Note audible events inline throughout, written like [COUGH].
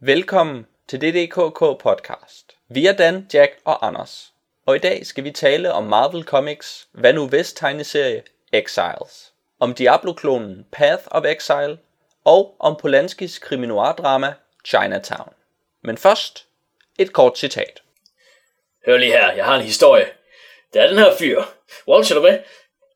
Velkommen til DDKK podcast. Vi er Dan, Jack og Anders. Og i dag skal vi tale om Marvel Comics Hvad nu Vest tegneserie Exiles. Om Diablo-klonen Path of Exile og om Polanskis kriminoir-drama Chinatown. Men først et kort citat. Hør lige her, jeg har en historie. Der er den her fyr. Walsh, er du med?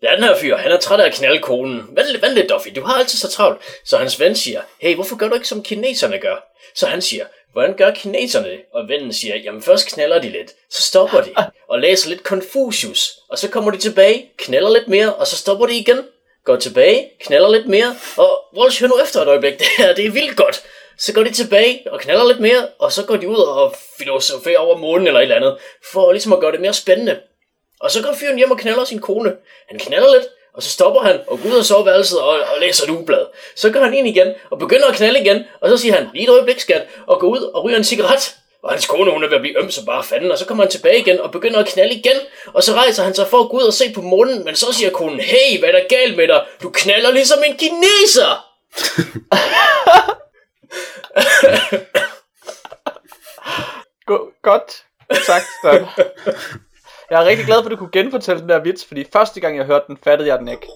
Der er den her fyr, han er træt af at knalde konen. Vent, vent lidt, Duffy, du har altid så travlt. Så hans ven siger, hey, hvorfor gør du ikke som kineserne gør? Så han siger, hvordan gør kineserne det? Og vennen siger, jamen først knaller de lidt, så stopper de, og læser lidt Confucius, og så kommer de tilbage, knaller lidt mere, og så stopper de igen, går tilbage, knaller lidt mere, og Walsh, hør nu efter et øjeblik, [LAUGHS] det her, det er vildt godt. Så går de tilbage og knaller lidt mere, og så går de ud og filosoferer over månen eller et eller andet, for ligesom at gøre det mere spændende. Og så går fyren hjem og knaller sin kone. Han knaller lidt, og så stopper han og går ud af soveværelset og, og læser et ugeblad. Så går han ind igen og begynder at knalde igen, og så siger han, lige et øjeblik skat, og går ud og ryger en cigaret. Og hans kone, hun er ved at blive øm så bare fanden, og så kommer han tilbage igen og begynder at knalde igen, og så rejser han sig for at gå ud og se på månen, men så siger konen, hey, hvad er der galt med dig? Du knaller ligesom en kineser! [LAUGHS] Go- godt sagt, Dan. [LAUGHS] Jeg er rigtig glad for, at du kunne genfortælle den der vits, fordi første gang jeg hørte den, fattede jeg den ikke.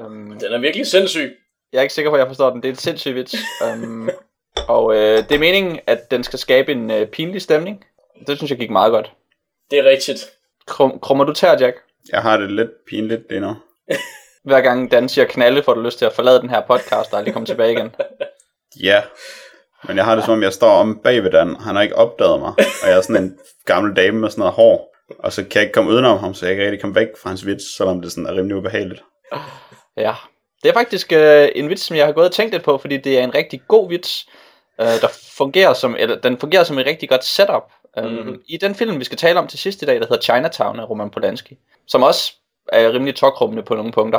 Um, Den er virkelig sindssyg. jeg er ikke sikker på, at jeg forstår den. Det er en sindssyg vits. Um, [LAUGHS] og øh, det er meningen, at den skal skabe en øh, pinlig stemning. Det synes jeg gik meget godt. Det er rigtigt. Krum, krummer du tær, Jack? Jeg har det lidt pinligt lige nu. [LAUGHS] Hver gang Dan siger knalde, får du lyst til at forlade den her podcast og aldrig komme tilbage igen. [LAUGHS] Ja. Men jeg har det som om, jeg står om bag ved Dan. Han har ikke opdaget mig. Og jeg er sådan en gammel dame med sådan noget hår. Og så kan jeg ikke komme udenom ham, så jeg kan ikke rigtig komme væk fra hans vits, selvom det sådan er rimelig ubehageligt. Ja, det er faktisk øh, en vits, som jeg har gået og tænkt lidt på, fordi det er en rigtig god vits, øh, der fungerer som, eller, den fungerer som et rigtig godt setup. Um, Mhm. I den film, vi skal tale om til sidst i dag, der hedder Chinatown af Roman Polanski, som også er rimelig tokrummende på nogle punkter.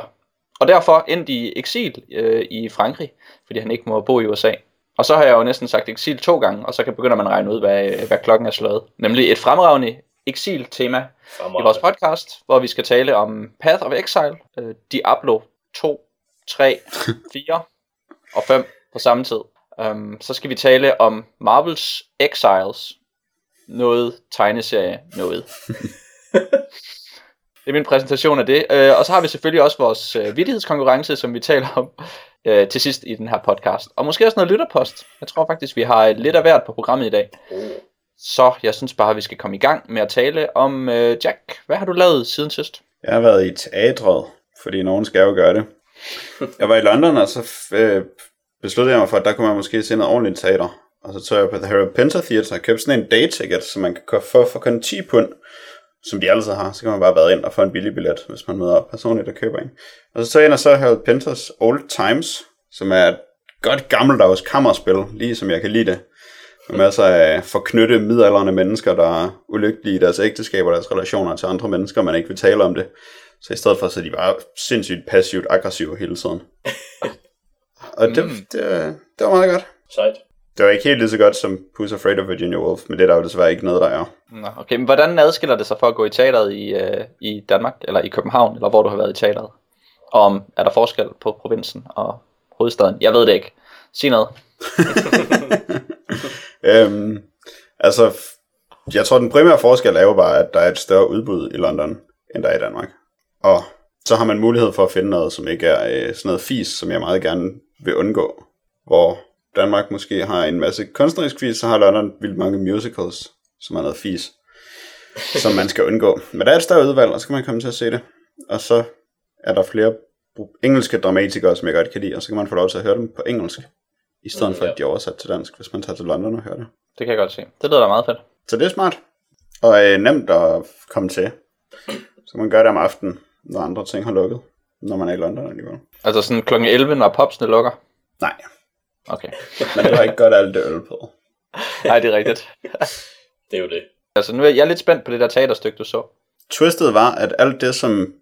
Og derfor endte i eksil øh, i Frankrig, fordi han ikke må bo i USA. Og så har jeg jo næsten sagt eksil to gange, og så kan begynder man at regne ud, hvad, hvad klokken er slået. Nemlig et fremragende eksil-tema i vores podcast, hvor vi skal tale om Path of Exile, øh, Diablo 2, 3, 4 og 5 på samme tid. Um, så skal vi tale om Marvels Exiles, noget tegneserie, noget. [LAUGHS] det er min præsentation af det. Uh, og så har vi selvfølgelig også vores uh, vittighedskonkurrence, som vi taler om uh, til sidst i den her podcast. Og måske også noget lytterpost. Jeg tror faktisk, vi har lidt af hvert på programmet i dag. Så jeg synes bare, at vi skal komme i gang med at tale om øh, Jack. Hvad har du lavet siden sidst? Jeg har været i teatret, fordi nogen skal jo gøre det. Jeg var i London, og så øh, besluttede jeg mig for, at der kunne man måske se noget ordentligt teater. Og så tog jeg på The Harry Pinter Theatre og købte sådan en day-ticket, som man kan få for kun 10 pund, som de altid har. Så kan man bare være ind og få en billig billet, hvis man møder op personligt og køber en. Og så tog jeg ind og så Harry Pinters Old Times, som er et godt gammeldags kammerspil, lige som jeg kan lide det. Masser af forknytte midaldrende mennesker, der er ulykkelige i deres ægteskab og deres relationer til andre mennesker, man ikke vil tale om det. Så i stedet for, så er de bare sindssygt passivt aggressive hele tiden. Og det, Mm. det, det var meget godt. Sejt. Det var ikke helt lige så godt som Who's Afraid of Virginia Woolf, men det er der jo desværre ikke noget, der er. Nå, okay, men hvordan adskiller det sig for at gå i teateret i, øh, i Danmark, eller i København, eller hvor du har været i teateret? Og om, er der forskel på provinsen og hovedstaden? Jeg ved det ikke. Sig noget. [LAUGHS] Øhm, altså, jeg tror, den primære forskel er jo bare, at der er et større udbud i London, end der er i Danmark. Og så har man mulighed for at finde noget, som ikke er øh, sådan noget fis, som jeg meget gerne vil undgå. Hvor Danmark måske har en masse kunstnerisk fis, så har London vildt mange musicals, som er noget fis, som man skal undgå. Men der er et større udvalg, og så kan man komme til at se det. Og så er der flere engelske dramatikere, som jeg godt kan lide, og så kan man få lov til at høre dem på engelsk, i stedet Mm, for at de er oversat til dansk, hvis man tager til London og hører det. Det kan jeg godt se. Det lyder da meget fedt. Så det er smart. Og øh, nemt at komme til. Så man gør det om aftenen, når andre ting har lukket. Når man er i London alligevel. Altså sådan kl. 11, når popsene lukker. Nej, Okay. men det har ikke godt alt det øl på. Nej, det er rigtigt. Det er jo det. Altså nu er jeg lidt spændt på det der teaterstykke, du så. Twistet var, at alt det, som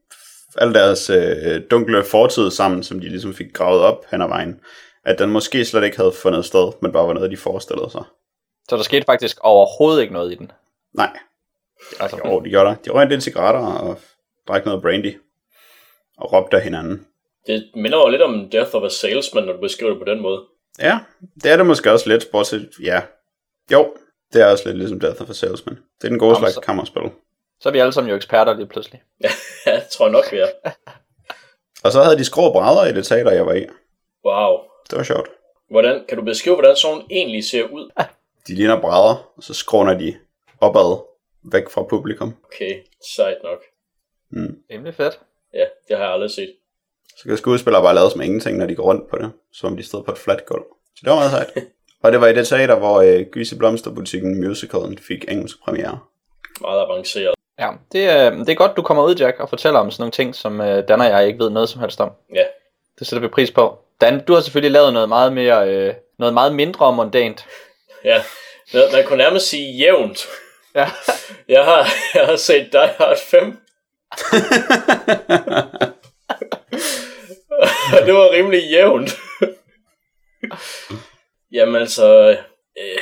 al deres øh, dunkle fortid sammen, som de ligesom fik gravet op hen ad vejen, at den måske slet ikke havde fundet sted, men bare var noget, de forestillede sig. Så der skete faktisk overhovedet ikke noget i den. Nej, Altså, jo, de gjorde det. De røg en del cigaretter og drak noget brandy. Og råbte af hinanden. Det minder jo lidt om Death of a Salesman, når du beskriver det på den måde. Ja, det er det måske også lidt, bortset, ja, Jo, det er også lidt ligesom Death of a Salesman. Det er den gode Jamen, slags så- kammerspil. Så er vi alle sammen jo eksperter lige pludselig. [LAUGHS] Ja, det tror jeg nok, vi er. Og så havde de skrå brædder i det teater, jeg var i. Wow. Det var sjovt. Hvordan, kan du beskrive, hvordan sådan egentlig ser ud? De ligner brædder, og så skråner de opad, væk fra publikum. Okay, sejt nok. Rimelig fedt. Ja, det har jeg aldrig set. Så kan skuespillere bare lade som ingenting, når de går rundt på det, som om de stod på et fladt gulv. Så det var meget sejt. [LAUGHS] og det var i det teater, hvor øh, Gyse Blomsterbutikken musicalen fik engelsk premiere. Meget avanceret. Ja, det, er, det er godt, du kommer ud, Jack, og fortæller om sådan nogle ting, som øh, Dan og jeg ikke ved noget som helst om. Ja. Det sætter vi pris på. Dan, du har selvfølgelig lavet noget meget mere, øh, noget meget mindre mondant. Ja, man kunne nærmest sige jævnt. Ja. [LAUGHS] Jeg har, jeg har set Die Hard 5. [LAUGHS] det var rimelig jævnt. Jamen altså... Øh,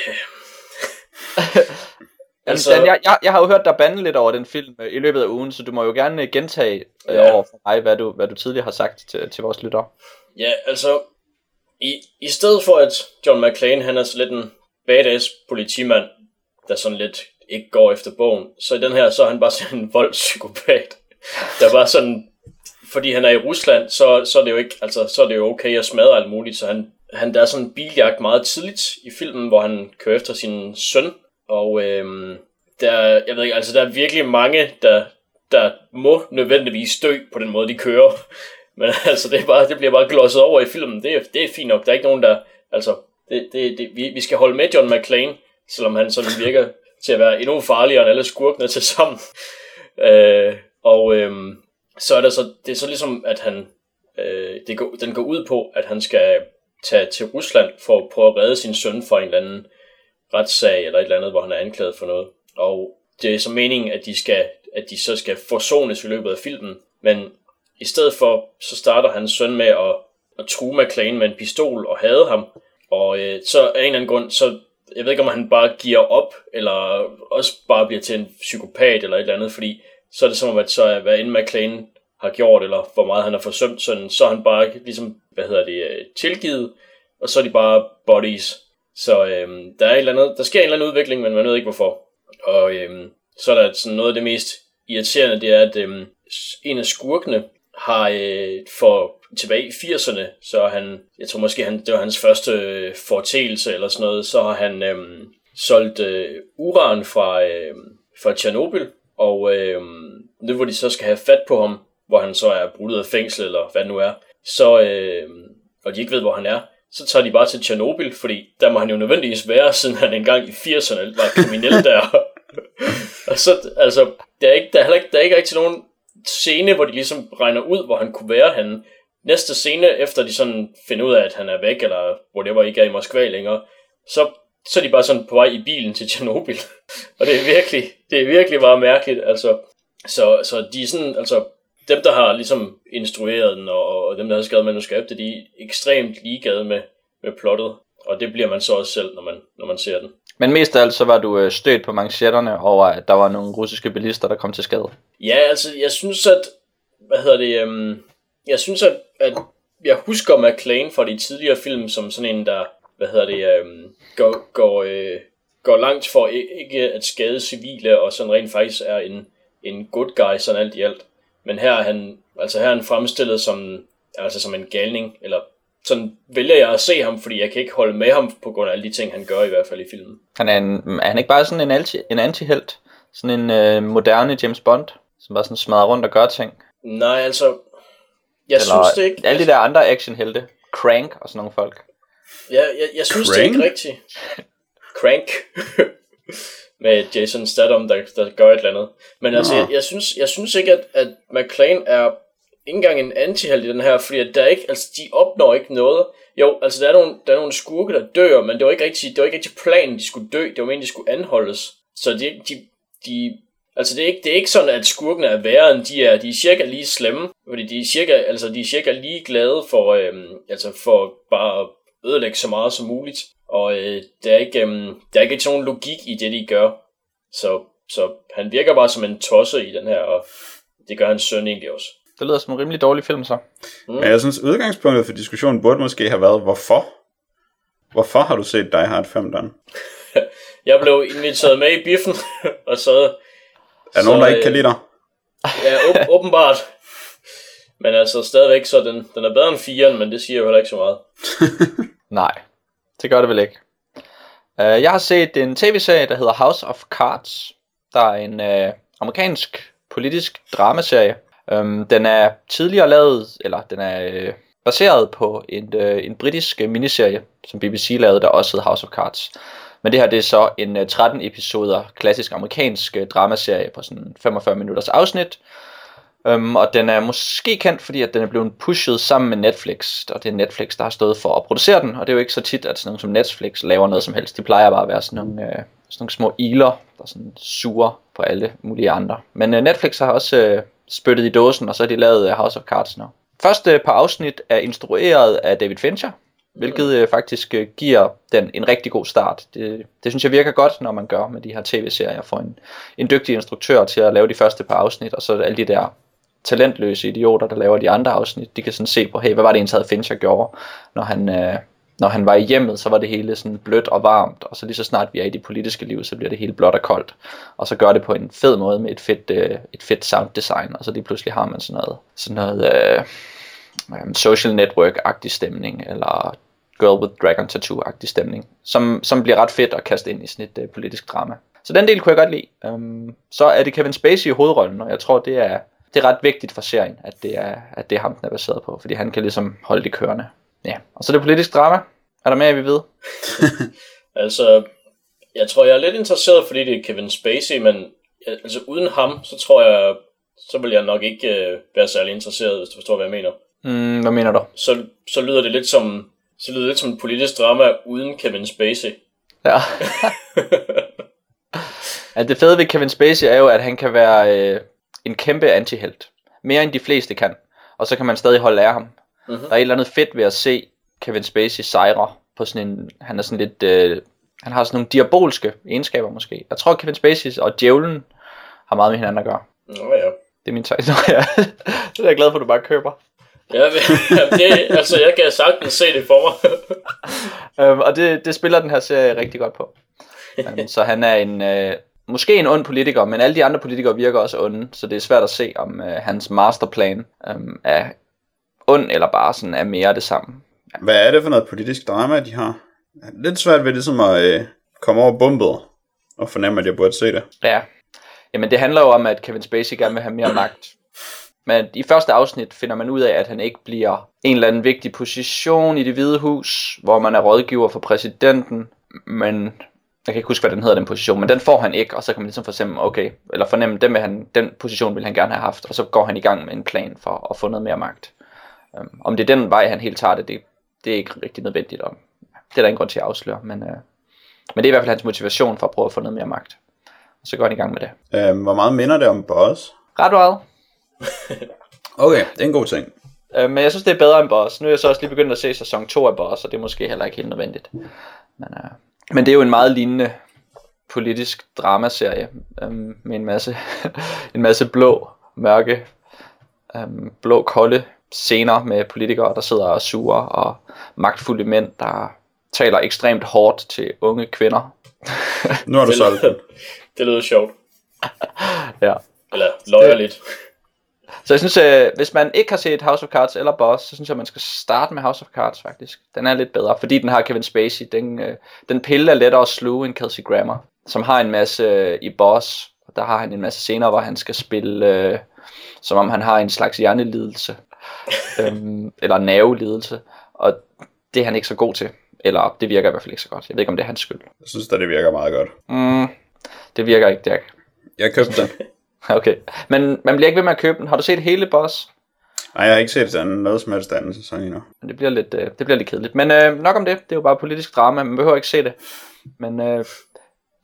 Altså, Altså- jeg, jeg, jeg har jo hørt dig bande lidt over den film øh, i løbet af ugen, så du må jo gerne øh, gentage øh, Ja. over for mig, hvad du, hvad du tidligere har sagt til, til vores lyttere. ja, altså... I, I stedet for at John McClane, han er så lidt en badass politimand, der sådan lidt ikke går efter bogen, så i den her, så er han bare [LAUGHS] sådan en voldspsykopat, der bare sådan fordi han er i Rusland, så, så er det jo ikke, altså, så er det jo okay at smadre alt muligt, så han, han der er sådan en biljagt meget tidligt i filmen, hvor han kører efter sin søn, og øhm, der, jeg ved ikke, altså der er virkelig mange, der, der må nødvendigvis dø på den måde, de kører. [LAUGHS] Men altså, det, er bare, det bliver bare glosset over i filmen. Det er, det er fint nok. Der er ikke nogen, der... Altså, det, det, det, vi, vi skal holde med John McClane, selvom han sådan [LAUGHS] virker til at være endnu farligere end alle skurkene til sammen. [LAUGHS] Øh, og øhm, så er der så, det er så ligesom, at han, øh, det går, den går ud på, at han skal tage til Rusland for at prøve at redde sin søn fra en eller anden retssag eller et eller andet, hvor han er anklaget for noget. Og det er så meningen, at de, skal, at de så skal forsones i løbet af filmen. Men i stedet for, så starter hans søn med at, at true McLean med en pistol og hade ham. Og øh, så af en eller anden grund, så jeg ved ikke, om han bare giver op, eller også bare bliver til en psykopat eller et eller andet, fordi så er det som om, at så er, hvad end McLean har gjort, eller hvor meget han har forsømt sådan, så er han bare ligesom, hvad hedder det, øh, tilgivet, og så er de bare bodies. Så øhm, der, er et eller andet, der sker en eller anden udvikling, men man ved ikke hvorfor. Og øhm, så er der sådan noget af det mest irriterende, det er, at øhm, en af skurkene har øh, for tilbage i 80'erne, så han, jeg tror måske han, det var hans første øh, fortælse eller sådan noget, så har han øhm, solgt øh, uran fra, øh, fra Tjernobyl, og øh, nu hvor de så skal have fat på ham, hvor han så er brudt af fængsel eller hvad det nu er, så, øh, og de ikke ved, hvor han er, så tager de bare til Tjernobyl, fordi der må han jo nødvendigvis være, siden han engang i 80'erne var kriminel der. [LAUGHS] og så, altså, der er, ikke, der, er ikke, der er ikke rigtig nogen scene, hvor de ligesom regner ud, hvor han kunne være henne. Næste scene, efter de sådan finder ud af, at han er væk, eller whatever, ikke er i Moskva længere, så, så er de bare sådan på vej i bilen til Tjernobyl. [LAUGHS] og det er virkelig, det er virkelig bare mærkeligt, altså. Så, så de er sådan, altså, dem, der har ligesom instrueret den, og, og dem, der har skrevet manuskriptet, de er ekstremt ligeglade med, med plottet. Og det bliver man så også selv, når man, når man ser den. Men mest af alt, så var du øh, stødt på manchetterne over, at der var nogle russiske bilister, der kom til skade. Ja, altså, jeg synes, at... Hvad hedder det? Um, jeg synes, at, at jeg husker McLean fra de tidligere film som sådan en, der... Hvad hedder det? Um, går, går, øh, går langt for ikke at skade civile, og sådan rent faktisk er en, en good guy, sådan alt i alt. Men her er han, altså her er han fremstillet som, altså som en galning, eller sådan vælger jeg at se ham, fordi jeg kan ikke holde med ham på grund af alle de ting, han gør i hvert fald i filmen. Han er, en, er han ikke bare sådan en, anti, en anti-helt? Sådan en øh, moderne James Bond, som bare sådan smadrer rundt og gør ting? Nej, altså, jeg Eller synes det ikke. alle de der andre actionhelte. Crank og sådan nogle folk. Ja, jeg, jeg synes det Crank? ikke rigtigt. Crank. [LAUGHS] med Jason Statham, der, der gør et eller andet. Men altså, jeg, jeg, synes, jeg synes ikke, at, at McClane er ikke engang en antihelt i den her, fordi at der er ikke, altså, de opnår ikke noget. Jo, altså, der er nogle, der er nogle skurke, der dør, men det var ikke rigtig, det var ikke rigtig planen, de skulle dø. Det var meningen, de skulle anholdes. Så de, de, de Altså det er, ikke, det er ikke sådan, at skurkene er værre end de er. De er cirka lige slemme, fordi de er cirka, altså, de er cirka lige glade for, øhm, altså for bare at ødelægge så meget som muligt. Og øh, der, er ikke, øhm, der er ikke sådan nogen logik i det, de gør. Så, så han virker bare som en tosse i den her, og det gør hans søn egentlig også. Det lyder som en rimelig dårlig film så. Men jeg synes, udgangspunktet for diskussionen burde måske have været, hvorfor? Hvorfor har du set Die Hard 5, Dan? [LAUGHS] Jeg blev inviteret med i biffen, [LAUGHS] og så... Er der så, nogen, der ikke kan øh, lide dig? Ja, åb- åbenbart. Men altså stadigvæk, så den, den er bedre end 4'eren, men det siger jo heller ikke så meget. [LAUGHS] Nej, det gør det vel ikke. Uh, jeg har set en tv-serie, der hedder House of Cards. Der er en uh, amerikansk politisk dramaserie. Um, den er tidligere lavet, eller den er uh, baseret på en, uh, en britisk miniserie, som BBC lavede, der også hed House of Cards. Men det her det er så en uh, 13 episoder klassisk amerikansk uh, dramaserie på sådan 45 minutters afsnit. Um, og den er måske kendt, fordi at den er blevet pushet sammen med Netflix, og det er Netflix, der har stået for at producere den, og det er jo ikke så tit, at sådan nogle som Netflix laver noget som helst. De plejer bare at være sådan nogle, uh, sådan nogle små iler, der sådan suger på alle mulige andre. Men uh, Netflix har også uh, spyttet i dåsen, og så har de lavet uh, House of Cards nu. Første par afsnit er instrueret af David Fincher, hvilket øh, faktisk øh, giver den en rigtig god start. Det, det synes jeg virker godt, når man gør med de her tv-serier, får en, en dygtig instruktør til at lave de første par afsnit, og så alle de der talentløse idioter, der laver de andre afsnit, de kan sådan se på, hey, hvad var det egentlig, havde Fincher gjorde, når han, øh, når han var i hjemmet, så var det hele sådan blødt og varmt, og så lige så snart vi er i det politiske liv, så bliver det hele blåt og koldt, og så gør det på en fed måde med et fedt, øh, et fedt sound design, og så lige pludselig har man sådan noget, sådan noget øh, øh, social network-agtig stemning, eller Girl with Dragon Tattoo-agtig stemning, som, som bliver ret fedt at kaste ind i sådan et øh, politisk drama. Så den del kunne jeg godt lide. Um, så er det Kevin Spacey i hovedrollen, og jeg tror, det er, det er ret vigtigt for serien, at det, er, at det er ham, den er baseret på, fordi han kan ligesom holde det kørende. Ja, og så det politisk drama. Er der mere, vi ved? [LAUGHS] Altså, jeg tror, jeg er lidt interesseret, fordi det er Kevin Spacey, men altså uden ham, så tror jeg, så vil jeg nok ikke øh, være særlig interesseret, hvis du forstår, hvad jeg mener. Mm, hvad mener du? Så, så lyder det lidt som, så lyder det lidt som et politisk drama uden Kevin Spacey. Ja. [LAUGHS] [LAUGHS] ja, det fede ved Kevin Spacey er jo, at han kan være øh, en kæmpe antihelt. Mere end de fleste kan. Og så kan man stadig holde af ham. Mhm. Der er et eller andet fedt ved at se Kevin Spacey sejre på sådan en... Han er sådan lidt... Øh, han har sådan nogle diabolske egenskaber måske. Jeg tror, Kevin Spacey og djævlen har meget med hinanden at gøre. Nå ja. Det er min tøj. [LAUGHS] Nå ja, det er jeg glad for, at du bare køber. Ja, men- det, altså jeg kan sagtens se det for mig. Øhm, og det, det spiller den her serie rigtig godt på. Um, [LAUGHS] så han er en, øh, måske en ond politiker, men alle de andre politikere virker også onde, så det er svært at se, om øh, hans masterplan um, er ond, eller bare sådan er mere det samme. Hvad er det for noget politisk drama, de har? Er Lidt svært ved ligesom at øh, komme over bumpet og fornemme, at jeg burde se det. Ja, jamen det handler jo om, at Kevin Spacey gerne vil have mere magt. Men i første afsnit finder man ud af, at han ikke bliver en eller anden vigtig position i det hvide hus, hvor man er rådgiver for præsidenten, men jeg kan ikke huske, hvad den hedder, den position, men den får han ikke, og så kan man ligesom fornemme, okay, eller fornemme, den, vil han, den position vil han gerne have haft, og så går han i gang med en plan for at få noget mere magt. Um, om det er den vej, han helt tager det, det, det er ikke rigtig nødvendigt, og det er der ingen grund til at afsløre, men, uh, men det er i hvert fald hans motivation for at prøve at få noget mere magt. Og så går han i gang med det. Øh, hvor meget minder det om Boss? Ret meget. [LAUGHS] Okay, det er en god ting. Øh, men jeg synes, det er bedre end Boss. Nu er jeg så også lige begyndt at se sæson 2 af Boss, og det er måske heller ikke helt nødvendigt. Men, øh, men det er jo en meget lignende politisk dramaserie øh, med en masse, [LAUGHS] en masse blå, mørke, øh, blå, kolde scener med politikere, der sidder og suger, og magtfulde mænd, der taler ekstremt hårdt til unge kvinder. Nu har du solgt den. [LAUGHS] det lyder sjovt. Ja. Eller løjer lidt. Så jeg synes, øh, hvis man ikke har set House of Cards eller Boss, så synes jeg, man skal starte med House of Cards faktisk. Den er lidt bedre, fordi den har Kevin Spacey. Den, øh, den pille er lettere at sluge end Kelsey Grammer, som har en masse øh, i Boss. Og der har han en masse scener, hvor han skal spille, øh, som om han har en slags hjernelidelse. [LAUGHS] øhm, eller nervelidelse. Og det er han ikke så god til. Eller det virker i hvert fald ikke så godt. Jeg ved ikke, om det er hans skyld. Jeg synes da, det virker meget godt. Mm, det virker ikke, Jack. Jeg købte den. [LAUGHS] Okay. Men man bliver ikke ved med at købe den. Har du set hele Boss? Nej, jeg har ikke set den noget som helst anden sæson endnu. Det bliver lidt, øh, det bliver lidt kedeligt. Men øh, nok om det. Det er jo bare politisk drama. Man behøver ikke se det. Men øh,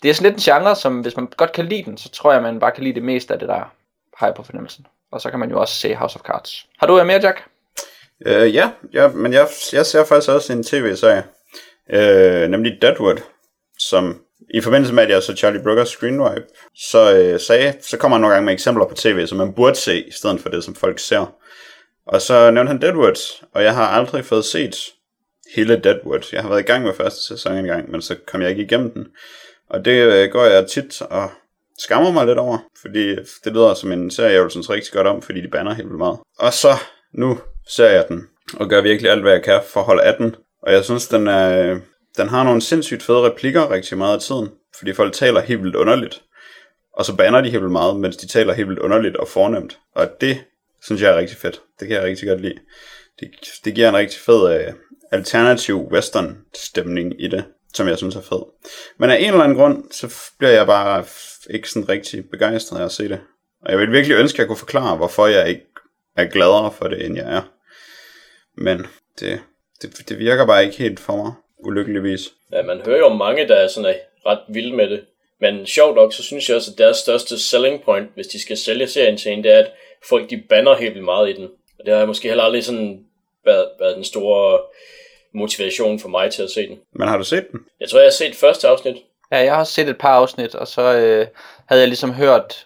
det er sådan lidt en genre, som hvis man godt kan lide den, så tror jeg, man bare kan lide det meste af det der, har jeg på fornemmelsen. Og så kan man jo også se House of Cards. Har du øh, mere, Jack? Øh, ja, ja, men jeg, jeg ser faktisk også en tv-serie, øh, nemlig Deadwood, som i forbindelse med, at jeg så Charlie Brookers Screenwipe, så, øh, sagde, så kommer han nogle gange med eksempler på tv, som man burde se, i stedet for det, som folk ser. Og så nævnte han Deadwood, og jeg har aldrig fået set hele Deadwood. Jeg har været i gang med første sæson en gang, men så kom jeg ikke igennem den. Og det øh, går jeg tit og skammer mig lidt over, fordi øh, det lyder som en serie, jeg vil synes rigtig godt om, fordi de banner helt vildt meget. Og så, nu ser jeg den, og gør virkelig alt, hvad jeg kan for at holde af den. Og jeg synes, den, er, øh, den har nogle sindssygt fede replikker rigtig meget af tiden, fordi folk taler helt vildt underligt. Og så banner de helt vildt meget, mens de taler helt vildt underligt og fornemt. Og det synes jeg er rigtig fedt. Det kan jeg rigtig godt lide. Det, det giver en rigtig fed uh, alternativ western stemning i det, som jeg synes er fed. Men af en eller anden grund, så bliver jeg bare ikke sådan rigtig begejstret af at se det. Og jeg vil virkelig ønske, at jeg kunne forklare, hvorfor jeg ikke er gladere for det, end jeg er. Men det, det, det virker bare ikke helt for mig, ulykkeligvis. Ja, man hører jo om mange, der er sådan er ret vilde med det. Men sjovt nok, så synes jeg også, at deres største selling point, hvis de skal sælge serien til en, det er, at folk de banner helt vildt meget i den. Og det har måske heller aldrig sådan været, været den store motivation for mig til at se den. Men har du set den? Jeg tror, jeg har set første afsnit. Ja, jeg har set et par afsnit, og så øh, havde jeg ligesom hørt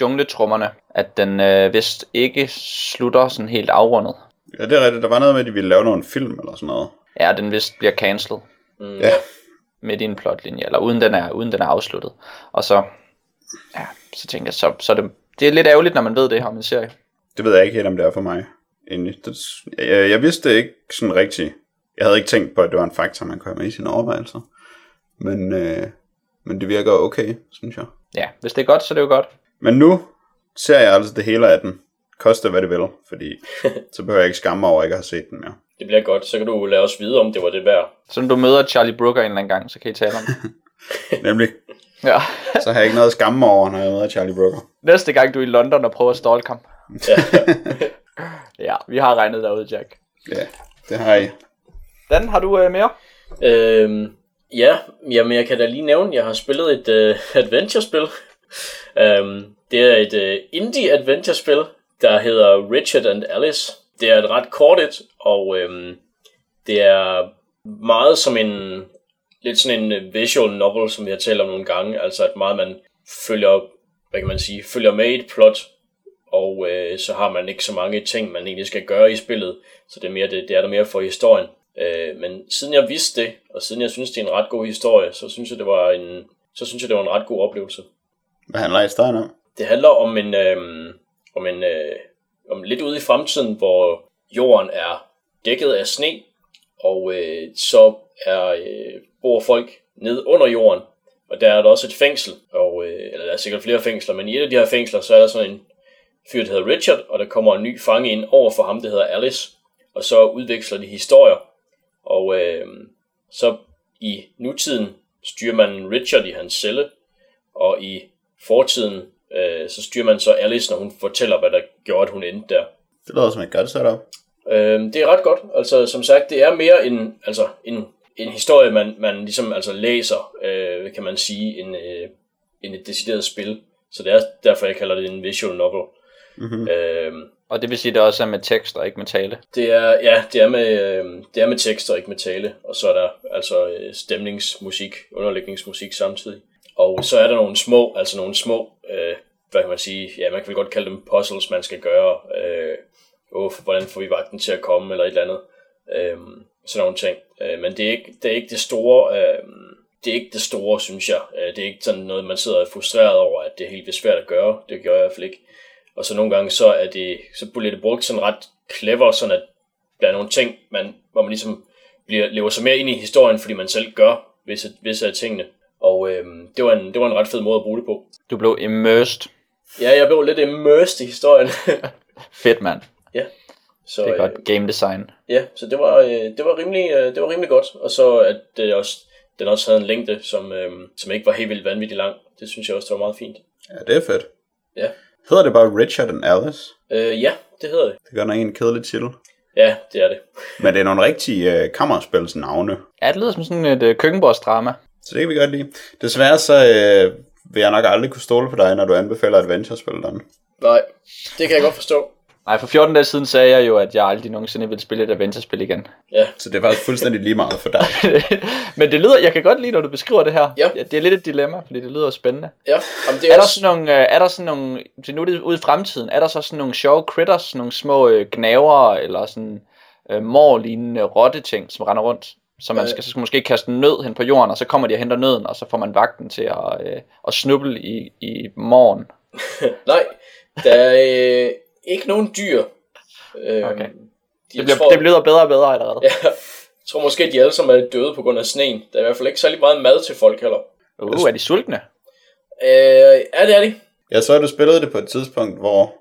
jungletrummerne, at den øh, vist ikke slutter sådan helt afrundet. Ja, det er rigtigt. Der var noget med, at de ville lave nogle film eller sådan noget. Ja, den vist bliver cancelled Mm, Ja. midt i en plotlinje, eller uden den er, uden den er afsluttet. Og så, ja, så tænker jeg, så, så er det, det er lidt ærgerligt, når man ved det om en serie. Det ved jeg ikke helt, om det er for mig. Egentlig. Det, jeg, jeg vidste det ikke sådan rigtigt. Jeg havde ikke tænkt på, at det var en faktor, man kunne have med i sine overvejelser. Men, øh, men det virker okay, synes jeg. Ja, hvis det er godt, så er det jo godt. Men nu ser jeg altså det hele af den. Koste hvad det vil, fordi [LAUGHS] så behøver jeg ikke skamme mig over ikke at have set den mere. Det bliver godt. Så kan du lade os vide, om det var det værd. Så når du møder Charlie Brooker en eller anden gang, så kan I tale om det. [LAUGHS] Nemlig, ja. [LAUGHS] så har jeg ikke noget at skamme mig over, når jeg møder Charlie Brooker. Næste gang du er i London og prøver at stalke ham. Ja. [LAUGHS] Ja, vi har regnet derude, Jack. Ja, det har jeg. Dan, har du øh, mere? Øhm, ja, jamen jeg kan da lige nævne, jeg har spillet et øh, adventure-spil. øhm, det er et øh, indie-adventure-spil, der hedder Richard and Alice. Det er et ret kort et, og øhm, det er meget som en, lidt sådan en øh, visual novel, som vi har talt om nogle gange. Altså at meget man følger, hvad kan man sige, følger med i et plot, og øh, så har man ikke så mange ting, man egentlig skal gøre i spillet. Så det er, mere det, det er der mere for historien. Øh, men siden jeg vidste det, og siden jeg synes, det er en ret god historie, så synes jeg, det var en, så synes jeg, det var en ret god oplevelse. Hvad handler historien om? Det handler om en, øh, om en, øh, om lidt ude i fremtiden, hvor jorden er dækket af sne, og øh, så er, øh, bor folk ned under jorden, og der er der også et fængsel, og, øh, eller der er sikkert flere fængsler, men i et af de her fængsler, så er der sådan en fyr, der hedder Richard, og der kommer en ny fange ind over for ham, der hedder Alice, og så udveksler de historier, og øh, så i nutiden styrer man Richard i hans celle, og i fortiden øh, så styrer man så Alice, når hun fortæller, hvad der gjorde, at hun endte der. Det lyder som et godt setup. Øh, det er ret godt. Altså, som sagt, det er mere en, altså, en, en historie, man, man ligesom altså, læser, øh, kan man sige, en, øh, en et decideret spil. Så det er derfor, jeg kalder det en visual novel. Mm-hmm. Øh, Og det vil sige, at det også er med tekst og ikke med tale. det er, ja, det er, med, øh, det er med tekster, ikke med tale. Og så er der altså øh, stemningsmusik, underlægningsmusik samtidig. Og så er der nogle små, altså nogle små, øh, hvad kan man sige, ja, man kan vel godt kalde dem puzzles, man skal gøre. Øh, oh, hvordan får vi vagten til at komme, eller et eller andet. Øh, sådan nogle ting. Øh, men det er, ikke, det er ikke det store, øh, det er ikke det store, synes jeg. Øh, det er ikke sådan noget, man sidder frustreret over, at det er helt vildt svært at gøre. Det gør jeg i hvert fald ikke. Og så nogle gange, så er det, så bliver det brugt sådan ret clever, sådan at der er nogle ting, man, hvor man ligesom bliver, lever sig mere ind i historien, fordi man selv gør visse, visse af tingene. Og øh, det, var en, det var en ret fed måde at bruge det på. Du blev immersed. Ja, jeg blev lidt immersed i historien. [LAUGHS] Fedt, mand. så, Det er øh, godt game design. Ja, så det var, øh, det var, rimelig, øh, det var rimelig godt. Og så at det også, den også havde en længde, som, øh, som ikke var helt vildt vanvittigt lang. Det synes jeg også, det var meget fint. Ja, det er fedt. Ja. Hedder det bare Richard and Alice? Øh, ja, det hedder det. Det gør nok en kedelig titel. Ja, det er det. [LAUGHS] Men det er nogle rigtige øh, kammerspils navne. Ja, det lyder som sådan et øh, køkkenbordsdrama. Så det kan vi godt lide. Desværre så øh, vil jeg nok aldrig kunne stole på dig, når du anbefaler adventure-spil, Dan. Nej, det kan jeg godt forstå. Nej, for 14 dage siden sagde jeg jo, at jeg aldrig nogensinde ville spille et adventure-spil igen. Ja, Så det er faktisk fuldstændig lige meget for dig. [LAUGHS] Men det lyder, jeg kan godt lide, når du beskriver det her. Ja. Det er lidt et dilemma, fordi det lyder spændende. ja. Jamen, det er, Er der også, sådan nogle, øh, er der sådan nogle, til nu er det ude i fremtiden, er der så sådan nogle sjove critters, nogle små øh, gnaver, eller sådan øh, mor-lignende rotte-ting, som render rundt? Så man Øh. skal, så skal måske kaste en nød hen på jorden, og så kommer de og henter nøden, og så får man vagten til at, øh, at snuble i, i morgen. [LAUGHS] Nej, der er øh, ikke nogen dyr. Øh, Okay. De, Det bliver, tror, det bliver bedre og bedre allerede. Ja, jeg tror måske, at de alle sammen er døde på grund af sneen. Der er i hvert fald ikke særlig meget mad til folk heller. Uh, er de sultne? Øh, ja, det er de. Jeg så, at du spillede det på et tidspunkt, hvor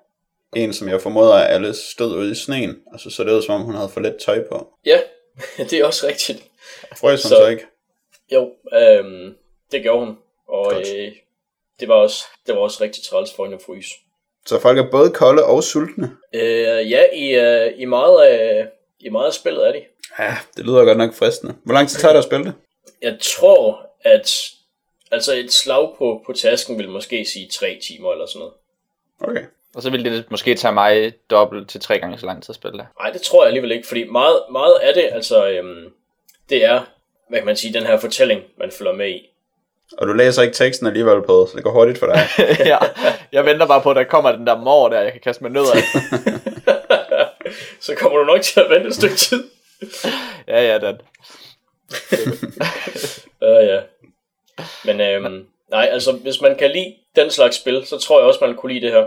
en, som jeg formoder er Alice, stod ude i sneen, og så så det ud, som om hun havde for lidt tøj på. Ja, [LAUGHS] det er også rigtigt. Frøs hun Så- så ikke? Jo, øhm, det gjorde hun. Og Godt. øh, det, var også, det var også rigtig træls for hende at fryse. Så folk er både kolde og sultne. Øh, ja, i, øh, i, meget af, i meget af spillet er de. Ja, det lyder godt nok fristende. Hvor lang tid tager det at spille det? Jeg tror, at altså et slag på, på tasken vil måske sige tre timer eller sådan noget. Okay. Og så vil det måske tage mig dobbelt til tre gange så lang tid at spille det. Nej, det tror jeg alligevel ikke, fordi meget, meget af det, altså, øhm, det er, hvad kan man sige, den her fortælling, man følger med i. Og du læser ikke teksten alligevel på, så det går hurtigt for dig. [LAUGHS] ja, jeg venter bare på, at der kommer den der mor der, jeg kan kaste med nødder. af. [LAUGHS] Så kommer du nok til at vente et stykke tid. [LAUGHS] ja, ja, den. Øh, ja. Men øhm, nej, altså, hvis man kan lide den slags spil, så tror jeg også, man kunne lide det her.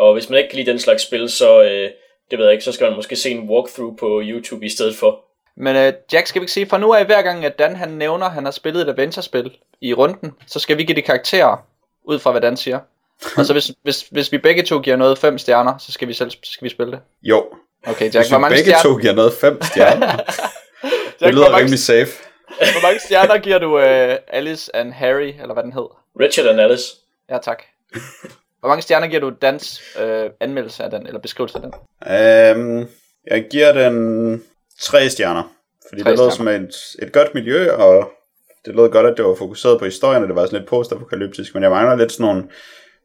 Og hvis man ikke kan lide den slags spil, så, øh, det ved jeg ikke, så skal man måske se en walkthrough på YouTube i stedet for. Men uh, Jack, skal vi ikke sige, for nu af hver gang, at Dan han nævner, at han har spillet et adventure-spil i runden, så skal vi give det karakterer, ud fra hvad Dan siger. Og [LAUGHS] så hvis, hvis, hvis vi begge to giver noget 5 stjerner, så skal vi selv så skal vi spille det. Jo. Okay, Jack, Hvis hvor vi mange, begge stjerner, to giver noget fem stjerner. [LAUGHS] Jack, det lyder mange, rimelig safe. hvor mange stjerner giver du uh, Alice and Harry, eller hvad den hed? Richard and Alice. Ja, tak. [LAUGHS] Hvor mange stjerner giver du Dans øh, anmeldelse af den, eller beskrivelse af den? Øhm, jeg giver den tre stjerner. Fordi Tre det lød som et, et godt miljø, og det lød godt, at det var fokuseret på historien, og det var sådan lidt postapokalyptisk, men jeg mangler lidt sådan nogle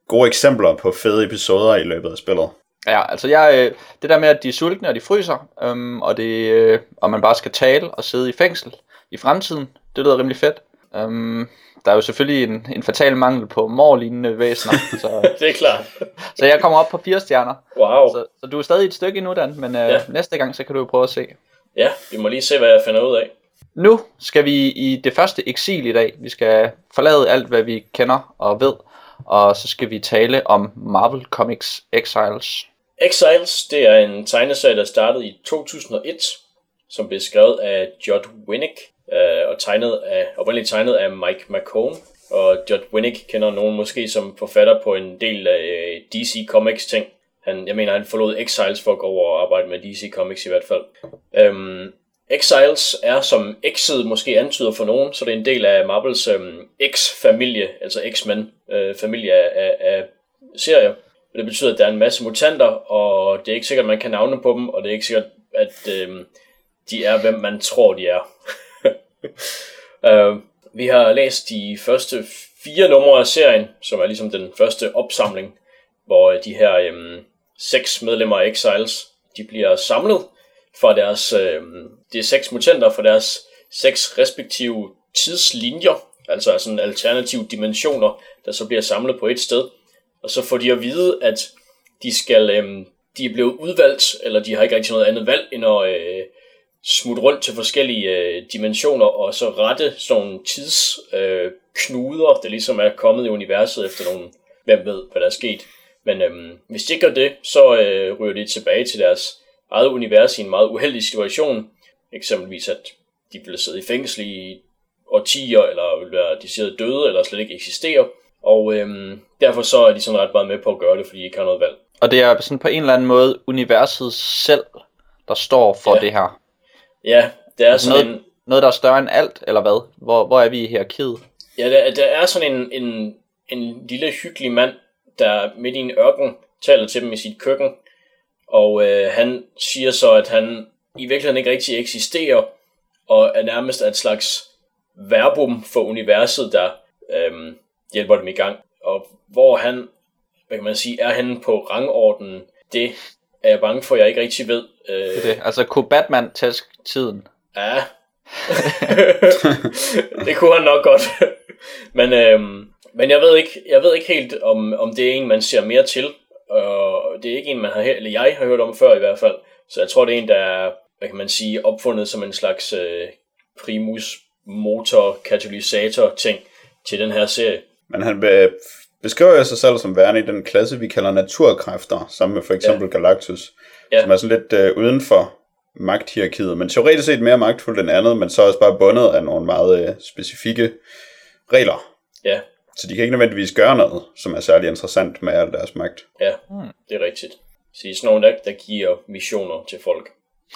gode eksempler på fede episoder i løbet af spillet. Ja, altså jeg, øh, det der med, at de er sultne, og de fryser, øhm, og, det, øh, og man bare skal tale og sidde i fængsel i fremtiden, det lyder rimelig fedt. Øhm, der er jo selvfølgelig en, en fatal mangel på morlignende væsener, [LAUGHS] så, Det er klart. så jeg kommer op på fire stjerner. Wow. Så, så du er stadig et stykke endnu, Dan, men øh, Ja. næste gang, så kan du jo prøve at se. Ja, vi må lige se, hvad jeg finder ud af. Nu skal vi i det første eksil i dag. Vi skal forlade alt, hvad vi kender og ved, og så skal vi tale om Marvel Comics Exiles. Exiles, det er en tegneserie, der startede i 2001, som blev skrevet af Judd Winnick, øh, og tegnet af, oprindeligt tegnet af Mike McCone. Og Judd Winnick kender nogen måske som forfatter på en del af øh, DC Comics ting. Han, jeg mener, han forlod Exiles for at gå over og arbejde med DC Comics i hvert fald. Øhm, Exiles er, som X'et måske antyder for nogen, så det er en del af Marvels øhm, X-familie, altså X-Men øh, familie af, af, af serier. Og det betyder, at der er en masse mutanter, og det er ikke sikkert, at man kan navne på dem, og det er ikke sikkert, at øh, de er, hvem man tror, de er uh, [LAUGHS] vi har læst de første fire numre af serien, som er ligesom den første opsamling, hvor øh, de her øhm, seks medlemmer af Exiles, de bliver samlet fra deres, øhm, det er seks mutanter fra deres seks respektive tidslinjer, altså sådan alternative dimensioner, der så bliver samlet på et sted. Og så får de at vide, at de skal, øhm, de er blevet udvalgt, eller de har ikke rigtig noget andet valg, end at øh, smutte rundt til forskellige øh, dimensioner, og så rette sådan nogle tidsknuder, øh, knuder, der ligesom er kommet i universet efter nogle, hvem ved, hvad der er sket. Men øhm, hvis de ikke gør det, så øh, ryger de tilbage til deres eget univers i en meget uheldig situation. Eksempelvis, at de bliver sidde i fængsel i årtier, eller vil være decideret døde, eller slet ikke eksisterer. Og øhm, derfor så er de sådan ret meget med på at gøre det, fordi de ikke har noget valg. Og det er sådan på en eller anden måde universet selv, der står for ja. det her. Ja, det er Altså sådan noget, en, noget, der er større end alt, eller hvad? Hvor, hvor er vi i hierarkiet? Ja, der, der er sådan en, en, en lille hyggelig mand, der midt i en ørken taler til dem i sit køkken. Og øh, han siger så, at han i virkeligheden ikke rigtig eksisterer, og er nærmest et slags verbum for universet, der øhm, hjælper dem i gang. Og hvor han, hvad kan man sige, er henne på rangordenen, det er jeg bange for, at jeg ikke rigtig ved. Øh, Det, er det. Altså kunne Batman tæsk tiden? Ja. [LAUGHS] det kunne han nok godt. men, øhm, men jeg ved ikke, jeg ved ikke helt, om, om det er en, man ser mere til. Og det er ikke en, man har, eller jeg har hørt om før i hvert fald. Så jeg tror, det er en, der er, hvad kan man sige, opfundet som en slags øh, primus motor katalysator ting til den her serie. Men han be- beskriver jo sig selv som værende i den klasse, vi kalder naturkræfter, sammen med for eksempel ja. Galactus, Ja. som er sådan lidt øh, uden for magthierarkiet, men teoretisk set mere magtfuldt end andet, men så også bare bundet af nogle meget øh, specifikke regler. Ja, Så de kan ikke nødvendigvis gøre noget, som er særlig interessant med al deres magt. ja, det er rigtigt. Så det er sådan nogle, der, der giver missioner til folk.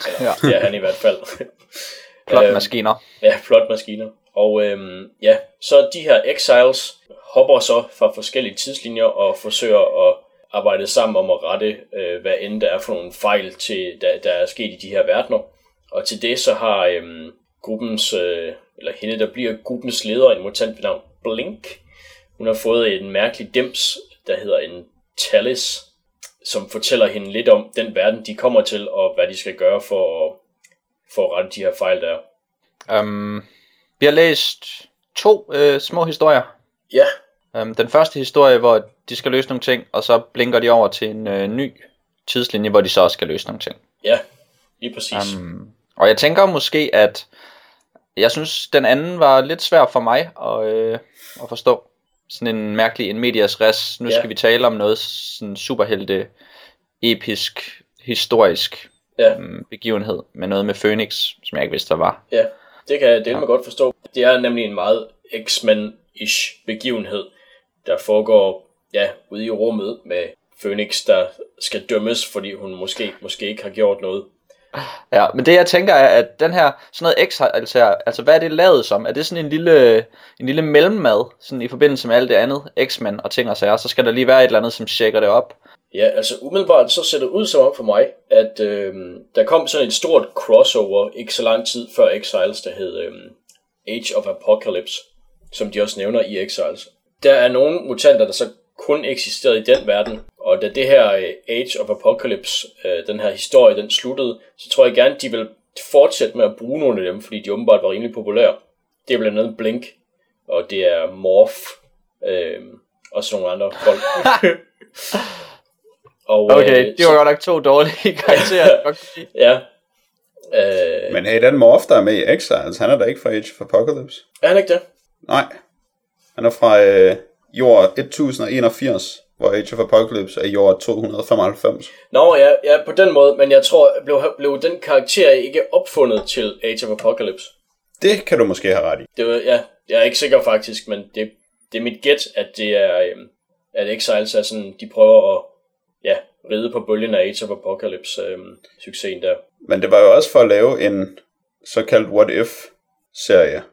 Eller, Ja. Det er han i hvert fald. [LAUGHS] Plot Øhm, maskiner. Ja, flot maskiner. Og øhm, ja, så de her exiles hopper så fra forskellige tidslinjer og forsøger at arbejde sammen om at rette, øh, hvad end der er for nogle fejl, til, der, der er sket i de her verdener. Og til det så har øhm, gruppens, øh, eller hende, der bliver gruppens leder, en mutant ved navn Blink, hun har fået en mærkelig dims, der hedder en Talis, som fortæller hende lidt om den verden, de kommer til, og hvad de skal gøre for at, for at rette de her fejl, der er. Um, vi har læst to øh, små historier. Ja, Um, den første historie, hvor de skal løse nogle ting, og så blinker de over til en øh, ny tidslinje, hvor de så også skal løse nogle ting. Ja, lige præcis. Um, og jeg tænker måske, at jeg synes, den anden var lidt svær for mig at, øh, at forstå. Sådan en mærkelig en medias res. Nu Ja. skal vi tale om noget sådan superhelte, episk, historisk ja, um, begivenhed med noget med Phoenix, som jeg ikke vidste, der var. ja, det kan jeg dele med godt forstå. Det er nemlig en meget X-Men-ish begivenhed, der foregår ja, ude i rummet med Phoenix, der skal dømmes, fordi hun måske, måske ikke har gjort noget. Ja, men det jeg tænker er, at den her, sådan noget X, altså, altså hvad er det lavet som? Er det sådan en lille, en lille mellemmad, sådan i forbindelse med alt det andet, X-Men og ting og sager, så skal der lige være et eller andet, som tjekker det op. Ja, altså umiddelbart så ser det ud som om for mig, at øh, der kom sådan et stort crossover ikke så lang tid før Exiles, der hed øh, Age of Apocalypse, som de også nævner i Exiles. Der er nogle mutanter, der så kun eksisterede i den verden, og da det her øh, Age of Apocalypse, øh, den her historie, den sluttede, så tror jeg gerne, de vil fortsætte med at bruge nogle af dem, fordi de åbenbart var rimelig populære. Det er blandt andet Blink, og det er Morph, øh, og sådan nogle andre folk. [LAUGHS] og, Okay, øh, det var godt nok to dårlige [LAUGHS] karakterer. Ja. Øh, Men hey, den Morph, der er med i Exiles, han er da ikke fra Age of Apocalypse. er han ikke det? Nej. Han er fra øh, jord 1081, hvor Age of Apocalypse er jord 295. Nå, ja, ja, på den måde, men jeg tror, blev, blev den karakter ikke opfundet til Age of Apocalypse? Det kan du måske have ret i. Det var, ja, jeg er ikke sikker faktisk, men det, det er mit gæt, at det er, øhm, at Exiles er sådan, de prøver at, ja, ride på bølgen af Age of Apocalypse succesen der. Men det var jo også for at lave en såkaldt What If-serie.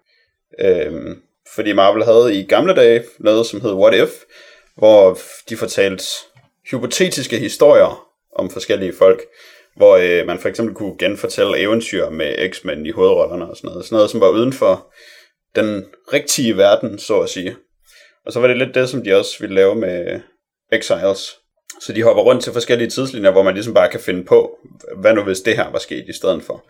Øhm, fordi Marvel havde i gamle dage noget, som hed What If, hvor de fortalte hypotetiske historier om forskellige folk, hvor øh, man for eksempel kunne genfortælle eventyr med X-Men i hovedrollerne og sådan noget. Sådan noget, som var uden for den rigtige verden, så at sige. Og så var det lidt det, som de også ville lave med Exiles. Så de hopper rundt til forskellige tidslinjer, hvor man ligesom bare kan finde på, hvad nu hvis det her var sket i stedet for.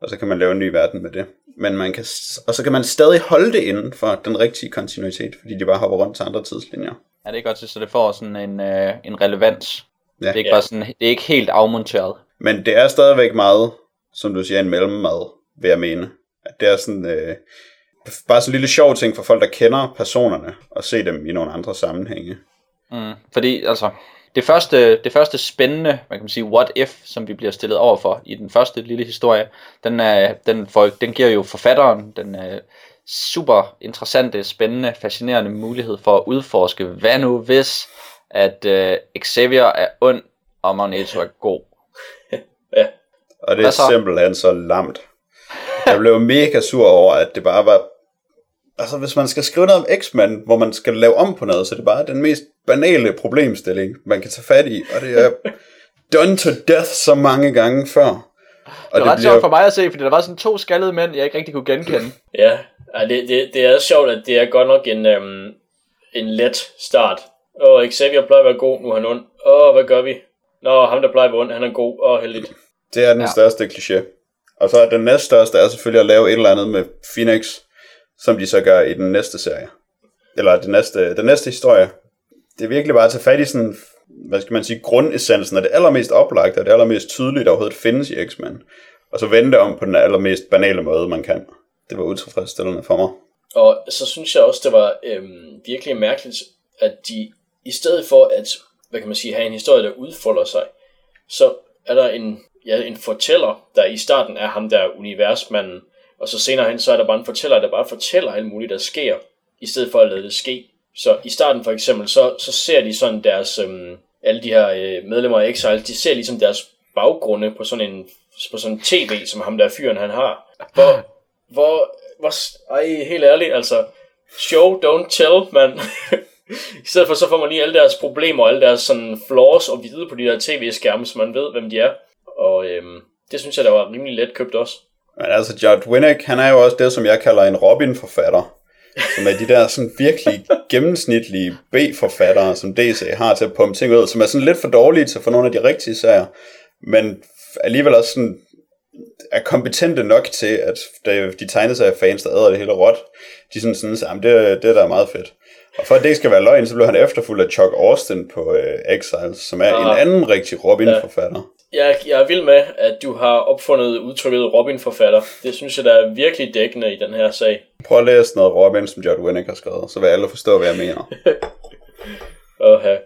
Og så kan man lave en ny verden med det. Men man kan, og så kan man stadig holde det inden for den rigtige kontinuitet, fordi de bare hopper rundt til andre tidslinjer. Ja, det er godt, så det får sådan en, øh, en relevans. Ja. Det er ikke bare sådan, det er ikke helt afmonteret. Men det er stadigvæk meget, som du siger, en mellemmad, vil jeg mene. Det er sådan, øh, bare sådan en lille sjov ting for folk, der kender personerne, og se dem i nogle andre sammenhænge. Mm, fordi altså, det første, det første spændende, man kan sige, what if, som vi bliver stillet over for i den første lille historie, den, er, den, får, den giver jo forfatteren den er super interessante, spændende, fascinerende mulighed for at udforske, hvad nu hvis, at øh, Xavier er ond, og Magneto er god. [LAUGHS] Ja, Og det er simpelthen så lamt. Jeg blev mega sur over, at det bare var... Altså, hvis man skal skrive noget om X-Men, hvor man skal lave om på noget, så det er bare den mest banale problemstilling, man kan tage fat i. Og det er [LAUGHS] done to death så mange gange før. Og Det var ret sjovt for mig at se, fordi der var sådan to skaldede mænd, jeg ikke rigtig kunne genkende. [CLEARS THROAT] ja. Det, det, det er sjovt, at det er godt nok en, øhm, en let start. Åh, Xavier plejer at være god, nu er han ond. Åh, hvad gør vi? Nå, ham der plejer at være ond, han er god. Åh, heldigt. Det er den ja. største kliché. Og så er den næststørste er selvfølgelig at lave et eller andet med Phoenix, som de så gør i den næste serie. Eller den næste, den næste historie. Det er virkelig bare at tage fat i sådan, hvad skal man sige, grundessensen af det allermest oplagte, og det allermest tydelige, der overhovedet findes i X-Men. Og så vende det om på den allermest banale måde, man kan. det var utilfredsstillende for mig. Og så synes jeg også, det var øhm, virkelig mærkeligt, at de i stedet for at, hvad kan man sige, have en historie, der udfolder sig, så er der en, ja, en fortæller, der i starten er ham der universmanden, og så senere hen, så er der bare en fortæller, der bare fortæller alt muligt, der sker, i stedet for at lade det ske. Så i starten for eksempel, så, så ser de sådan deres, øhm, alle de her øh, medlemmer af Exile, de ser ligesom deres baggrunde på sådan en på sådan en tv, som ham der fyren han har. Hvor, hvor, hvor, ej, helt ærligt, altså, show, don't tell, man. [LAUGHS] I stedet for, så får man lige alle deres problemer og alle deres sådan flaws og vide på de der tv-skærme, så man ved, hvem de er. Og øhm, det synes jeg, der var rimelig let købt også. Men altså, Judd Winnick, han er jo også det, som jeg kalder en Robin-forfatter. Som er de der sådan virkelig gennemsnitlige B-forfattere, som DC har til at pumpe ting ud, som er sådan lidt for dårlige til at få nogle af de rigtige serier, men alligevel også sådan er kompetente nok til, at de tegneseriefans, der æder det hele råt, de sådan synes, at det, det der er meget fedt. Og for at det ikke skal være løgn, så blev han efterfulgt af Chuck Austin på uh, Exiles, som er ah. en anden rigtig Robin-forfatter. Jeg, jeg er vild med, at du har opfundet udtrykket Robin-forfatter. Det synes jeg, der er virkelig dækkende i den her sag. Prøv at læse noget Robin, som Judd Winnick har skrevet, så vil alle forstå, hvad jeg mener. [LAUGHS] okay.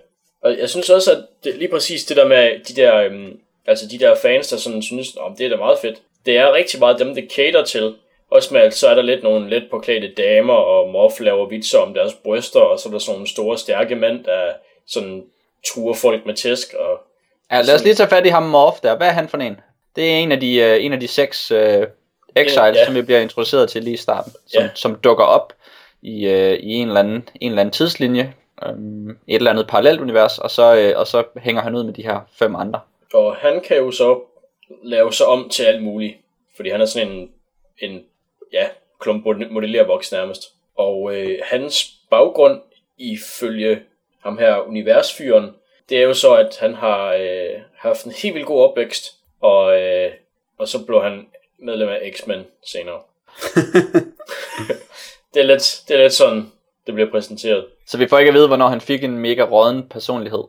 Og jeg synes også, at det, lige præcis det der med de der, øhm, altså de der fans, der sådan synes, om det er da meget fedt. Det er rigtig meget dem, det cater til. Også med, at så er der lidt nogle let påklædte damer, og Moff laver vitser om deres bryster, og så er der sådan nogle store, stærke mænd, der sådan truer folk med tæsk. Og ja, lad os lige tage fat i ham Moff der. Hvad er han for en? Det er en af de, uh, en af de seks uh, exiles, ja. som vi bliver introduceret til lige i starten, som, ja. som dukker op i, uh, i en, eller anden, en eller anden tidslinje, um, et eller andet parallelt univers, og så, uh, og så hænger han ud med de her fem andre. Og han kan jo så lave sig om til alt muligt, fordi han er sådan en, en ja, klump modellervoks nærmest. Og øh, hans baggrund ifølge ham her universfyren, det er jo så, at han har øh, haft en helt vildt god opvækst, og, øh, og så blev han medlem af X-Men senere. [LAUGHS] det, er lidt, det er lidt sådan, det bliver præsenteret. Så vi får ikke at vide, hvornår han fik en mega råden personlighed?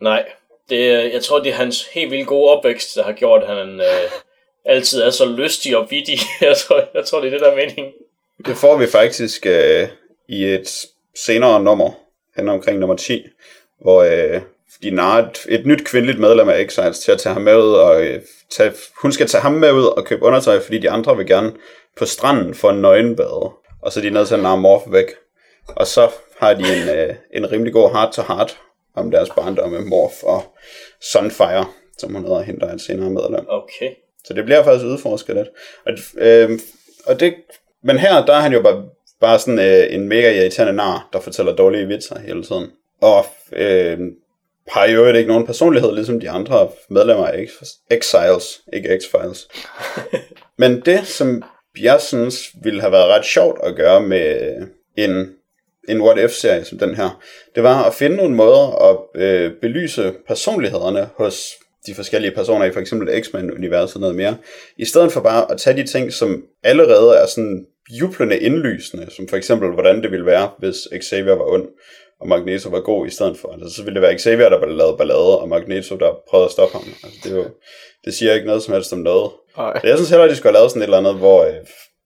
Nej, det, jeg tror, det er hans helt vildt gode opvækst, der har gjort, at han øh, altid er så lystig og vittig. [LAUGHS] jeg, tror, jeg tror, det er det, der er meningen. Det får vi faktisk øh, i et senere nummer, hen omkring nummer 10, hvor øh, de narrer et, et nyt kvindeligt medlem af Exiles til at tage ham med ud, og øh, tage, hun skal tage ham med ud og købe undertøj, fordi de andre vil gerne på stranden for en nøgenbade. Og så er de nødt til at narre Morph væk. Og så har de en, øh, en rimelig god heart-to-heart om deres barndom med Morph og Sunfire, som hun hedder, hende der er et senere medlem. Okay. Så det bliver faktisk udforsket lidt. Og, øh, og det, men her, der er han jo bare, bare sådan øh, en mega irriterende nar, der fortæller dårlige vitser hele tiden. Og øh, har jo ikke nogen personlighed, ligesom de andre medlemmer af Exiles, ikke X-Files. [LAUGHS] men det, som jeg synes ville have været ret sjovt at gøre med en, en What If-serie som den her, det var at finde nogle måder at øh, belyse personlighederne hos de forskellige personer i for eksempel X-Men-universet noget mere, i stedet for bare at tage de ting, som allerede er sådan jublende indlysende, som for eksempel, hvordan det ville være, hvis Xavier var ond, og Magneto var god i stedet for. Altså, så ville det være Xavier, der lavede ballade, og Magneto, der prøvede at stoppe ham. Altså, det, er jo, det siger ikke noget som helst om noget. Ej. Så jeg synes heller, at de skulle have lavet sådan et eller andet, hvor, øh,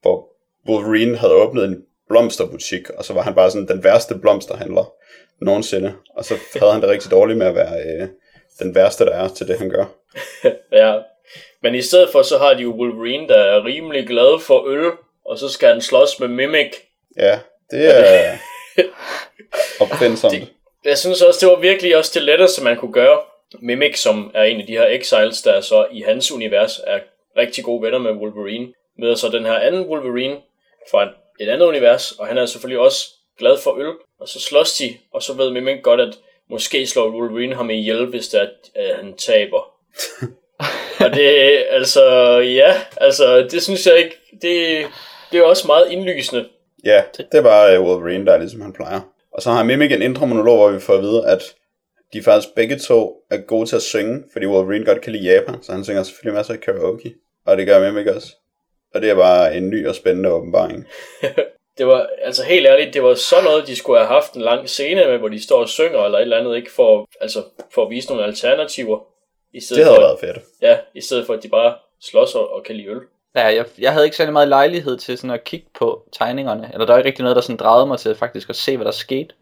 hvor Wolverine havde åbnet en blomsterbutik, og så var han bare sådan den værste blomsterhandler nogensinde. Og så havde han det rigtig dårligt med at være øh, den værste, der er til det, han gør. [LAUGHS] ja, men i stedet for, så har de jo Wolverine, der er rimelig glad for øl, og så skal han slås med Mimic. Ja, det er [LAUGHS] opfindsomt. Det, jeg synes også, det var virkelig også det letteste, man kunne gøre. Mimic, som er en af de her exiles, der så i hans univers er rigtig gode venner med Wolverine, møder så den her anden Wolverine fra et andet univers, og han er selvfølgelig også glad for øl, og så slås de, og så ved Mimic godt, at måske slår Wolverine ham ihjel, hvis det er, at han taber. [LAUGHS] og det, altså, ja, altså, det synes jeg ikke, det, det er også meget indlysende. Ja, det er bare Wolverine, der er ligesom han plejer. Og så har Mimic en intro monolog, hvor vi får at vide, at de faktisk begge to er gode til at synge, fordi Wolverine godt kan lide Japan, så han synger selvfølgelig masser af karaoke. Og det gør Mimic også. Og det er bare en ny og spændende åbenbaring. [LAUGHS] det var, altså helt ærligt, det var så noget, de skulle have haft en lang scene med, hvor de står og synger eller et eller andet, ikke for, altså, for at vise nogle alternativer. I stedet det havde for, været fedt. Ja, i stedet for, at de bare slås og, og kan lide øl. Ja, jeg, jeg havde ikke særlig meget lejlighed til sådan at kigge på tegningerne, eller der er ikke rigtig noget, der sådan drejede mig til faktisk at se, hvad der skete,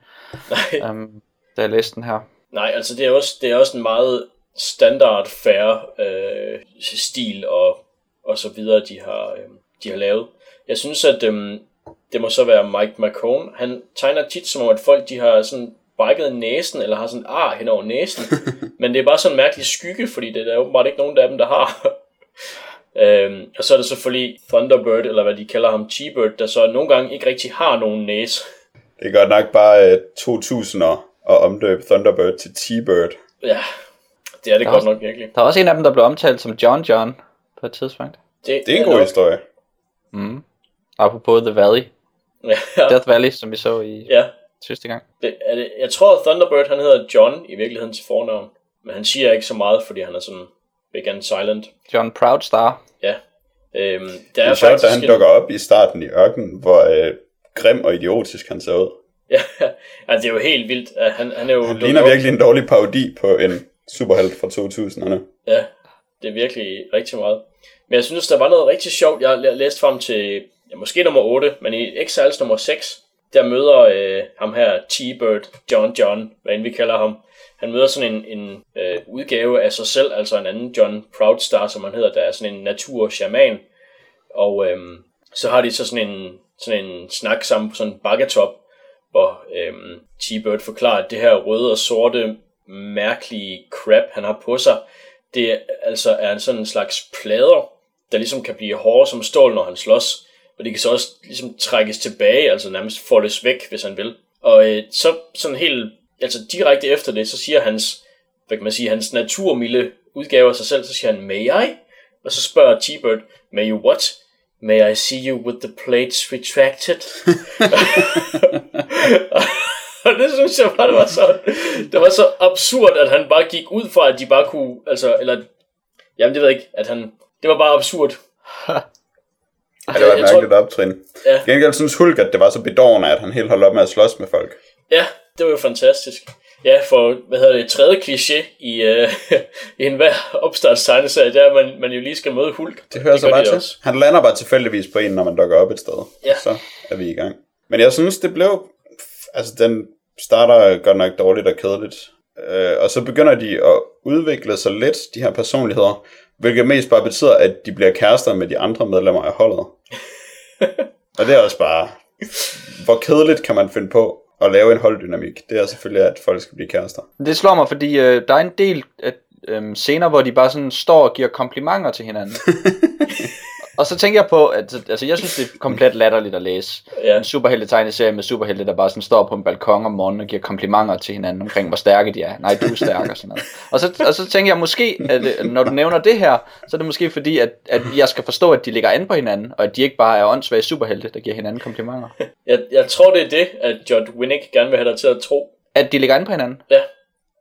Nej, um, da jeg læste den her. nej altså det er også, det er også en meget standard fair øh, stil og, og så videre, de har, øh, de har lavet. Jeg synes, at øh, det må så være Mike McCone. Han tegner tit som om, at folk de har sådan brækket næsen, eller har sådan ar hen over næsen. [LAUGHS] Men det er bare sådan en mærkelig skygge, fordi det er der åbenbart ikke nogen af dem, der har. Øhm, og så er der selvfølgelig Thunderbird, eller hvad de kalder ham, T-Bird, der så nogle gange ikke rigtig har nogen næse. Det er godt nok bare øh, 2000'er at omdøbe Thunderbird til T-Bird. Ja, det er det Der er godt også- nok virkelig. Der er også en af dem, der blev omtalt som John John på et tidspunkt. Det er en god nok- historie. Mm. Apropos The Valley. [LAUGHS] Ja, Death Valley, som vi så i ja. sidste gang. Det, er det, jeg tror, Thunderbird han hedder John i virkeligheden til fornavn. Men han siger ikke så meget, fordi han er sådan big and silent. John Proudstar. Ja. Øhm, der Det er, er sjovt, da han en- dukker op i starten i ørkenen, hvor øh, grim og idiotisk han ser ud. Ja, [LAUGHS] altså, det er jo helt vildt. at Han, han er jo... Han ligner virkelig en dårlig parodi på en superhelt fra 2000'erne. Ja, det er virkelig rigtig meget. Men jeg synes, der var noget rigtig sjovt. Jeg har læst frem til, ja, måske nummer 8, men i Exiles nummer 6, der møder øh, ham her, T-Bird, John John, hvad end vi kalder ham. Han møder sådan en, en øh, udgave af sig selv, altså en anden John Proudstar, som han hedder, der er sådan en natur-shaman. Og øhm, så har de så sådan en, sådan en snak sammen på sådan en bakketop, hvor øhm, T-Bird forklarer, at det her røde og sorte, mærkelige crap, han har på sig, det altså er en sådan en slags plader, der ligesom kan blive hårde som stål, når han slås. Og det kan så også ligesom trækkes tilbage, altså nærmest foldes væk, hvis han vil. Og øh, så sådan helt, altså direkte efter det, så siger hans, hvad kan man sige, hans naturmilde udgave af sig selv, så siger han, may I? Og så spørger T-Bird, may you what? May I see you with the plates retracted? [LAUGHS] Og det synes jeg bare, det var så, det var så absurd, at han bare gik ud fra, at de bare kunne, altså, eller, jamen det ved jeg ikke, at han, det var bare absurd. Ja, det var et Jeg tror- mærkeligt optrin. Ja. Gengæld synes Hulk, at det var så bedårende, at han helt holdt op med at slås med folk. Ja, det var jo fantastisk. Ja, for, hvad hedder det, tredje kliché i, øh, [LAUGHS] i enhver opstartstegneserie, det er, at man, man jo lige skal møde Hulk. Det hører så gør bare til. også. Han lander bare tilfældigvis på en, når man dukker op et sted. Ja. Så er vi i gang. Men jeg synes, det blev... Altså, den starter godt nok dårligt og kedeligt. Øh, og så begynder de at udvikle sig lidt, de her personligheder. Hvilket mest bare betyder, at de bliver kærester med de andre medlemmer af holdet. [LAUGHS] og det er også bare... Hvor kedeligt kan man finde på at lave en holddynamik? Det er selvfølgelig, at folk skal blive kærester. Det slår mig, fordi øh, der er en del af, øh, scener, hvor de bare sådan står og giver komplimenter til hinanden. [LAUGHS] og så tænker jeg på, at altså, jeg synes, det er komplet latterligt at læse. Ja. En superhelte tegneserie med superhelte, der bare sådan står på en balkon om morgenen og giver komplimenter til hinanden omkring, hvor stærke de er. Nej, du er stærk og sådan noget. Og så, og så tænker jeg måske, at øh, når du nævner det her, så er det måske fordi, at, at jeg skal forstå, at de ligger an på hinanden, og at de ikke bare er åndssvage superhelte, der giver hinanden komplimenter. Jeg, jeg tror, det er det, at John Winnick gerne vil have dig til at tro. At de ligger an på hinanden? Ja.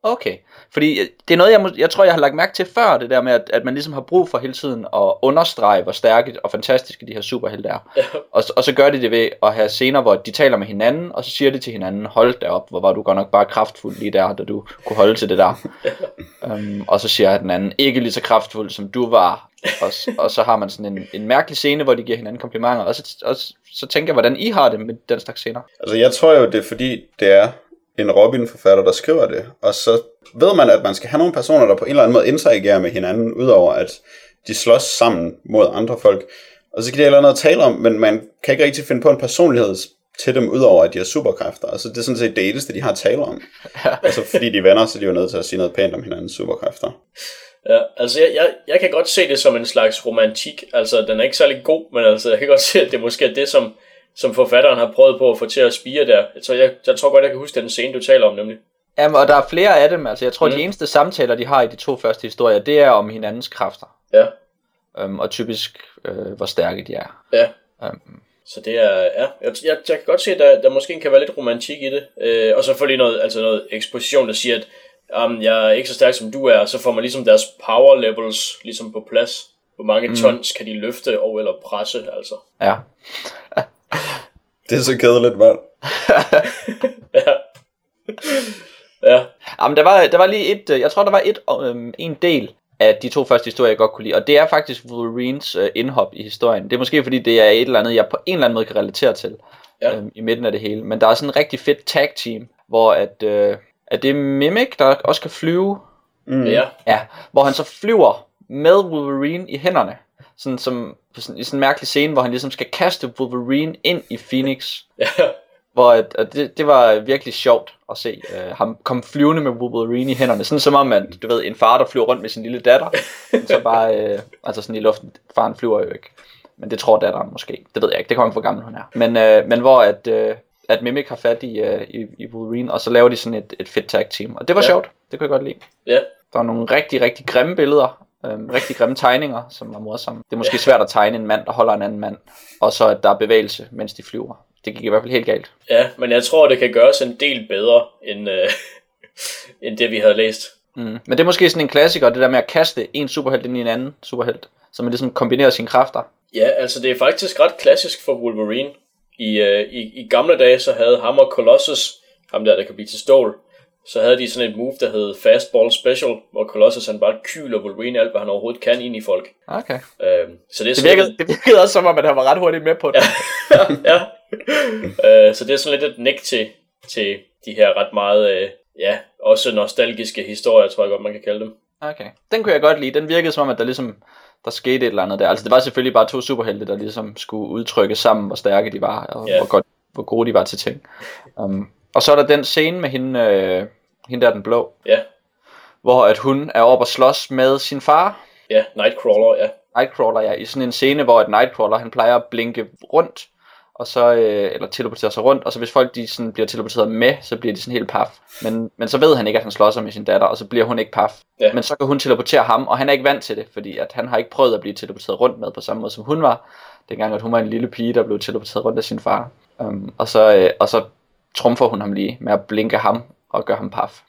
Okay. Fordi øh, det er noget, jeg, må, jeg tror, jeg har lagt mærke til før, det der med, at, at man ligesom har brug for hele tiden at understrege, hvor stærke og fantastiske de her superhelte er. Ja. Og, og så gør de det ved at have scener, hvor de taler med hinanden, og så siger de til hinanden, hold da op, hvor var du godt nok bare kraftfuld lige der, da du kunne holde til det der. um, [LAUGHS] og så siger den anden, ikke lige så kraftfuld som du var. Og, og så har man sådan en, en mærkelig scene, hvor de giver hinanden komplimenter. Og så, og så, så tænker jeg, hvordan I har det med den slags scener. Altså, jeg tror jo, det er fordi, det er en Robin-forfatter, der skriver det. Og så ved man, at man skal have nogle personer, der på en eller anden måde interagerer med hinanden, udover at de slås sammen mod andre folk. Og så kan de have noget at tale om, men man kan ikke rigtig finde på en personlighed til dem, udover at de har superkræfter. Altså, det er sådan set det eneste, de har at tale om. [LAUGHS] altså, fordi de er venner, så er de jo nødt til at sige noget pænt om hinandens superkræfter. Ja, altså jeg, jeg, jeg kan godt se det som en slags romantik. Altså, den er ikke særlig god, men altså, jeg kan godt se, at det måske er det, som, som forfatteren har prøvet på at få til at spire der. Så jeg, jeg tror godt, jeg kan huske den scene, du taler om, nemlig. Jamen, og der er flere af dem. Altså, jeg tror, mm. De eneste samtaler, de har i de to første historier, det er om hinandens kræfter. Ja, Um, og typisk, øh, hvor stærke de er. ja. Um, Så det er, ja, jeg, jeg, jeg kan godt se, at der, der måske kan være lidt romantik i det. Øh, og selvfølgelig noget, altså noget eksposition, der siger, at um, jeg er ikke så stærk som du er, så får man ligesom deres power levels ligesom på plads. Hvor mange mm. tons kan de løfte og eller presse, altså. ja. Det er så kedeligt, mand. [LAUGHS] Ja. ja, Jamen, der var, der var lige et, øh, jeg tror, der var et, øhm, en del af de to første historier, jeg godt kunne lide. Og det er faktisk Wolverines øh, indhop i historien. Det er måske fordi, det er et eller andet, jeg på en eller anden måde kan relatere til Ja. øh, i midten af det hele. Men der er sådan en rigtig fedt tag team, hvor at, øh, at det er Mimic, der også kan flyve. Mm. Ja, Ja, hvor han så flyver med Wolverine i hænderne. Sådan som på sådan, i sådan en mærkelig scene, hvor han ligesom skal kaste Wolverine ind i Phoenix. [LAUGHS] ja, Hvor at, at det, det var virkelig sjovt at se øh, ham komme flyvende med Wolverine i hænderne. Sådan som om, at du ved, en far, der flyver rundt med sin lille datter. [LAUGHS] så bare, øh, altså sådan i luften. Faren flyver jo ikke. Men det tror datteren måske. Det ved jeg ikke. Det kommer hvor gammel hun er. Men, øh, men hvor at, øh, at Mimic har fat i, øh, i, i Wolverine, og så laver de sådan et, et fedt tag team. Og det var ja. sjovt. Det kunne jeg godt lide. ja. Der var nogle rigtig, rigtig grimme billeder. Øhm, rigtig grimme tegninger, som var morsomme. Det er måske svært at tegne en mand, der holder en anden mand. Og så at der er bevægelse, mens de flyver. Det gik i hvert fald helt galt. Ja, men jeg tror, det kan gøres en del bedre, end, øh, [LAUGHS] end det, vi havde læst. Mm. Men det er måske sådan en klassiker, det der med at kaste en superhelt ind i en anden superhelt. Så man ligesom kombinerer sine kræfter. Ja, altså det er faktisk ret klassisk for Wolverine. I, øh, i, i gamle dage, så havde ham og Colossus, ham der, der kan blive til stål, så havde de sådan et move, der hed Fastball Special, hvor Colossus han bare kyler Wolverine alt, hvad han overhovedet kan ind i folk. Okay. Øh, så det er Det virkede, det virkede også som om, at han var ret hurtigt med på det. ja. [LAUGHS] øh, så det er sådan lidt et nik til, til de her ret meget, øh, ja, også nostalgiske historier, tror jeg godt, man kan kalde dem. Okay. Den kunne jeg godt lide. Den virkede som om, at der ligesom der skete et eller andet der. Altså det var selvfølgelig bare to superhelte, der ligesom skulle udtrykke sammen, hvor stærke de var, og Ja. hvor, godt, hvor gode de var til ting. Um, og så er der den scene med hende, øh, hende der den blå, Ja, hvor at hun er oppe og slås med sin far, ja, Nightcrawler, ja. Nightcrawler, ja, i sådan en scene, hvor at Nightcrawler, han plejer at blinke rundt, og så, øh, eller teleportere sig rundt, og så hvis folk de sådan bliver teleporteret med, så bliver de sådan helt paf. Men, men så ved han ikke, at han slår sig med sin datter, og så bliver hun ikke paf. Ja. Men så kan hun teleportere ham, og han er ikke vant til det, fordi at han har ikke prøvet at blive teleporteret rundt med på samme måde, som hun var, dengang at hun var en lille pige, der blev teleporteret rundt af sin far. Um, og, så, øh, og så trumfer hun ham lige med at blinke ham og gør ham paf.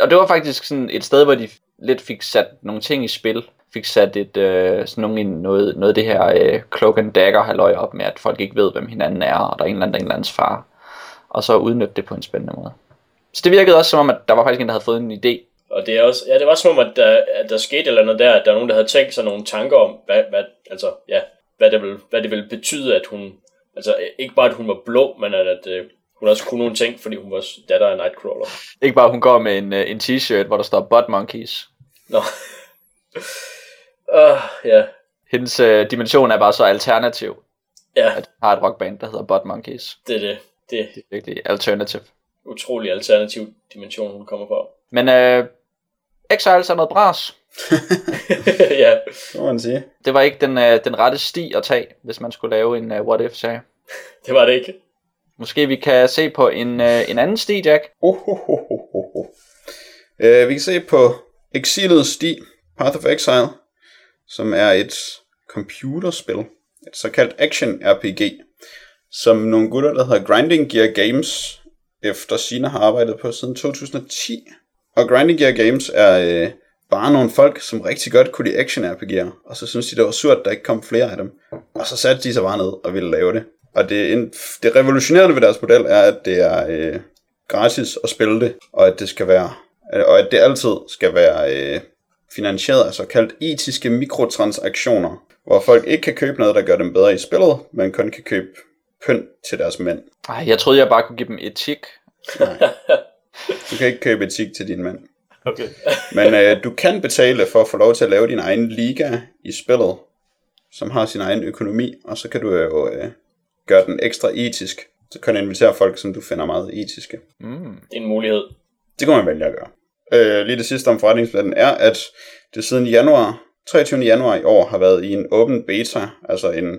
Og det var faktisk sådan et sted, hvor de lidt fik sat nogle ting i spil. Fik sat et, øh, sådan nogle, noget, noget af det her øh, cloak and dagger halløj op med, at folk ikke ved, hvem hinanden er, og der er en eller anden, der er en eller andens far. Og så udnytte det på en spændende måde. Så det virkede også som om, at der var faktisk en, der havde fået en idé. Og det er også, ja, det var som om, at der, at der skete et eller andet der, at der er nogen, der havde tænkt sig nogle tanker om, hvad, hvad, altså, ja, hvad, det vil, hvad det ville betyde, at hun, altså ikke bare, at hun var blå, men at, at øh, hun også kunne nogle ting, fordi hun var datter af Nightcrawler. Ikke bare, hun går med en, øh, en t-shirt, hvor der står Butt Monkeys. Nå. uh, [LAUGHS] ja, Hendes øh, dimension er bare så alternativ, ja, at hun har et rockband, der hedder Butt Monkeys. det er det. Det er Det er virkelig alternative. utrolig alternativ dimension, hun kommer fra. Men øh, Exiles er noget bras. [LAUGHS] ja, Det må man sige. Det var ikke den, øh, den rette sti at tage, hvis man skulle lave en øh, what if serie. det var det ikke. Måske vi kan se på en, øh, en anden sti, Jack. Ohohohoho. Uh, vi kan se på Exilets Sti, Path of Exile, som er et computerspil, et såkaldt action RPG, som nogle gutter, der hedder Grinding Gear Games, efter sine har arbejdet på siden 2010. Og Grinding Gear Games er øh, bare nogle folk, som rigtig godt kunne lide action RPG'er, og så synes de, det var surt, at der ikke kom flere af dem. Og så satte de sig bare ned og ville lave det. Og det, en, det revolutionerende ved deres model er, at det er øh, gratis at spille det, og at det skal være, øh, og at det altid skal være øh, finansieret af såkaldt etiske mikrotransaktioner, hvor folk ikke kan købe noget, der gør dem bedre i spillet, men kun kan købe pynt til deres mænd. Ej, jeg troede, jeg bare kunne give dem etik. Du kan ikke købe etik til din mand. Okay. Men øh, du kan betale for at få lov til at lave din egen liga i spillet, som har sin egen økonomi, og så kan du jo øh, gøre den ekstra etisk. Så kan du invitere folk, som du finder meget etiske. Mm. Det er en mulighed. Det kunne man vælge at gøre. Øh, lige det sidste om forretningsplanen er, at det siden januar, 23. januar i år har været i en åben beta, altså en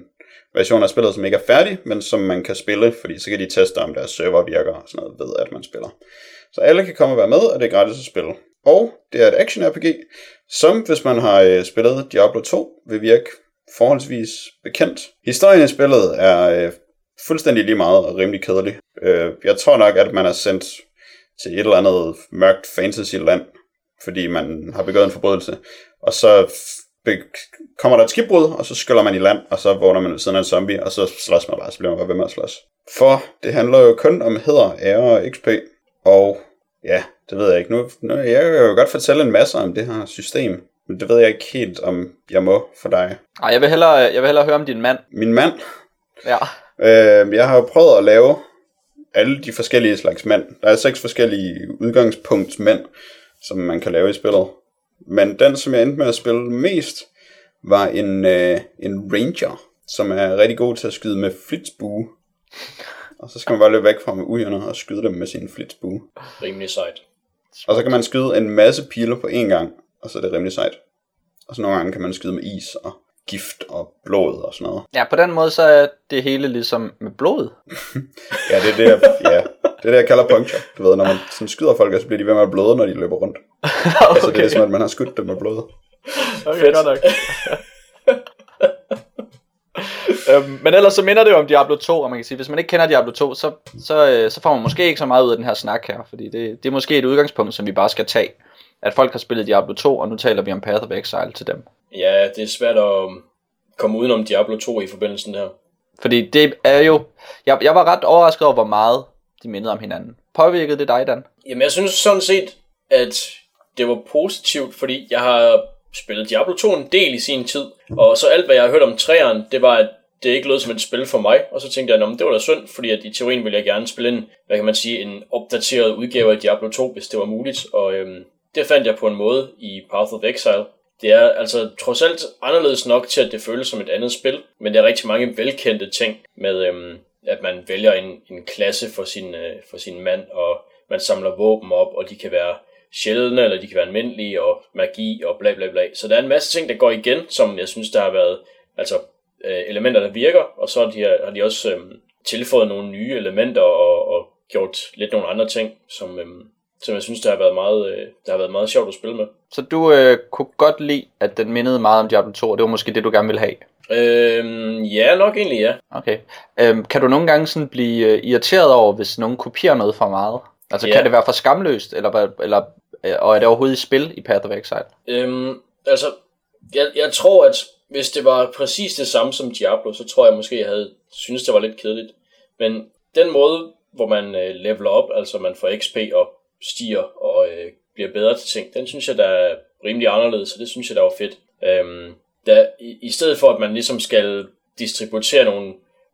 version af spillet, som ikke er færdig, men som man kan spille, fordi så kan de teste, om deres server virker og sådan noget ved, at man spiller. Så alle kan komme og være med, og det er gratis at spille. Og det er et action-RPG, som hvis man har øh, spillet Diablo 2, vil virke forholdsvis bekendt. Historien i spillet er øh, fuldstændig lige meget og rimelig kedelig. Øh, jeg tror nok, at man er sendt til et eller andet mørkt fantasy-land, fordi man har begået en forbrydelse. Og så be- kommer der et skibbrud, og så skyller man i land, og så vågner man ved siden af en zombie, og så slås man bare, så bliver man bare ved med at slås. For det handler jo kun om hæder, ære og XP, og ja, det ved jeg ikke. Nu, nu jeg kan jo godt fortælle en masse om det her system, men det ved jeg ikke helt, om jeg må for dig. Ej, jeg vil hellere, jeg vil hellere høre om din mand. Min mand, Ja. øh, jeg har jo prøvet at lave alle de forskellige slags mænd. Der er seks forskellige udgangspunktsmænd, som man kan lave i spillet. Men den, som jeg endte med at spille mest, var en, øh, en ranger, som er rigtig god til at skyde med flitsbue. Og så skal man bare løbe væk fra med ujerne og skyde dem med sin flitsbue. Rimelig sejt. Og så kan man skyde en masse piler på én gang, og så er det rimelig sejt. Og så nogle gange kan man skyde med is og gift og blod og sådan noget. Ja, på den måde så er det hele ligesom med blod. [LAUGHS] Ja, det er det, jeg, ja, det, er det, jeg kalder puncture. Du ved, når man sådan skyder folk, og så bliver de ved med at bløde, når de løber rundt. Okay. [LAUGHS] Altså, det er som, at man har skudt dem med blod. Okay, godt nok. [LAUGHS] øhm, men ellers så minder det jo om Diablo 2, og man kan sige, hvis man ikke kender Diablo 2, så, så, øh, så får man måske ikke så meget ud af den her snak her, fordi det, det er måske et udgangspunkt, som vi bare skal tage. At folk har spillet Diablo 2, og nu taler vi om Path of Exile til dem. Ja, det er svært at komme udenom Diablo 2 i forbindelsen her. Fordi det er jo... Jeg, jeg var ret overrasket over, hvor meget de mindede om hinanden. Påvirkede det dig, Dan? Jamen, jeg synes sådan set, at det var positivt, fordi jeg har spillet Diablo 2 en del i sin tid, og så alt, hvad jeg har hørt om træeren, det var, at det ikke lød som et spil for mig, og så tænkte jeg, at det var da synd, fordi at i teorien ville jeg gerne spille en, hvad kan man sige, en opdateret udgave af Diablo 2, hvis det var muligt, og øhm, det fandt jeg på en måde i Path of Exile. Det er altså trods alt anderledes nok til, at det føles som et andet spil, men der er rigtig mange velkendte ting med, øhm, at man vælger en, en klasse for sin, øh, for sin mand, og man samler våben op, og de kan være sjældne, eller de kan være almindelige, og magi, og bla bla bla. Så der er en masse ting, der går igen, som jeg synes, der har været altså, øh, elementer, der virker, og så har de, har de også øh, tilføjet nogle nye elementer, og, og gjort lidt nogle andre ting, som, øh, som jeg synes, der har været meget, øh, der har været meget sjovt at spille med. Så du øh, kunne godt lide, at den mindede meget om Diablo 2, og det var måske det, du gerne ville have? Øh, ja, nok egentlig ja. Okay. Øhm, kan du nogle gange sådan blive øh, irriteret over, hvis nogen kopierer noget for meget? Altså, Ja. kan det være for skamløst, eller, eller, øh, og er det overhovedet i spil i Path of Exile? Øhm, altså, jeg, jeg tror, at hvis det var præcis det samme som Diablo, så tror jeg måske, jeg havde synes det var lidt kedeligt. Men den måde, hvor man øh, leveler op, altså man får XP og stiger og øh, bliver bedre til ting, den synes jeg, der er rimelig anderledes, så det synes jeg, der var fedt. Øhm, der, i, I stedet for, at man ligesom skal distribuere nogle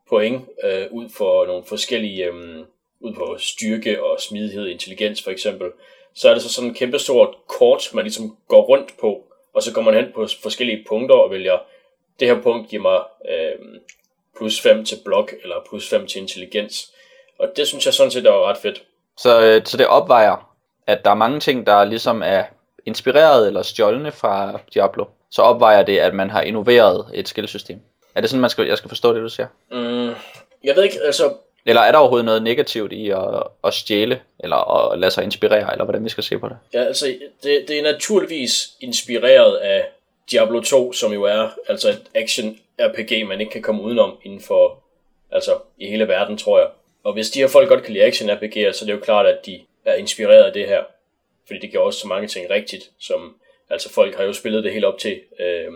point øh, ud for nogle forskellige, øh, ud på styrke og smidighed, intelligens for eksempel, så er det så sådan et kæmpe stort kort, man ligesom går rundt på, og så går man hen på forskellige punkter og vælger, det her punkt giver mig øh, plus 5 til blok, eller plus 5 til intelligens. Og det synes jeg sådan set der var ret fedt. Så, øh, så det opvejer, at der er mange ting, der ligesom er inspireret eller stjålne fra Diablo. Så opvejer det, at man har innoveret et skillsystem. Er det sådan, man skal, jeg skal forstå det, du siger? Mm, jeg ved ikke, altså, Eller er der overhovedet noget negativt i at, at stjæle, eller at lade sig inspirere, eller hvordan vi skal se på det? ja, altså det, det er naturligvis inspireret af Diablo 2, som jo er altså et action RPG, man ikke kan komme udenom inden for, altså i hele verden, tror jeg. Og hvis de her folk godt kan lide action RPG'er, så er det jo klart, at de er inspireret af det her. Fordi det gør også så mange ting rigtigt, som, altså folk har jo spillet det helt op til, øh,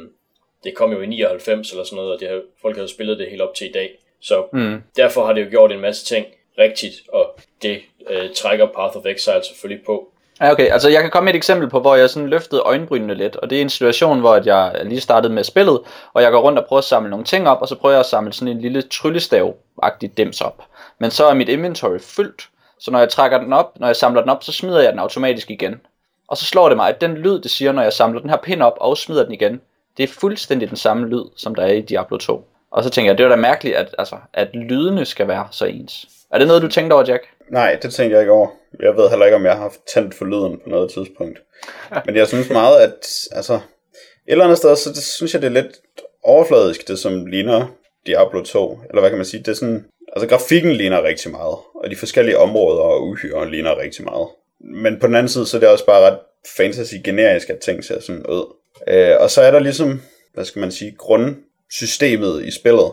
det kom jo i 99 eller sådan noget, og det har, folk har jo spillet det helt op til i dag. Så Mm. derfor har det jo gjort en masse ting rigtigt, og det øh, trækker Path of Exile selvfølgelig på. Ja, okay. Altså, jeg kan komme med et eksempel på, hvor jeg sådan løftede øjenbrynene lidt. Og det er en situation, hvor at jeg lige startede med spillet, og jeg går rundt og prøver at samle nogle ting op, og så prøver jeg at samle sådan en lille tryllestav-agtig dims op. Men så er mit inventory fyldt, så når jeg trækker den op, når jeg samler den op, så smider jeg den automatisk igen. Og så slår det mig, at den lyd, det siger, når jeg samler den her pind op og smider den igen, det er fuldstændig den samme lyd, som der er i Diablo 2. Og så tænker jeg, det er da mærkeligt, at, altså, at lydene skal være så ens. Er det noget, du tænkte over, Jack? Nej, det tænkte jeg ikke over. Jeg ved heller ikke, om jeg har haft tændt for lyden på noget tidspunkt. [LAUGHS] Men jeg synes meget, at altså, et eller andet sted, så det, synes jeg, det er lidt overfladisk, det som ligner Diablo 2. Eller hvad kan man sige? Det er sådan, altså grafikken ligner rigtig meget, og de forskellige områder og uhyre ligner rigtig meget. Men på den anden side, så er det også bare ret fantasy-generisk, at ting ser sådan ud. Øh, og så er der ligesom, hvad skal man sige, grundsystemet i spillet,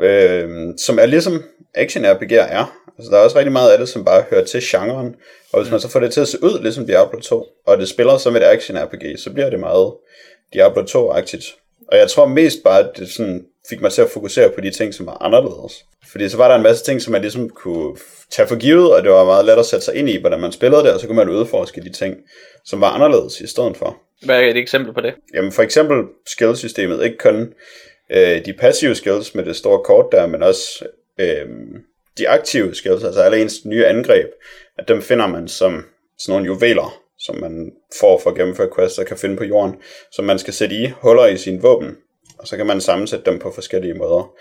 øh, som er ligesom action RPG er. Altså, der er også rigtig meget af det, som bare hører til genren. Og hvis man så får det til at se ud ligesom Diablo 2, og det spiller som et action RPG, så bliver det meget Diablo 2-agtigt. Og jeg tror mest bare, at det sådan fik mig til at fokusere på de ting, som var anderledes. Fordi så var der en masse ting, som man ligesom kunne tage for givet, og det var meget let at sætte sig ind i, hvordan man spillede det, og så kunne man udforske de ting, som var anderledes i stedet for. Hvad er et eksempel på det? Jamen for eksempel skillsystemet, ikke kun øh, de passive skills med det store kort der, men også øh, de aktive skills, altså alle ens nye angreb, at dem finder man som sådan nogle juveler, som man får for at gennemføre quests og kan finde på jorden, som man skal sætte i huller i sin våben, og så kan man sammensætte dem på forskellige måder,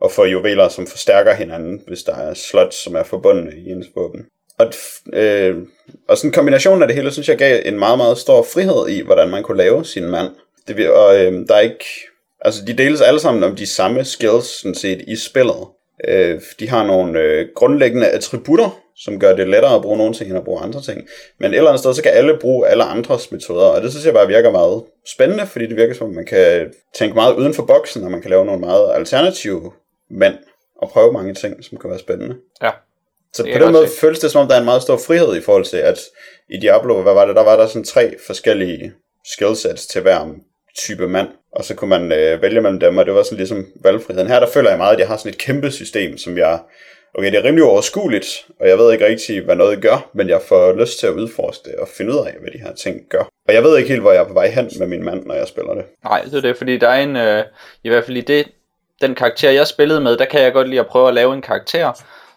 og få juveler, som forstærker hinanden, hvis der er slots, som er forbundne i ens våben. Og, øh, og sådan en kombination af det hele, synes jeg gav en meget, meget stor frihed i, hvordan man kunne lave sin mand. Det, og øh, der er ikke, altså de deles alle sammen om de samme skills, sådan set, i spillet. Øh, de har nogle øh, grundlæggende attributter, som gør det lettere at bruge nogle ting, end at bruge andre ting. Men et eller andet sted, så kan alle bruge alle andres metoder, og det synes jeg bare virker meget spændende, fordi det virker som, at man kan tænke meget uden for boksen, og man kan lave nogle meget alternative mænd, og prøve mange ting, som kan være spændende. Ja. Så Det på den måde se. føles det som om, der er en meget stor frihed i forhold til, at i Diablo, hvad var det, der var der sådan tre forskellige skillsets til hver type mand, og så kunne man øh, vælge mellem dem, og det var sådan ligesom valgfriheden. Her der føler jeg meget, at jeg har sådan et kæmpe system, som jeg, okay, det er rimelig overskueligt, og jeg ved ikke rigtig, hvad noget gør, men jeg får lyst til at udforske det og finde ud af, hvad de her ting gør. Og jeg ved ikke helt, hvor jeg er på vej hen med min mand, når jeg spiller det. Nej, det er det, fordi der er en, øh, i hvert fald i det, den karakter jeg spillede med, der kan jeg godt lide at prøve at lave en karakter,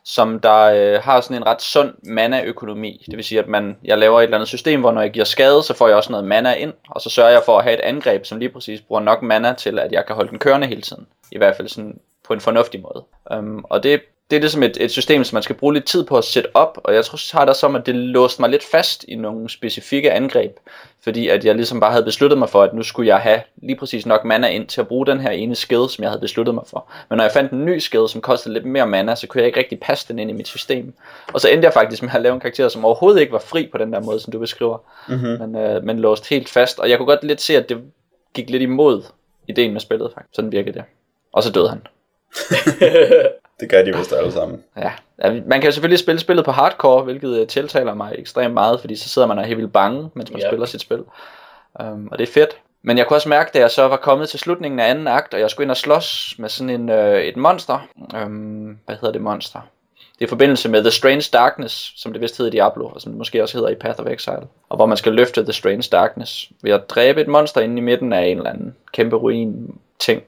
som der øh, har sådan en ret sund mana-økonomi. Det vil sige, at man, jeg laver et eller andet system, hvor når jeg giver skade, så får jeg også noget mana ind, og så sørger jeg for at have et angreb, som lige præcis bruger nok mana til, at jeg kan holde den kørende hele tiden. I hvert fald sådan på en fornuftig måde. Um, og det, det er ligesom et, et system, som man skal bruge lidt tid på at sætte op, og jeg tror, så har der som, at det låste mig lidt fast i nogle specifikke angreb, fordi at jeg ligesom bare havde besluttet mig for, at nu skulle jeg have lige præcis nok mana ind til at bruge den her ene skade, som jeg havde besluttet mig for. Men når jeg fandt en ny skade, som kostede lidt mere mana, så kunne jeg ikke rigtig passe den ind i mit system. Og så endte jeg faktisk med at lave en karakter, som overhovedet ikke var fri på den der måde, som du beskriver, Mm-hmm. men, øh, men låst helt fast. Og jeg kunne godt lidt se, at det gik lidt imod ideen med spillet, faktisk. Sådan virkede det. Og så døde han. [LAUGHS] Det gør de vist alle sammen. Ja, ja, man kan jo selvfølgelig spille spillet på hardcore, hvilket øh, tiltaler mig ekstremt meget, fordi så sidder man og er helt vildt bange, mens man Ja. spiller sit spil. Um, og det er fedt. Men jeg kunne også mærke, da jeg så var kommet til slutningen af anden akt, og jeg skulle ind og slås med sådan en, øh, et monster. Um, hvad hedder det monster? Det er i forbindelse med The Strange Darkness, som det vist hedder i Diablo, og som det måske også hedder i Path of Exile. Og hvor man skal løfte The Strange Darkness ved at dræbe et monster inde i midten af en eller anden kæmpe ruin ting.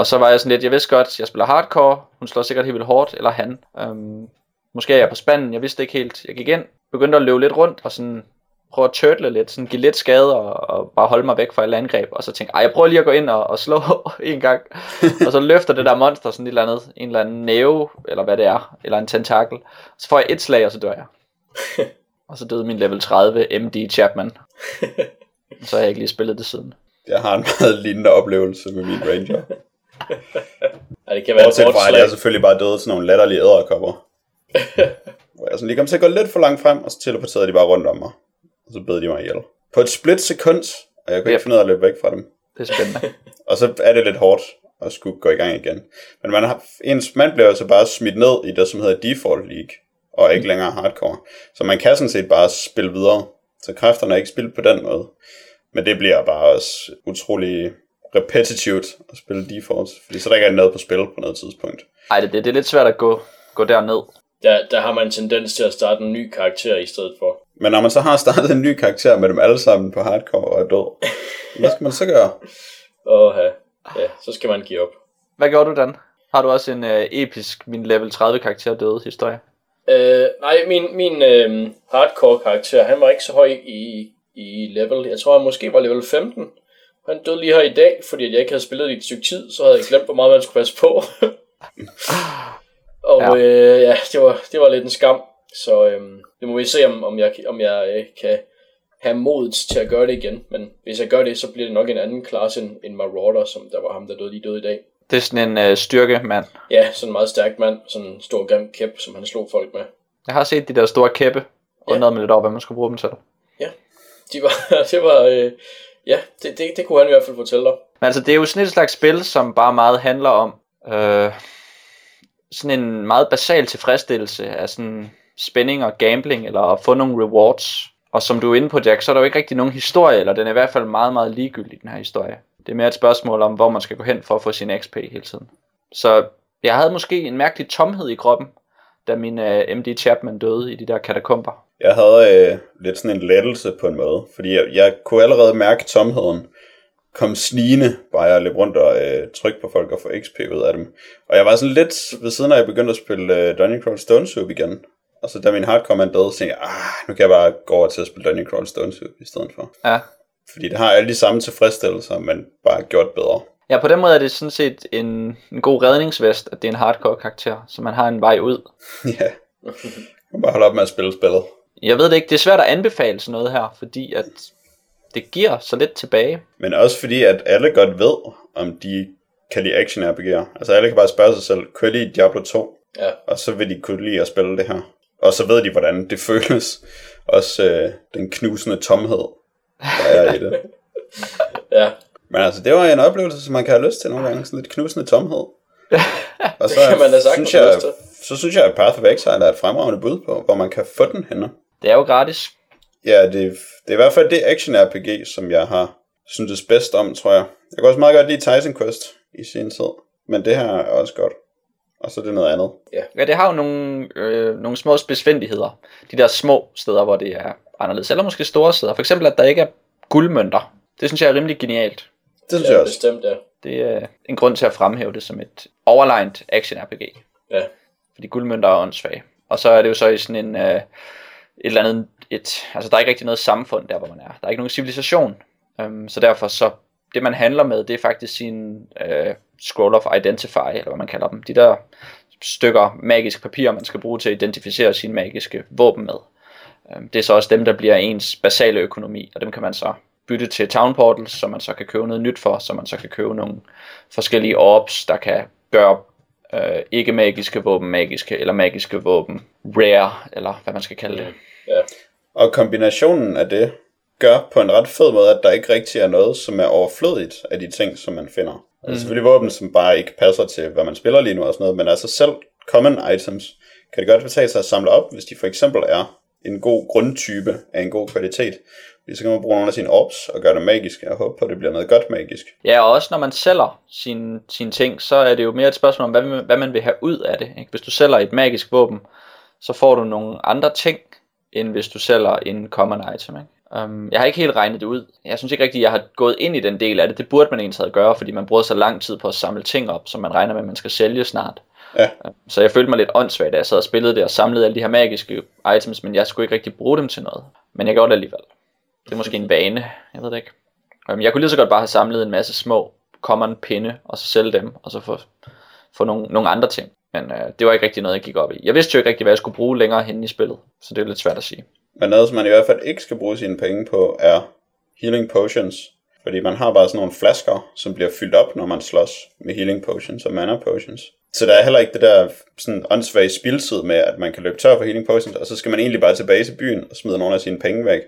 Og så var jeg sådan lidt, jeg vidste godt, jeg spiller hardcore, hun slår sikkert helt vildt hårdt, eller han. Um, måske er jeg på spanden, jeg vidste ikke helt. Jeg gik ind, begyndte at løbe lidt rundt, og sådan prøve at turtle lidt, sådan give lidt skade, og, og bare holde mig væk fra alle angreb, og så tænkte jeg, "Ej, jeg prøver lige at gå ind og, og slå [LAUGHS] en gang, [LAUGHS] og så løfter det der monster sådan et eller andet, en eller anden næve, eller hvad det er, eller en tentakel, så får jeg et slag, og så dør jeg. [LAUGHS] og så døde min level 30 MD Chapman. så har jeg ikke lige spillet det siden. Jeg har en meget lignende oplevelse med min ranger. Ja, det kan være et Bortset hårdt fra, at jeg selvfølgelig bare døde til nogle latterlige æderkopper. [LAUGHS] Hvor jeg sådan lige kom til at gå lidt for langt frem, og så teleporterede de bare rundt om mig. Og så bed de mig ihjel. På et split sekund, og jeg kunne ikke Yep. finde ud af at løbe væk fra dem. Det er spændende. [LAUGHS] Og så er det lidt hårdt at skulle gå i gang igen. Men man har, ens mand bliver altså bare smidt ned i det, som hedder Default League, og ikke længere hardcore. Så man kan sådan set bare spille videre. Så kræfterne er ikke spillet på den måde. Men det bliver bare også utrolig repetitivt at spille default, fordi så er der ikke er noget på spil på noget tidspunkt. Ej, det, det, det er lidt svært at gå, gå derned. Der, der har man en tendens til at starte en ny karakter i stedet for. Men når man så har startet en ny karakter med dem alle sammen på hardcore og er død, [LAUGHS] hvad skal man så gøre? Åh, ja, så skal man give op. Hvad gjorde du, Dan? Har du også en øh, episk, min level 30 karakter døde historie? Øh, nej, min, min øh, hardcore karakter, han var ikke så høj i, i level. Jeg tror, han måske var level 15. Han døde lige her i dag, fordi at jeg ikke havde spillet i et stykke tid, så havde jeg glemt, hvor meget man skulle passe på. [LAUGHS] og Ja. ja, øh, ja det, var, det var lidt en skam. Så øh, det må vi se, om, om jeg, om jeg øh, kan have modet til at gøre det igen. Men hvis jeg gør det, så bliver det nok en anden klasse end, end Marauder, som der var ham, der døde lige døde i dag. Det er sådan en øh, styrke, mand. Ja, sådan en meget stærk mand, sådan en stor grim kæp, som han slog folk med. Jeg har set de der store kæppe, og Ja. noget med lidt over, hvad man skulle bruge dem til. De var, [LAUGHS] det var, øh, ja, det, det, det kunne han i hvert fald fortælle dig. Men altså, det er jo sådan et slags spil, som bare meget handler om øh, sådan en meget basal tilfredsstillelse af sådan spænding og gambling, eller at få nogle rewards. Og som du er inde på, Jack, så er der jo ikke rigtig nogen historie, eller den er i hvert fald meget, meget ligegyldig, den her historie. Det er mere et spørgsmål om, hvor man skal gå hen for at få sin XP hele tiden. Så jeg havde måske en mærkelig tomhed i kroppen, da min uh, MD Chapman døde i de der katakomber. Jeg havde øh, lidt sådan en lettelse på en måde, fordi jeg, jeg kunne allerede mærke tomheden kom snigende, bare jeg løb rundt og øh, trykke på folk og få XP ud af dem. Og jeg var sådan lidt ved siden af, at jeg begyndte at spille øh, Dungeon Crawl Stone Soup igen. Og så da min hardcore man døde, tænkte jeg, ah, nu kan jeg bare gå over til at spille Dungeon Crawl Stone Soup i stedet for. Ja. Fordi det har alle de samme tilfredsstillelser, men bare gjort bedre. Ja, på den måde er det sådan set en, en god redningsvest, at det er en hardcore karakter, så man har en vej ud. [LAUGHS] ja. Man bare holde op med at spille spillet. Jeg ved det ikke, det er svært at anbefale sådan noget her, fordi at det giver så lidt tilbage. Men også fordi, at alle godt ved, om de kan lide action RPG'er. Altså alle kan bare spørge sig selv, kan jeg lide Diablo 2? Ja. Og så vil de kunne lide at spille det her. Og så ved de, hvordan det [LAUGHS] føles. Også øh, den knusende tomhed, der er i det. [LAUGHS] Ja. Men altså, det var en oplevelse, som man kan have lyst til nogle gange. Sådan lidt knusende tomhed. Og så, kan man da synes jeg, lyst til. så synes jeg, at Path of Exile er et fremragende bud på, hvor man kan få den henne. Det er jo gratis. Ja, det, det er i hvert fald det action-RPG, som jeg har syntes bedst om, tror jeg. Jeg kan også meget godt lide Tyson Quest i sin tid, men det her er også godt. Og så er det noget andet. Ja, det har jo nogle, øh, nogle små spidsfindigheder. De der små steder, hvor det er anderledes. Eller måske store steder. For eksempel, at der ikke er guldmønter. Det synes jeg er rimelig genialt. Det synes ja, jeg også. bestemt, ja. Det er en grund til at fremhæve det som et overlegnet action-RPG. Ja. Fordi guldmønter er åndssvage. Og så er det jo så i sådan en... Øh, et eller andet... Et, altså, der er ikke rigtig noget samfund der, hvor man er. Der er ikke nogen civilisation. Um, så derfor så... Det, man handler med, det er faktisk sin øh, scroll of identify, eller hvad man kalder dem. De der stykker magisk papir, man skal bruge til at identificere sine magiske våben med. Um, det er så også dem, der bliver ens basale økonomi, og dem kan man så bytte til town portals, så man så kan købe noget nyt for, så man så kan købe nogle forskellige orbs, der kan gøre øh, ikke magiske våben magiske, eller magiske våben rare, eller hvad man skal kalde det. Ja. Og kombinationen af det gør på en ret fed måde, at der ikke rigtig er noget, som er overflødigt af de ting, som man finder. Mm. Altså selvfølgelig våben, som bare ikke passer til, hvad man spiller lige nu og sådan noget, men altså selv common items kan det godt betale sig at samle op, hvis de for eksempel er en god grundtype af en god kvalitet. Fordi så kan man bruge nogle af sine orbs og gøre det magisk, og håbe på, at det bliver noget godt magisk. Ja, og også når man sælger sine, sine ting, så er det jo mere et spørgsmål om, hvad, man- hvad man vil have ud af det. Ikke? Hvis du sælger et magisk våben, så får du nogle andre ting, end hvis du sælger en common item. Ikke? Um, jeg har ikke helt regnet det ud. Jeg synes ikke rigtigt, at jeg har gået ind i den del af det. Det burde man egentlig gøre, fordi man bruger så lang tid på at samle ting op, som man regner med, at man skal sælge snart. Ja. Um, Så jeg følte mig lidt åndssvagt, da jeg sad og spillede det og samlede alle de her magiske items, men jeg skulle ikke rigtig bruge dem til noget. Men jeg gjorde det alligevel. Det er måske en vane, jeg ved det ikke. Um, jeg kunne lige så godt bare have samlet en masse små common pinde, og så sælge dem, og så få, få nogle, nogle andre ting. Men øh, det var ikke rigtig noget, jeg gik op i. Jeg vidste jo ikke rigtig, hvad jeg skulle bruge længere hen i spillet, så det er lidt svært at sige. Men noget, som man i hvert fald ikke skal bruge sine penge på, er healing potions. Fordi man har bare sådan nogle flasker, som bliver fyldt op, når man slås med healing potions og mana potions. Så der er heller ikke det der sådan åndssvage spildtid med, at man kan løbe tør for healing potions, og så skal man egentlig bare tilbage til byen og smide nogle af sine penge væk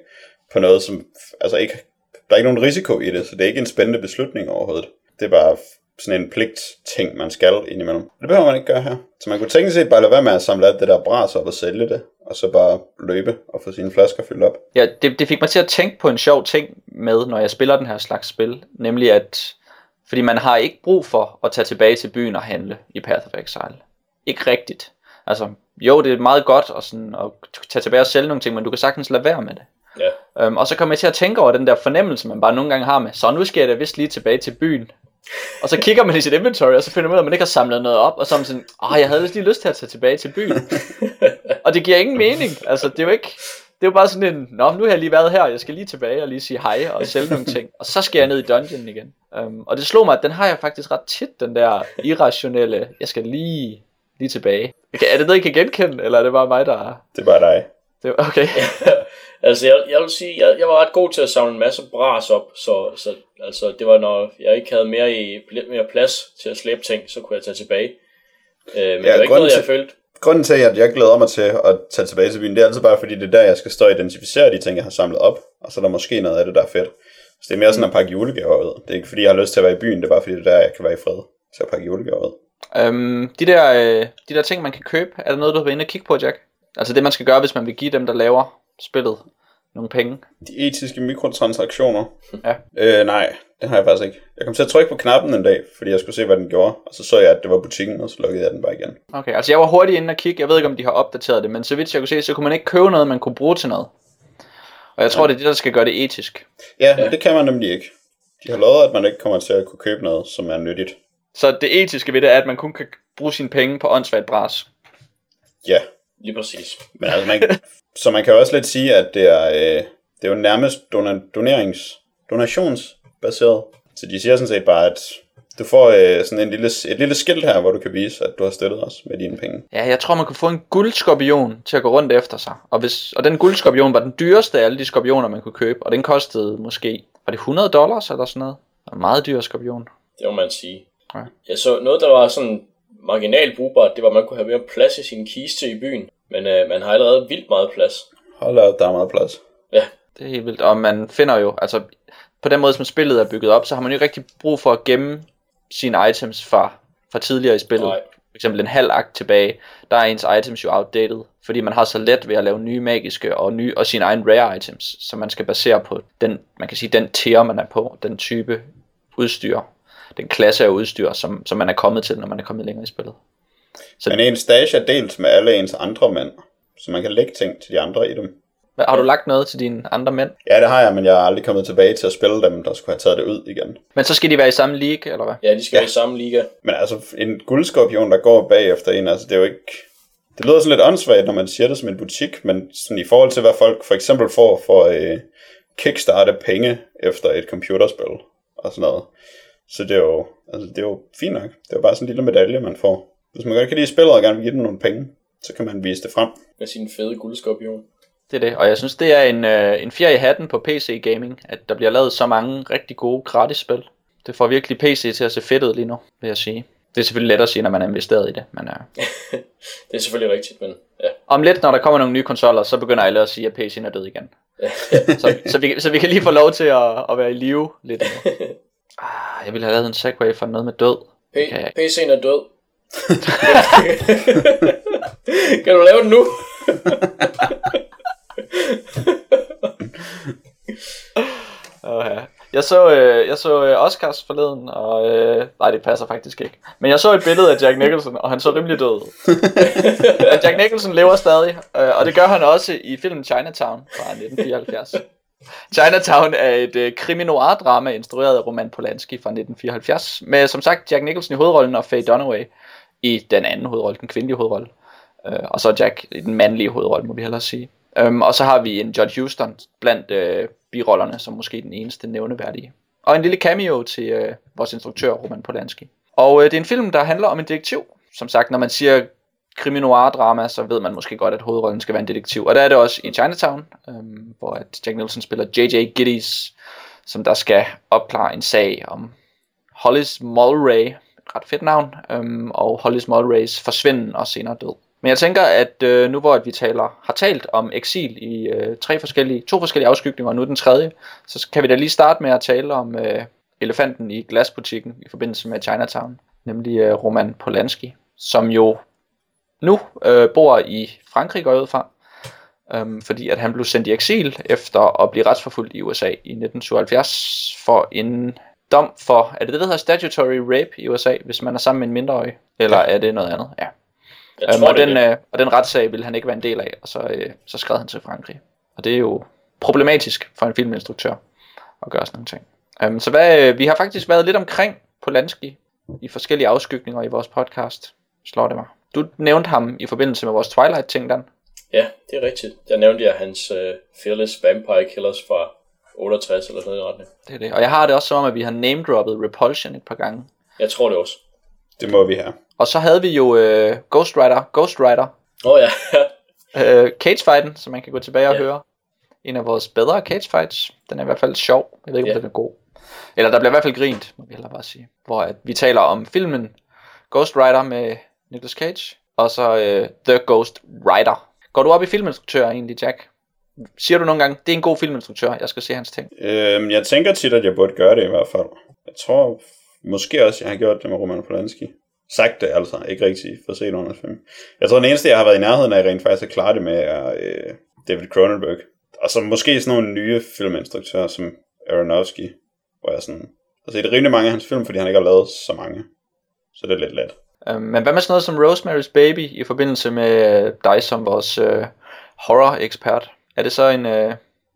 på noget, som altså ikke, der er ikke nogen risiko i det, så det er ikke en spændende beslutning overhovedet. Det er bare sådan en pligt ting, man skal indimellem. Det behøver man ikke gøre her. Så man kunne tænke sig bare lade være med at samle alt det der bras op og sælge det, og så bare løbe og få sine flasker fyldt op. Ja, det, det fik mig til at tænke på en sjov ting med, når jeg spiller den her slags spil. Nemlig at, fordi man har ikke brug for at tage tilbage til byen og handle i Path of Exile. Ikke rigtigt. Altså, jo, det er meget godt at, sådan, at tage tilbage og sælge nogle ting, men du kan sagtens lade være med det. Um, og så kom jeg til at tænke over den der fornemmelse, man bare nogle gange har med, så nu skal jeg da vist lige tilbage til byen. Og så kigger man i sit inventory, og så finder man ud af, at man ikke har samlet noget op, og så er man sådan, åh, jeg havde vist lige lyst til at tage tilbage til byen. [LAUGHS] og det giver ingen mening. Altså, det er jo ikke, det er jo bare sådan en, nå, nu har jeg lige været her, jeg skal lige tilbage og lige sige hej og sælge nogle ting. Og så skal jeg ned i dungeonen igen. Um, og det slog mig, at den har jeg faktisk ret tit, den der irrationelle, jeg skal lige, lige tilbage. Er det noget, I kan genkende, eller er det bare mig, der er... Det er bare dig. Det, okay. [LAUGHS] altså, jeg, jeg vil sige, jeg, jeg var ret god til at samle en masse bras op, så, så altså, det var, når jeg ikke havde mere, i, lidt mere plads til at slæbe ting, så kunne jeg tage tilbage. Øh, men ja, det var ikke grunden noget, jeg til- følte. Grunden til, at jeg glæder mig til at tage tilbage til byen, det er altid bare fordi, det er der, jeg skal stå og identificere de ting, jeg har samlet op, og så er der måske noget af det, der er fedt. Så det er mere sådan at pakke julegaver ud. Det er ikke fordi, jeg har lyst til at være i byen, det er bare fordi, det er der, jeg kan være i fred til at pakke julegaver ud. Øhm, de, der, øh, de der ting, man kan købe, er der noget, du har været inde og kigge på, Jack? Altså det, man skal gøre, hvis man vil give dem, der laver spillet, nogle penge. De etiske mikrotransaktioner. Ja. Øh, nej, det har jeg faktisk ikke. Jeg kom til at trykke på knappen en dag, fordi jeg skulle se, hvad den gjorde. Og så så jeg, at det var butikken, og så lukkede jeg den bare igen. Okay, altså jeg var hurtigt inde og kigge. Jeg ved ikke, om de har opdateret det, men så vidt jeg kunne se, så kunne man ikke købe noget, man kunne bruge til noget. Og jeg tror, det er det, der skal gøre det etisk. Ja, ja, det kan man nemlig ikke. De har lovet, at man ikke kommer til at kunne købe noget, som er nyttigt. Så det etiske ved det er, at man kun kan bruge sine penge på åndssvagt bras. Ja, Lige præcis. men altså man, så man kan også lidt sige, at det er, øh, det er jo nærmest dona- donerings, donationsbaseret. Så de siger sådan set bare, at du får øh, sådan en lille, et lille skilt her, hvor du kan vise, at du har støttet os med dine penge. Ja, jeg tror, man kunne få en guldskorpion til at gå rundt efter sig. Og, hvis, og den guldskorpion var den dyreste af alle de skorpioner, man kunne købe. Og den kostede måske, var det 100 dollars eller sådan noget? En meget dyr skorpion. Det må man sige. Ja. Jeg så noget, der var sådan marginalt brugbart, det var, at man kunne have mere plads i sin kiste i byen. Men øh, man har allerede vildt meget plads. Hold da op, der er meget plads. Ja, Det er helt vildt. Og man finder jo, altså på den måde, som spillet er bygget op, så har man jo ikke rigtig brug for at gemme sine items fra, fra tidligere i spillet. Nej. For eksempel en halv akt tilbage, der er ens items jo outdated, fordi man har så let ved at lave nye magiske og nye og sine egne rare items, som man skal basere på den, man kan sige, den tier man er på, den type udstyr, den klasse af udstyr, som, som man er kommet til, når man er kommet længere i spillet. Så- Men ens stage er delt med alle ens andre mænd, så man kan lægge ting til de andre i dem. Hvad, har du lagt noget til dine andre mænd? Ja, det har jeg, men jeg er aldrig kommet tilbage til at spille dem, der skulle have taget det ud igen. Men så skal de være i samme league, eller hvad? ja de skal Ja. ja. i samme liga. Men altså, en guldskorpion, der går bagefter en, altså det er jo ikke... Det lyder sådan lidt åndssvagt, når man siger det som en butik, men sådan i forhold til, hvad folk for eksempel får for øh, kickstarte penge efter et computerspil og sådan noget. Så det er jo, altså det er jo fint nok. Det er jo bare sådan en lille medalje, man får. Hvis man godt kan lide spillet og gerne vil give dem nogle penge, så kan man vise det frem. Med sin fede guldskorpion. Det er det, og jeg synes, det er en, øh, en fjer i hatten på PC Gaming, at der bliver lavet så mange rigtig gode gratis spil. Det får virkelig PC til at se fedt ud lige nu, vil jeg sige. Det er selvfølgelig let at sige, når man er investeret i det, men øh, [LAUGHS] Det er selvfølgelig rigtigt, men ja. om lidt, når der kommer nogle nye konsoller, så begynder alle at sige, at PC'en er død igen. [LAUGHS] så, så, vi, så vi kan lige få lov til at, at være i live lidt endnu. [LAUGHS] Ah, jeg ville have lavet en segway for noget med død. P- kan jeg. PC'en er død. [LAUGHS] kan du lave den nu? Oh, ja. Jeg så, øh, jeg så øh, Oscars forleden, og øh, nej, det passer faktisk ikke. Men jeg så et billede af Jack Nicholson, og han så rimelig død. [LAUGHS] Jack Nicholson lever stadig, øh, og det gør han også i filmen Chinatown fra 1974. Chinatown er et øh, krimi-noir-drama instrueret af Roman Polanski fra 1974, med som sagt Jack Nicholson i hovedrollen og Faye Dunaway i den anden hovedrolle, den kvindelige hovedrolle. Øh, og så Jack i den mandlige hovedrolle, må vi hellere sige. Øhm, og så har vi en Judge Houston blandt øh, birollerne, som måske den eneste nævneværdige. Og en lille cameo til øh, vores instruktør, Roman Polanski. Og øh, det er en film, der handler om en detektiv. Som sagt, når man siger krimi drama så ved man måske godt, at hovedrollen skal være en detektiv. Og der er det også i Chinatown, øhm, hvor at Jack Nicholson spiller J.J. Giddies, som der skal opklare en sag om Hollis Mulray, ret fedt navn, øhm, og Hollis Mulrays forsvinden og senere død. Men jeg tænker, at øh, nu hvor at vi taler, har talt om eksil i øh, tre forskellige, to forskellige afskygninger, og nu den tredje, så kan vi da lige starte med at tale om øh, elefanten i glasbutikken i forbindelse med Chinatown, nemlig øh, Roman Polanski, som jo nu øh, bor i Frankrig, går jeg ud fra, øhm, fordi at han blev sendt i eksil efter at blive retsforfulgt i USA i 1977 for en dom for, er det det, der hedder statutory rape i USA, hvis man er sammen med en mindreårig, eller er det noget andet? Ja. Jeg Øhm, tror, og, den, øh, og den retssag ville han ikke være en del af, og så, øh, så skred han til Frankrig. Og det er jo problematisk for en filminstruktør at gøre sådan nogle ting. Øhm, så hvad, øh, vi har faktisk været lidt omkring Polanski i forskellige afskygninger i vores podcast, slår det mig. Du nævnte ham i forbindelse med vores Twilight-ting, Dan. Ja, det er rigtigt. Der nævnte jeg hans uh, Fearless Vampire Killers fra 68 eller sådan noget. Det er det. Og jeg har det også som om, at vi har name-droppet Repulsion et par gange. Jeg tror det også. Det må vi have. Og så havde vi jo øh, Ghost Rider, Ghost Rider, Åh oh, ja, [LAUGHS] øh, Cagefighten, som man kan gå tilbage og Ja. høre. En af vores bedre Cagefights. Den er i hvert fald sjov. Jeg ved ikke, om Ja. den er god. Eller der bliver i hvert fald grint, må vi hellere bare sige. Hvor at vi taler om filmen Ghost Rider med Nicolas Cage, og så øh, The Ghost Rider. Går du op i filminstruktører egentlig, Jack? Siger du nogle gange, det er en god filminstruktør, jeg skal se hans ting. Øhm, jeg tænker tit, at jeg burde gøre det i hvert fald. Jeg tror måske også, jeg har gjort det med Roman Polanski. Sagt det altså, ikke rigtig for set under film. Jeg tror, den eneste, jeg har været i nærheden af rent faktisk at klare det med, er øh, David Cronenberg. Og så måske sådan nogle nye filminstruktører som Aronofsky, hvor jeg sådan har set rimelig mange af hans film, fordi han ikke har lavet så mange. Så det er lidt let. Øh, men hvad med sådan noget som Rosemary's Baby i forbindelse med øh, dig som vores øh, horror-ekspert? Er det så en, øh,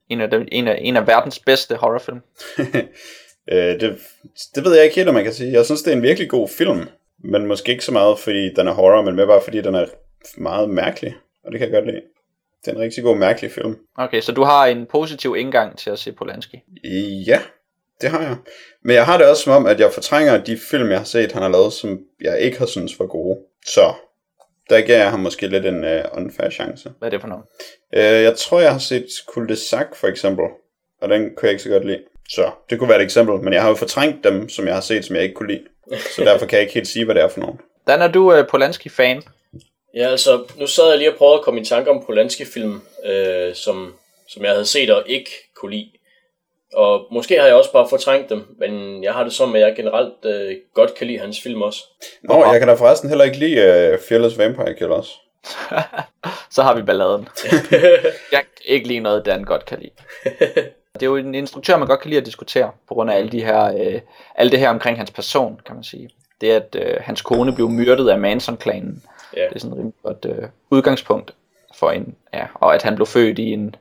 en, af de, en, af, en af verdens bedste horrorfilm? [LAUGHS] øh, det, det ved jeg ikke helt, om man kan sige. Jeg synes, det er en virkelig god film, men måske ikke så meget, fordi den er horror, men mere bare fordi den er meget mærkelig, og det kan jeg godt lide. Det er en rigtig god, mærkelig film. Okay, så du har en positiv indgang til at se Polanski? Ja, det har jeg. Men jeg har det også som om, at jeg fortrænger de film, jeg har set, han har lavet, som jeg ikke har syntes var gode. Så der gav jeg ham måske lidt en uh, unfair chance. Hvad er det for noget? Uh, jeg tror, jeg har set Cul de Sac for eksempel, og den kunne jeg ikke så godt lide. Så det kunne være et eksempel, men jeg har jo fortrængt dem, som jeg har set, som jeg ikke kunne lide. Så [LAUGHS] derfor kan jeg ikke helt sige, hvad det er for nogen. Dan, er du uh, Polanski-fan? Ja, altså, nu sad jeg lige og prøvede at komme i tanke om Polanski-film, øh, som, som jeg havde set og ikke kunne lide. Og måske har jeg også bare fortrængt dem, men jeg har det som, at jeg generelt øh, godt kan lide hans film også. Nå, jeg kan da forresten heller ikke lide uh, Fearless Vampire Killers. [LAUGHS] så har vi balladen. [LAUGHS] jeg kan ikke lide noget, Dan godt kan lide. [LAUGHS] Det er jo en instruktør, man godt kan lide at diskutere, på grund af alle, de her, øh, alle det her omkring hans person, kan man sige. Det at øh, hans kone blev myrdet af Manson-klanen, ja. det er sådan et rimelig godt øh, udgangspunkt for en, ja, og at han blev født i en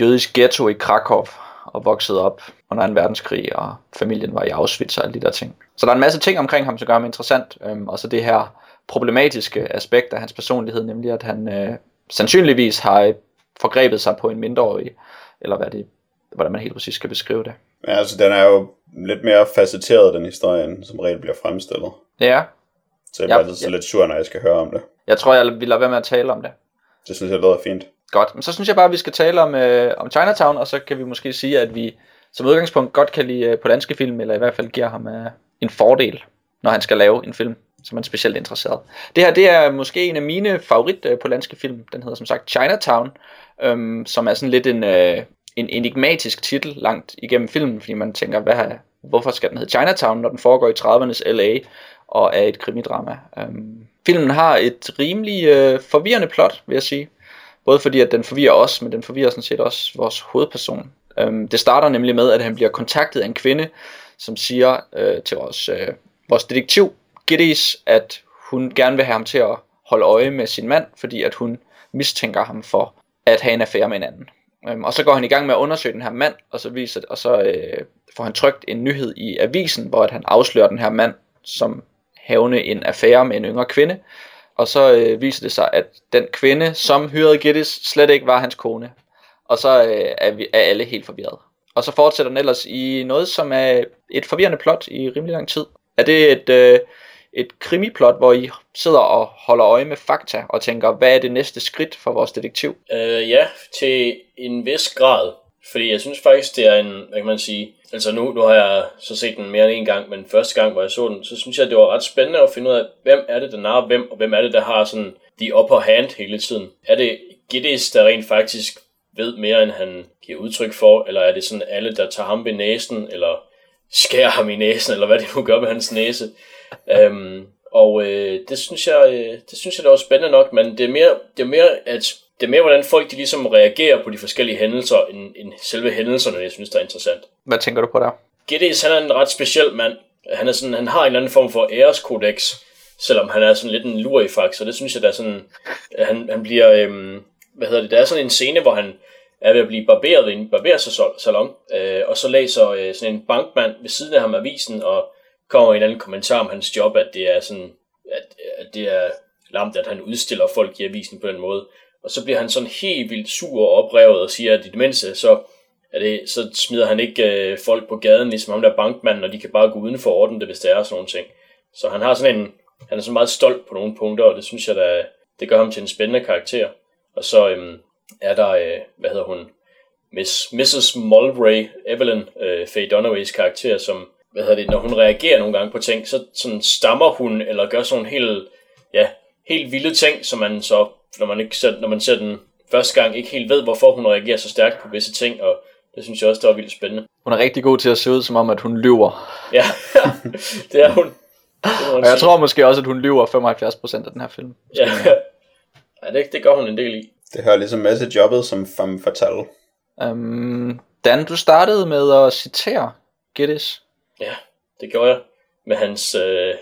jødisk ghetto i Krakow, og voksede op under en verdenskrig, og familien var i Auschwitz og alle de der ting. Så der er en masse ting omkring ham, som gør ham interessant, øhm, og så det her problematiske aspekt af hans personlighed, nemlig at han øh, sandsynligvis har forgrebet sig på en mindreårig, eller hvad det, hvordan man helt præcis skal beskrive det. Ja, altså den er jo lidt mere facetteret, den historie, end som regel bliver fremstillet. Ja. Så jeg bliver ja, altid så ja. lidt sur, når jeg skal høre om det. Jeg tror, jeg vil lade være med at tale om det. Det synes jeg lyder fint. Godt, men så synes jeg bare, at vi skal tale om, øh, om Chinatown, og så kan vi måske sige, at vi som udgangspunkt godt kan lide øh, på danske film, eller i hvert fald giver ham øh, en fordel, når han skal lave en film, som han er specielt interesseret. Det her, det er måske en af mine favorit øh, på danske film. Den hedder som sagt Chinatown, øh, som er sådan lidt en, øh, en enigmatisk titel langt igennem filmen, fordi man tænker, hvad, hvorfor skal den hedde Chinatown, når den foregår i 30'ernes LA og er et krimidrama. Øhm, filmen har et rimelig øh, forvirrende plot, vil jeg sige. Både fordi, at den forvirrer os, men den forvirrer sådan set også vores hovedperson. Øhm, det starter nemlig med, at han bliver kontaktet af en kvinde, som siger øh, til vores, øh, vores detektiv, Giddis, at hun gerne vil have ham til at holde øje med sin mand, fordi at hun mistænker ham for at have en affære med en anden. Øhm, og så går han i gang med at undersøge den her mand, og så, viser, og så øh, får han trykt en nyhed i avisen, hvor at han afslører den her mand som havne en affære med en yngre kvinde. Og så øh, viser det sig, at den kvinde, som hyrede Gittis, slet ikke var hans kone. Og så øh, er, vi, er alle helt forvirret. Og så fortsætter den ellers i noget, som er et forvirrende plot i rimelig lang tid. Er det et, øh, et krimiplot, hvor I sidder og holder øje med fakta og tænker, hvad er det næste skridt for vores detektiv? Øh, ja, til en vis grad. Fordi jeg synes faktisk, det er en, hvad kan man sige, altså nu, nu har jeg så set den mere end en gang, men første gang, hvor jeg så den, så synes jeg, det var ret spændende at finde ud af, hvem er det, der narrer hvem, og hvem er det, der har sådan de upper hand hele tiden. Er det Gittes, der rent faktisk ved mere, end han giver udtryk for, eller er det sådan alle, der tager ham ved næsen, eller skærer ham i næsen, eller hvad det nu gør med hans næse. øhm, og øh, det synes jeg, øh, det synes jeg, det var spændende nok, men det er mere, det er mere at det er mere, hvordan folk de ligesom reagerer på de forskellige hændelser, end, end selve hændelserne, jeg synes, der er interessant. Hvad tænker du på der? Gittes, han er en ret speciel mand. Han, er sådan, han har en eller anden form for æreskodex, selvom han er sådan lidt en lurifak, så det synes jeg, der er sådan, han, han bliver, øhm, hvad hedder det, der er sådan en scene, hvor han er ved at blive barberet i en barbersalon, øh, og så læser øh, sådan en bankmand ved siden af ham avisen, og kommer en anden kommentar om hans job, at det er sådan, at, at det er lamt, at han udstiller folk i avisen på den måde. Og så bliver han sådan helt vildt sur og oprevet og siger, at i det mindste, så, er det, så smider han ikke øh, folk på gaden, ligesom ham der bankmanden, og de kan bare gå uden for orden det, hvis det er sådan nogle ting. Så han har sådan en, han er så meget stolt på nogle punkter, og det synes jeg, da, det gør ham til en spændende karakter. Og så øhm, er der, øh, hvad hedder hun, Miss, Mrs. Mulray, Evelyn, øh, Faye Dunaways karakter, som, hvad hedder det, når hun reagerer nogle gange på ting, så sådan stammer hun, eller gør sådan helt, ja, helt vilde ting, som man så når man, ikke ser, når man ser den første gang, ikke helt ved, hvorfor hun reagerer så stærkt på visse ting, og det synes jeg også, det var vildt spændende. Hun er rigtig god til at se ud, som om, at hun lyver. Ja, [LAUGHS] det er hun. Det og jeg sige. tror måske også, at hun lyver 75% af den her film. Ja, [LAUGHS] ja det, det gør hun en del i. Det hører ligesom med til jobbet som femme fatale. Um, Dan, du startede med at citere Gittes. Ja, det gjorde jeg. Med hans, øh,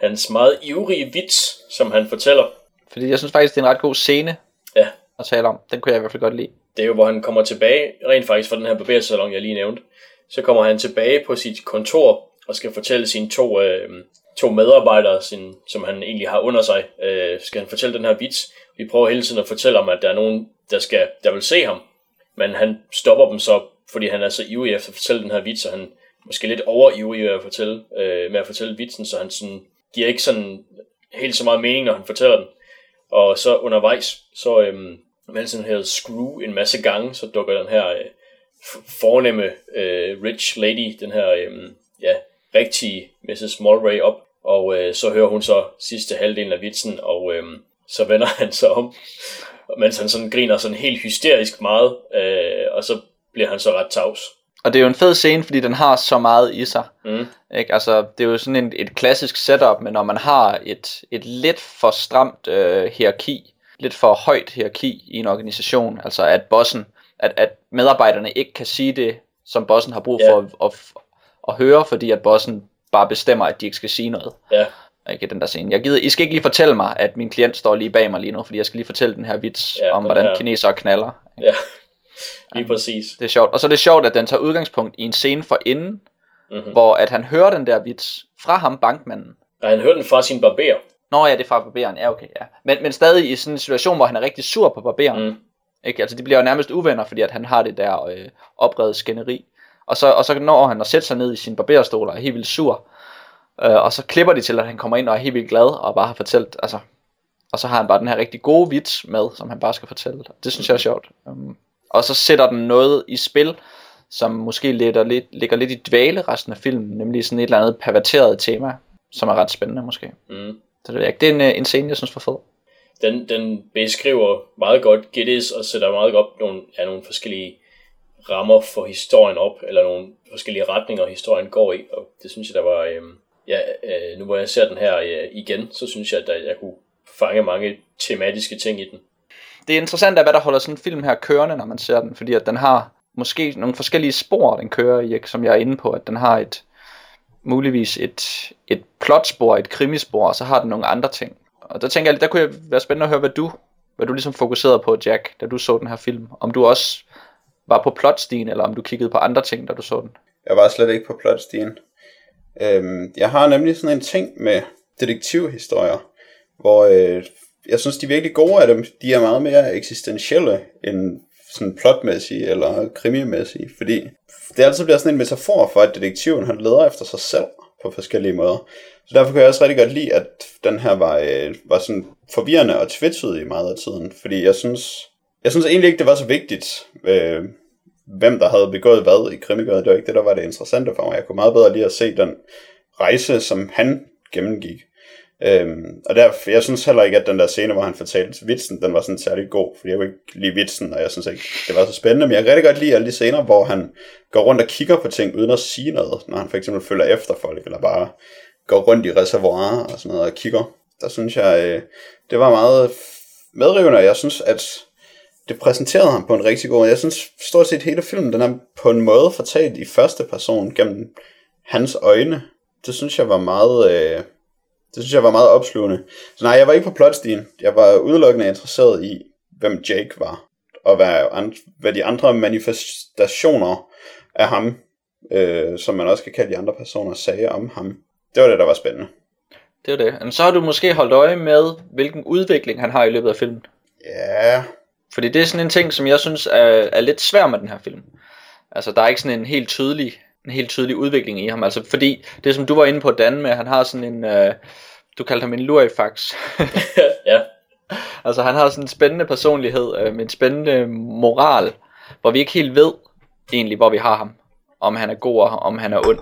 hans meget ivrige vits, som han fortæller. Fordi jeg synes faktisk, det er en ret god scene Ja, at tale om. Den kunne jeg i hvert fald godt lide. det er jo, hvor han kommer tilbage, rent faktisk fra den her barbersalon, jeg lige nævnte. Så kommer han tilbage på sit kontor og skal fortælle sine to, øh, to medarbejdere, sin, som han egentlig har under sig, øh, skal han fortælle den her vits. Vi prøver hele tiden at fortælle om, at der er nogen, der, skal, der vil se ham. Men han stopper dem så, fordi han er så ivrig efter at fortælle den her vits, og han måske lidt overivrig at fortælle, øh, med at fortælle vitsen, så han sådan, giver ikke sådan helt så meget mening, når han fortæller den. Og så undervejs, så øhm, mens han hedder Screw en masse gange, så dukker den her øh, fornemme øh, rich lady, den her øh, ja, rigtige Mrs. Mulray op, og øh, så hører hun så sidste halvdelen af vitsen, og øh, så vender [LAUGHS] han sig om, mens han sådan griner sådan helt hysterisk meget, øh, og så bliver han så ret tavs. Og det er jo en fed scene, fordi den har så meget i sig. Mm. Ikke? Altså, det er jo sådan en, et klassisk setup, men når man har et, et lidt for stramt øh, hierarki, lidt for højt hierarki i en organisation, altså at bossen, at, at medarbejderne ikke kan sige det, som bossen har brug for at, at, at høre, fordi at bossen bare bestemmer, at de ikke skal sige noget. Ja, Ikke den der scene. Jeg gider, I skal ikke lige fortælle mig, at min klient står lige bag mig lige nu, fordi jeg skal lige fortælle den her vits Ja, om, hvordan her- kinesere knaller. ja. Lige præcis. Det er sjovt. Og så er det sjovt, at den tager udgangspunkt i en scene for inden, Mhm. hvor at han hører den der vits fra ham, bankmanden. Og han hørte den fra sin barber. Nå ja, det er fra barberen. Ja, okay, ja. Men, men stadig i sådan en situation, hvor han er rigtig sur på barberen. Mm. Ikke? Altså, de bliver jo nærmest uvenner, fordi at han har det der øh, oprevet skænderi. Og så, og så når han at sætte sig ned i sin barberstol og er helt vildt sur. Øh, og så klipper de til, at han kommer ind og er helt vildt glad og bare har fortalt, altså... Og så har han bare den her rigtig gode vits med, som han bare skal fortælle. Det synes jeg er sjovt. Um, og så sætter den noget i spil, som måske ligger lidt, ligger lidt i dvale resten af filmen, nemlig sådan et eller andet perverteret tema, som er ret spændende måske. Mm. Så det, ikke. det er en, øh, en scene, jeg synes var fed. Den, den beskriver meget godt Gittes og sætter meget godt nogle, af nogle forskellige rammer for historien op, eller nogle forskellige retninger, historien går i, og det synes jeg, der var, øh, ja, øh, nu hvor jeg ser den her øh, igen, så synes jeg, at jeg kunne fange mange tematiske ting i den. Det er interessant, at hvad der holder sådan en film her kørende, når man ser den, fordi at den har måske nogle forskellige spor, den kører i, ikke? som jeg er inde på, at den har et muligvis et, et plotspor, et krimispor, og så har den nogle andre ting. Og der tænker jeg, der kunne jeg være spændende at høre, hvad du, hvad du ligesom fokuserede på, Jack, da du så den her film. Om du også var på plotstien, eller om du kiggede på andre ting, da du så den. Jeg var slet ikke på plotstien. Øhm, jeg har nemlig sådan en ting med detektivhistorier, hvor øh, jeg synes, de er virkelig gode af dem. De er meget mere eksistentielle end sådan plotmæssige eller krimimæssige, fordi det altid bliver sådan en metafor for, at detektiven han leder efter sig selv på forskellige måder. Så derfor kan jeg også rigtig godt lide, at den her var, øh, var sådan forvirrende og tvetydig meget af tiden, fordi jeg synes, jeg synes egentlig ikke, det var så vigtigt, øh, hvem der havde begået hvad i krimigøret. Det var ikke det, der var det interessante for mig. Jeg kunne meget bedre lide at se den rejse, som han gennemgik. Øhm, og der, jeg synes heller ikke, at den der scene, hvor han fortalte vitsen, den var sådan særlig god, fordi jeg kunne ikke lide vitsen, og jeg synes ikke, det var så spændende, men jeg kan rigtig godt lide alle de scener, hvor han går rundt og kigger på ting, uden at sige noget, når han for eksempel følger efter folk, eller bare går rundt i reservoirer og sådan noget og kigger. Der synes jeg, øh, det var meget medrivende, og jeg synes, at det præsenterede ham på en rigtig god måde. Jeg synes stort set hele filmen, den er på en måde fortalt i første person gennem hans øjne. Det synes jeg var meget, øh, det synes jeg var meget opslugende. Så nej, jeg var ikke på plotstien. Jeg var udelukkende interesseret i, hvem Jake var, og hvad, hvad de andre manifestationer af ham, øh, som man også kan kalde de andre personer, sagde om ham. Det var det, der var spændende. Det var det. Men så har du måske holdt øje med, hvilken udvikling han har i løbet af filmen. Ja, Fordi det er sådan en ting, som jeg synes er, er lidt svær med den her film. Altså, der er ikke sådan en helt tydelig, en helt tydelig udvikling i ham. Altså, fordi det som du var inde på, Dan, med, han har sådan en, øh, du kaldte ham en lurifax. [LAUGHS] ja, altså, han har sådan en spændende personlighed, øh, med en spændende moral, hvor vi ikke helt ved egentlig, hvor vi har ham. Om han er god, og om han er ond.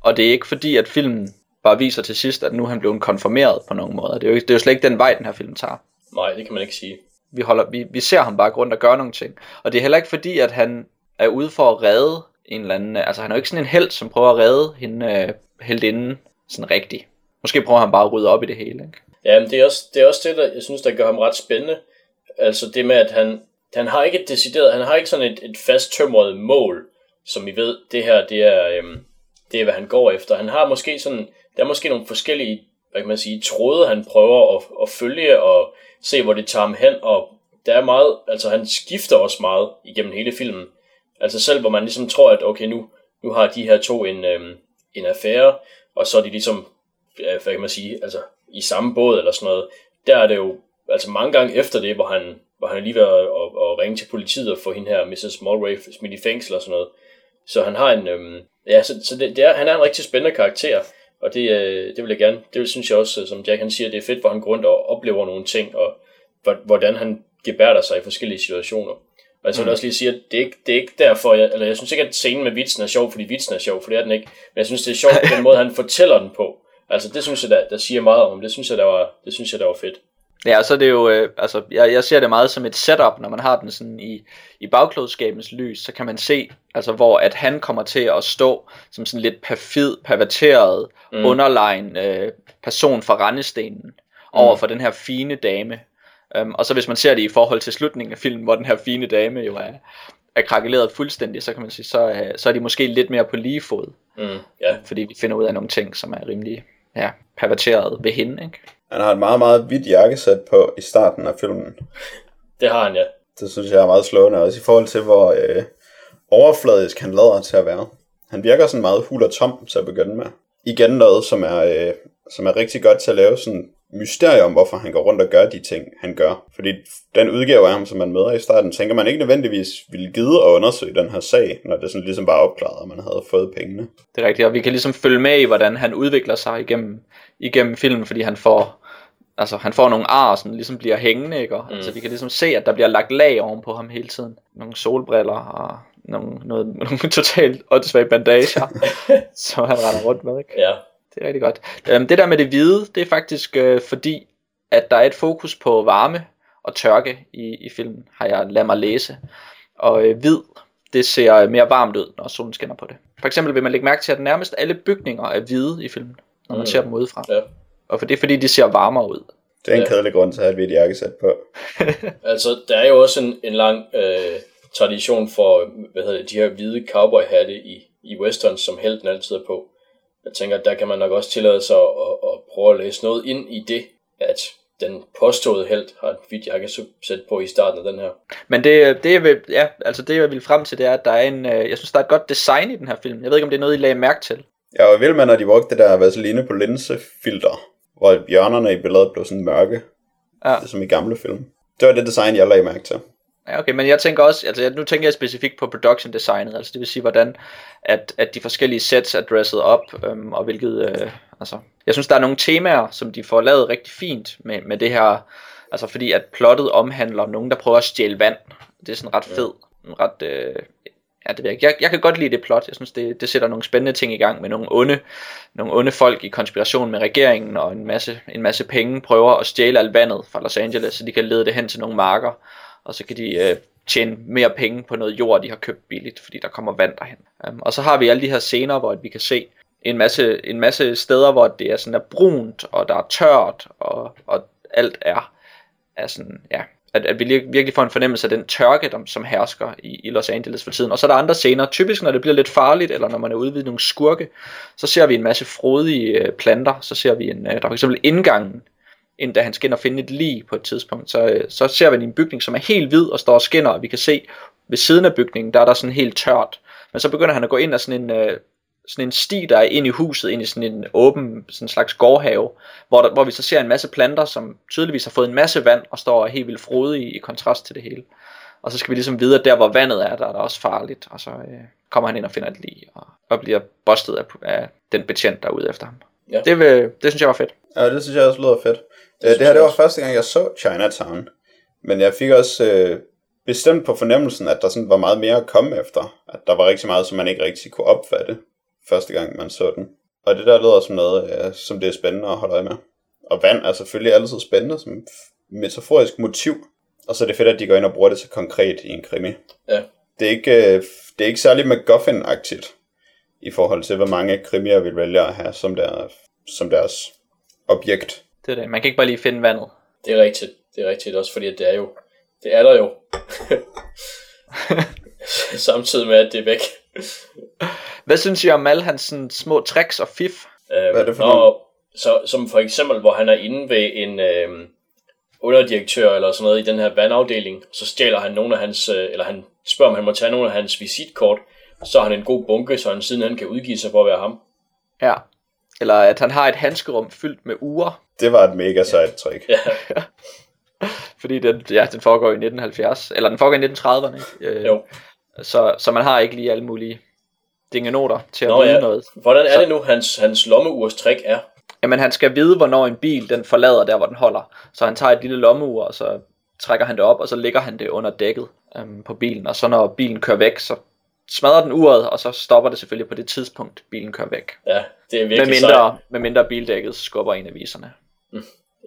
Og det er ikke fordi, at filmen bare viser til sidst, at nu er han blevet konfirmeret på nogen måde. Det er, jo, det er jo slet ikke den vej, den her film tager. nej, det kan man ikke sige. vi, holder, vi, vi ser ham bare gå rundt og gøre nogle ting. Og det er heller ikke fordi, at han er ude for at redde en eller anden... Øh, altså han er jo ikke sådan en held, som prøver at redde hende øh, heldinden sådan rigtigt. Måske prøver han bare at rydde op i det hele, ikke? Ja, men det er også det, er også det der, jeg synes, der gør ham ret spændende. Altså det med, at han, han har ikke et decideret, han har ikke sådan et, et fast tømret mål, som vi ved, det her, det er, øhm, det er, hvad han går efter. Han har måske sådan, der er måske nogle forskellige, hvad kan man sige, tråde, han prøver at, at følge og se, hvor det tager ham hen, og der er meget, altså han skifter også meget igennem hele filmen. Altså selv hvor man ligesom tror, at okay, nu, nu har de her to en, øh, en affære, og så er de ligesom, øh, hvad kan man sige, altså i samme båd eller sådan noget. Der er det jo, altså mange gange efter det, hvor han, hvor han er lige ved at, at, at ringe til politiet og få hende her, Mrs. Mulgrave, smidt i fængsel og sådan noget. Så han har en, øh, ja, så, så det, det er, han er en rigtig spændende karakter, og det, øh, det vil jeg gerne, det vil, synes jeg også, øh, som Jack han siger, det er fedt, hvor han går rundt og oplever nogle ting, og hvordan han gebærder sig i forskellige situationer. Og jeg skal mm. også lige sige, at det er ikke, det er ikke derfor, jeg, eller jeg synes ikke, at scenen med vitsen er sjov, fordi vitsen er sjov, for det er den ikke. Men jeg synes, det er sjovt [LAUGHS] den måde, han fortæller den på. Altså det synes jeg, der, der siger meget om. Det synes jeg, der var, det synes jeg, der var fedt. Ja, så er det jo, øh, altså, jeg, jeg ser det meget som et setup, når man har den sådan i, i bagklodskabens lys, så kan man se, altså hvor at han kommer til at stå som sådan lidt perfid, perverteret, mm. underlegen øh, person fra Randestenen, mm. over for den her fine dame. Um, og så hvis man ser det i forhold til slutningen af filmen, hvor den her fine dame jo er, er krakeleret fuldstændig, så kan man sige, så, uh, så er de måske lidt mere på lige fod. Mm, yeah. Fordi vi finder ud af nogle ting, som er rimelig ja, perverteret ved hende. Ikke? Han har et meget, meget hvidt jakkesæt på i starten af filmen. Det har han, ja. Det synes jeg er meget slående, også i forhold til, hvor øh, overfladisk han lader til at være. Han virker sådan meget hul og tom til at begynde med. Igen noget, som er, øh, som er rigtig godt til at lave sådan mysterium om, hvorfor han går rundt og gør de ting, han gør. Fordi den udgave af ham, som man møder i starten, tænker man ikke nødvendigvis ville gide at undersøge den her sag, når det sådan ligesom bare opklaret, og man havde fået pengene. Det er rigtigt, og vi kan ligesom følge med i, hvordan han udvikler sig igennem, igennem filmen, fordi han får altså han får nogle ar, som ligesom bliver hængende, ikke? Og, mm. Altså vi kan ligesom se, at der bliver lagt lag oven på ham hele tiden. Nogle solbriller og nogle, noget, [LAUGHS] nogle totalt åndssvage bandager, [LAUGHS] som han render rundt med, ikke? Ja. Det er rigtig godt. Øhm, det der med det hvide, det er faktisk øh, fordi, at der er et fokus på varme og tørke i, i filmen, har jeg ladet mig læse. Og øh, hvid, det ser mere varmt ud, når solen skinner på det. For eksempel vil man lægge mærke til, at nærmest alle bygninger er hvide i filmen, når man mm. ser dem udefra. Ja. Og for det er fordi, de ser varmere ud. Det er en ja. kedelig grund til at have et hvidt jakkesæt på. [LAUGHS] altså, der er jo også en, en lang øh, tradition for hvad hedder det, de her hvide cowboyhatte i, i westerns, som helten altid er på jeg tænker, at der kan man nok også tillade sig at, at, at prøve at læse noget ind i det, at den påståede held har et hvidt jakkesæt på i starten af den her. Men det, det, jeg vil, ja, altså det jeg vil frem til, det er, at der er en, øh, jeg synes, der er et godt design i den her film. Jeg ved ikke, om det er noget, I lagde mærke til. Ja, og vil man, når de brugte det der vaseline på linsefilter, hvor hjørnerne i billedet blev sådan mørke, ja. som i gamle film. Det var det design, jeg lagde mærke til. Ja, okay, men jeg tænker også, altså nu tænker jeg specifikt på production designet, altså det vil sige, hvordan at, at de forskellige sets er dresset op, øhm, og hvilket, øh, altså, jeg synes, der er nogle temaer, som de får lavet rigtig fint med, med det her, altså fordi at plottet omhandler nogen, der prøver at stjæle vand, det er sådan ret fed, en ret, øh, ja, det ved jeg, jeg, jeg kan godt lide det plot, jeg synes, det, det sætter nogle spændende ting i gang med nogle onde, nogle onde folk i konspiration med regeringen, og en masse, en masse penge prøver at stjæle alt vandet fra Los Angeles, så de kan lede det hen til nogle marker, og så kan de øh, tjene mere penge på noget jord, de har købt billigt, fordi der kommer vand derhen. Um, og så har vi alle de her scener, hvor vi kan se en masse, en masse steder, hvor det er sådan er brunt, og der er tørt, og, og alt er, er sådan, ja, at, at vi virkelig får en fornemmelse af den tørke, der, som hersker i, i Los Angeles for tiden. Og så er der andre scener, typisk når det bliver lidt farligt, eller når man er ude ved nogle skurke, så ser vi en masse frodige øh, planter, så ser vi en, øh, der er for eksempel indgangen end da han skal ind og finde et lig på et tidspunkt. Så, øh, så ser vi en bygning, som er helt hvid og står og skinner, og vi kan se ved siden af bygningen, der er der sådan helt tørt. Men så begynder han at gå ind af sådan en, øh, sådan en sti, der er ind i huset, ind i sådan en åben sådan en slags gårdhave, hvor, der, hvor vi så ser en masse planter, som tydeligvis har fået en masse vand, og står helt vildt frodige i, i kontrast til det hele. Og så skal vi ligesom vide, at der hvor vandet er, der er der også farligt, og så øh, kommer han ind og finder et lig, og, og bliver bustet af, af den betjent, der er ude efter ham. Ja. Det, vil, det synes jeg var fedt. Ja, det synes jeg også lyder fedt. Det, øh, det her det var første gang, jeg så Chinatown. Men jeg fik også øh, bestemt på fornemmelsen, at der sådan var meget mere at komme efter. At der var rigtig meget, som man ikke rigtig kunne opfatte, første gang man så den. Og det der lyder som noget, øh, som det er spændende at holde øje med. Og vand er selvfølgelig altid spændende som metaforisk motiv. Og så er det fedt, at de går ind og bruger det så konkret i en krimi. Ja. Det er ikke, øh, det er ikke særlig MacGuffin-agtigt i forhold til, hvor mange krimier vil vælge at have som, der, som deres objekt. Det er det. Man kan ikke bare lige finde vandet. Det er rigtigt. Det er rigtigt også, fordi det er jo Det er der jo. [LAUGHS] Samtidig med, at det er væk. Hvad synes I om alle hans sådan, små tricks og fif? Øh, Hvad er det for når, så, som for eksempel, hvor han er inde ved en øh, underdirektør eller sådan noget i den her vandafdeling, så stjæler han nogle af hans, øh, eller han spørger, om han må tage nogle af hans visitkort, så har han en god bunke, så han siden han kan udgive sig for at være ham. Ja. Eller at han har et handskerum fyldt med uger, Det var et mega sejt trick. Ja, [LAUGHS] fordi den, ja, den foregår i 1970, eller den foregår i 1930'erne, ikke? Øh, jo. Så, så man har ikke lige alle mulige dingenoter til at Nå, vide ja. noget. Hvordan er det nu, hans, hans lommeurs trick er? Jamen han skal vide, hvornår en bil den forlader der, hvor den holder. Så han tager et lille lommeur, og så trækker han det op, og så lægger han det under dækket øhm, på bilen. Og så når bilen kører væk, så smadrer den uret, og så stopper det selvfølgelig på det tidspunkt, bilen kører væk. Ja, det er Med virkelig sejt. mindre, med mindre bildækket skubber en af viserne.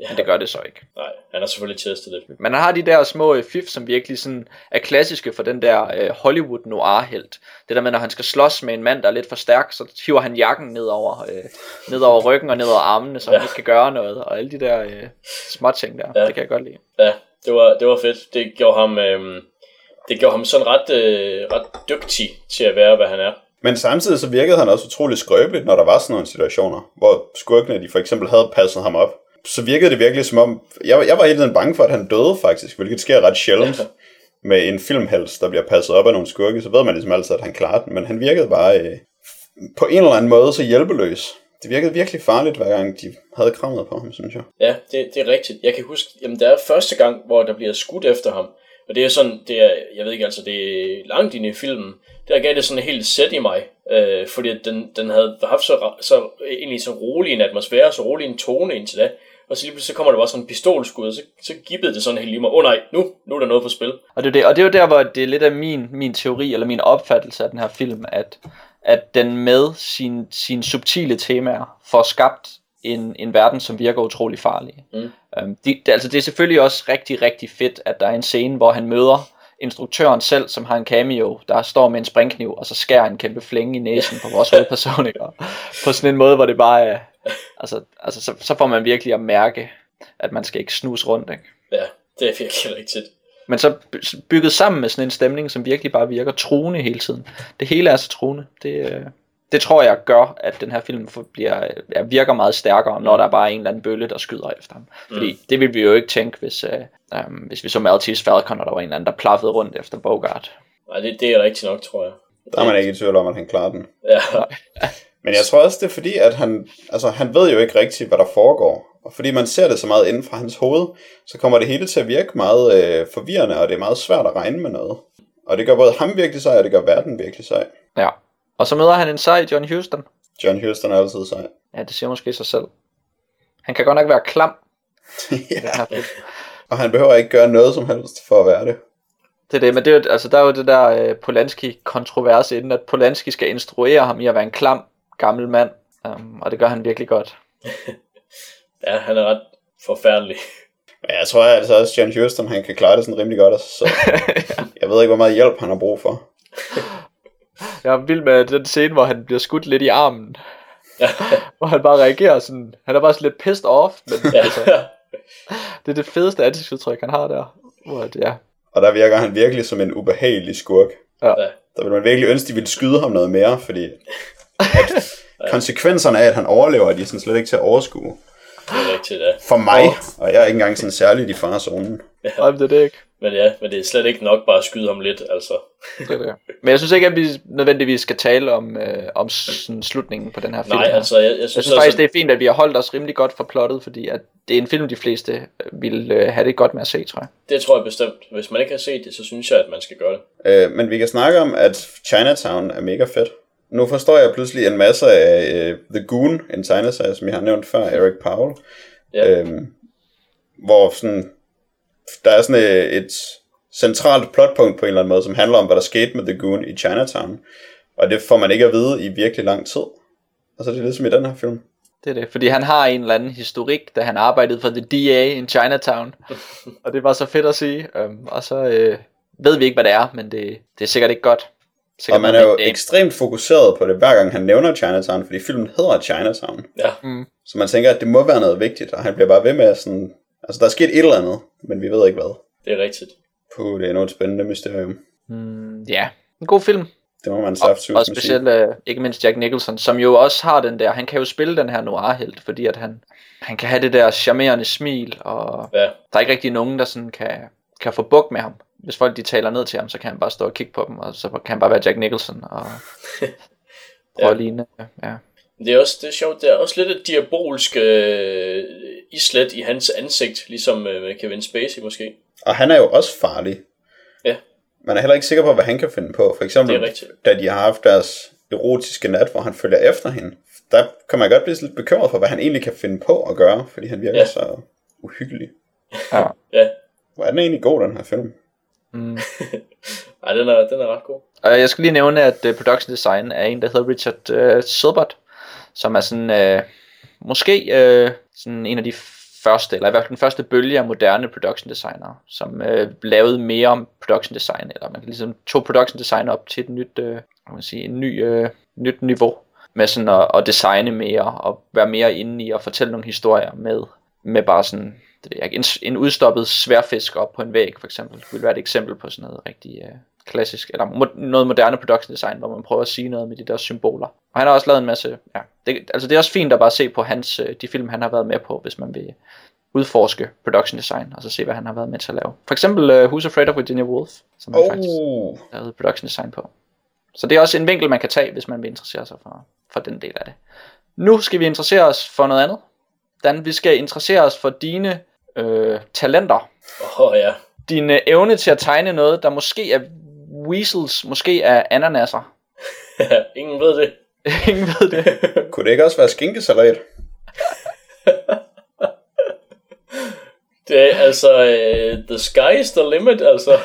Ja. Men det gør det så ikke. Nej, han har selvfølgelig testet det. Men han har de der små øh, fif, som virkelig sådan er klassiske for den der øh, Hollywood noir-helt. Det der med, når han skal slås med en mand, der er lidt for stærk, så hiver han jakken ned over, øh, ned over ryggen og ned over armene, så han Ja. ikke kan gøre noget. Og alle de der øh, små ting der, Ja. det kan jeg godt lide. Ja, det var, det var fedt. Det gjorde ham, øhm, det gjorde ham sådan ret, øh, ret dygtig til at være, hvad han er. Men samtidig så virkede han også utrolig skrøbeligt, når der var sådan nogle situationer, hvor skurkene de for eksempel havde passet ham op. Så virkede det virkelig som om, jeg, jeg var hele tiden bange for, at han døde faktisk, hvilket sker ret sjældent med en filmhels, der bliver passet op af nogle skurke, så ved man ligesom altid, at han klarer den, men han virkede bare øh, på en eller anden måde så hjælpeløs. Det virkede virkelig farligt, hver gang de havde krammet på ham, synes jeg. Ja, det, det er rigtigt. Jeg kan huske, jamen der er første gang, hvor der bliver skudt efter ham. Og det er sådan, det er, jeg ved ikke, altså det er langt ind i filmen. Der gav det sådan helt sæt i mig. Øh, fordi den, den havde haft så, så, egentlig så rolig en atmosfære, så rolig en tone indtil da. Og så lige så kommer der bare sådan en pistolskud, og så, så gibbede det sådan helt i mig. Åh oh, nej, nu, nu er der noget på spil. Og det, er det, og det er jo der, hvor det er lidt af min, min teori, eller min opfattelse af den her film, at, at den med sin, sine subtile temaer får skabt en, en verden, som virker utrolig farlig. Mm. Øhm, det, det, altså det er selvfølgelig også rigtig, rigtig fedt, at der er en scene, hvor han møder instruktøren selv, som har en cameo, der står med en springkniv, og så skærer en kæmpe flænge i næsen på vores hovedperson, ikke? På sådan en måde, hvor det bare er, altså, altså så, så får man virkelig at mærke, at man skal ikke snus rundt, ikke? Ja, det er virkelig rigtigt. Men så by- bygget sammen med sådan en stemning, som virkelig bare virker truende hele tiden. Det hele er så truende. Det, øh, det tror jeg gør, at den her film får- bliver, ja, virker meget stærkere, når der er bare en eller anden bølle, der skyder efter ham. Fordi Mm. det ville vi jo ikke tænke, hvis, øh, um, hvis vi så Maltese Falcon, og der var en eller anden, der plaffede rundt efter Bogart. Nej, det, det er rigtigt nok, tror jeg. Der er man ikke i tvivl om, at han klarer den. Ja, [LAUGHS] Men jeg tror også, det er fordi, at han, altså, han ved jo ikke rigtigt, hvad der foregår. Og fordi man ser det så meget inden fra hans hoved, så kommer det hele til at virke meget øh, forvirrende, og det er meget svært at regne med noget. Og det gør både ham virkelig sej, og det gør verden virkelig sej. Ja. Og så møder han en sej John Huston. John Huston er altid sej. Ja, det siger måske sig selv. Han kan godt nok være klam. [LAUGHS] ja. Og han behøver ikke gøre noget som helst for at være det. Det er det, men det er, jo- altså, der er jo det der øh, Polanski-kontrovers inden, at Polanski skal instruere ham i at være en klam gammel mand, um, og det gør han virkelig godt. [LAUGHS] ja han er ret forfærdelig. Men jeg tror altså også, at John Huston han kan klare det sådan rimelig godt. af sig selv. Jeg ved ikke, hvor meget hjælp han har brug for. [LAUGHS] Jeg er vild med den scene, hvor han bliver skudt lidt i armen, Ja, [LAUGHS] hvor han bare reagerer sådan, han er bare sådan lidt pissed off, men ja. altså, det er det fedeste ansigtsudtryk, han har der. Hvor, at, ja, Og der virker han virkelig som en ubehagelig skurk. Ja. Der vil man virkelig ønske, de ville skyde ham noget mere, fordi at [LAUGHS] konsekvenserne af, at han overlever, de er sådan slet ikke til at overskue. Det er rigtigt, ja. For mig, og jeg er ikke engang sådan særligt i farezonen. Ja. det er det ikke. Men ja, men det er slet ikke nok bare at skyde ham lidt, altså. Det er det. Men jeg synes ikke, at vi nødvendigvis skal tale om, øh, om sådan slutningen på den her film. Nej, her. altså, jeg, jeg Jeg synes, synes faktisk, altså, det er fint, at vi har holdt os rimelig godt for plottet, fordi at det er en film, de fleste øh, vil øh, have det godt med at se, tror jeg. det tror jeg bestemt. Hvis man ikke har set det, så synes jeg, at man skal gøre det. Øh, men vi kan snakke om, at Chinatown er mega fedt. Nu forstår jeg pludselig en masse af uh, The Goon, en tegneserie, som jeg har nævnt før, Eric Powell. Ja. Øhm, hvor sådan, der er sådan et, et centralt plotpunkt på en eller anden måde, som handler om, hvad der skete med The Goon i Chinatown. Og det får man ikke at vide i virkelig lang tid. Altså det er ligesom i den her film. Det er det, fordi han har en eller anden historik, da han arbejdede for The DA in Chinatown. [LAUGHS] og det var så fedt at sige. Um, og så øh, ved vi ikke, hvad det er, men det, det er sikkert ikke godt. Sikkert Og man er jo ekstremt fokuseret på det, hver gang han nævner Chinatown, fordi filmen hedder Chinatown. Ja, Så man tænker, at det må være noget vigtigt, og han bliver bare ved med at sådan... Altså, der er sket et eller andet, men vi ved ikke hvad. det er rigtigt. Puh, det er endnu et spændende mysterium. Mm, ja, en god film. Det må man Og, saftsus og specielt øh, ikke mindst Jack Nicholson, som jo også har den der, han kan jo spille den her noir-helt, fordi at han, han kan have det der charmerende smil, og Ja. der er ikke rigtig nogen, der sådan kan, kan få buk med ham. Hvis folk de taler ned til ham, så kan han bare stå og kigge på dem, og så kan han bare være Jack Nicholson og [LAUGHS] prøve Ja. at ligne. Ja. Det er også det er sjovt, det er også lidt et diabolsk øh, islet i hans ansigt, ligesom øh, Kevin Spacey måske. Og han er jo også farlig. Ja. Man er heller ikke sikker på, hvad han kan finde på. For eksempel, da de har haft deres erotiske nat, hvor han følger efter hende. Der kan man godt blive lidt bekymret for, hvad han egentlig kan finde på at gøre, fordi han virker Ja. ja. så uhyggelig. Ja. Ja, Hvor er den egentlig god, den her film? Mm. [LAUGHS] Ej, den er, den er ret god. Og jeg skal lige nævne, at uh, production design er en, der hedder Richard uh, Silbert, som er sådan, øh, måske øh, sådan en af de første, eller i hvert fald den første bølge af moderne production designer, som øh, lavede mere om production design, eller man kan ligesom tog production design op til et nyt, øh, kan man sige, en ny, øh, nyt niveau, med sådan at, at designe mere, og være mere inde i at fortælle nogle historier med, med bare sådan, det ved jeg en, en udstoppet sværfisk op på en væg, for eksempel, ville være et eksempel på sådan noget rigtig øh, klassisk, eller mo- noget moderne production design, hvor man prøver at sige noget med de der symboler. Og han har også lavet en masse, ja, det, altså det er også fint at bare se på hans, øh, de film, han har været med på, hvis man vil udforske production design, og så se, hvad han har været med til at lave. For eksempel uh, Who's Afraid of Virginia Woolf, som han faktisk Oh, lavede production design på. Så det er også en vinkel, man kan tage, hvis man vil interessere sig for, for den del af det. Nu skal vi interessere os for noget andet. Dan, vi skal interessere os for dine øh, talenter. Åh oh, ja. Din øh, evne til at tegne noget, der måske er weasels, måske er ananaser. [LAUGHS] Ingen ved det. [LAUGHS] Ingen ved det. [LAUGHS] kunne det ikke også være skinkesalat? Det er altså, uh, the sky is the limit, altså.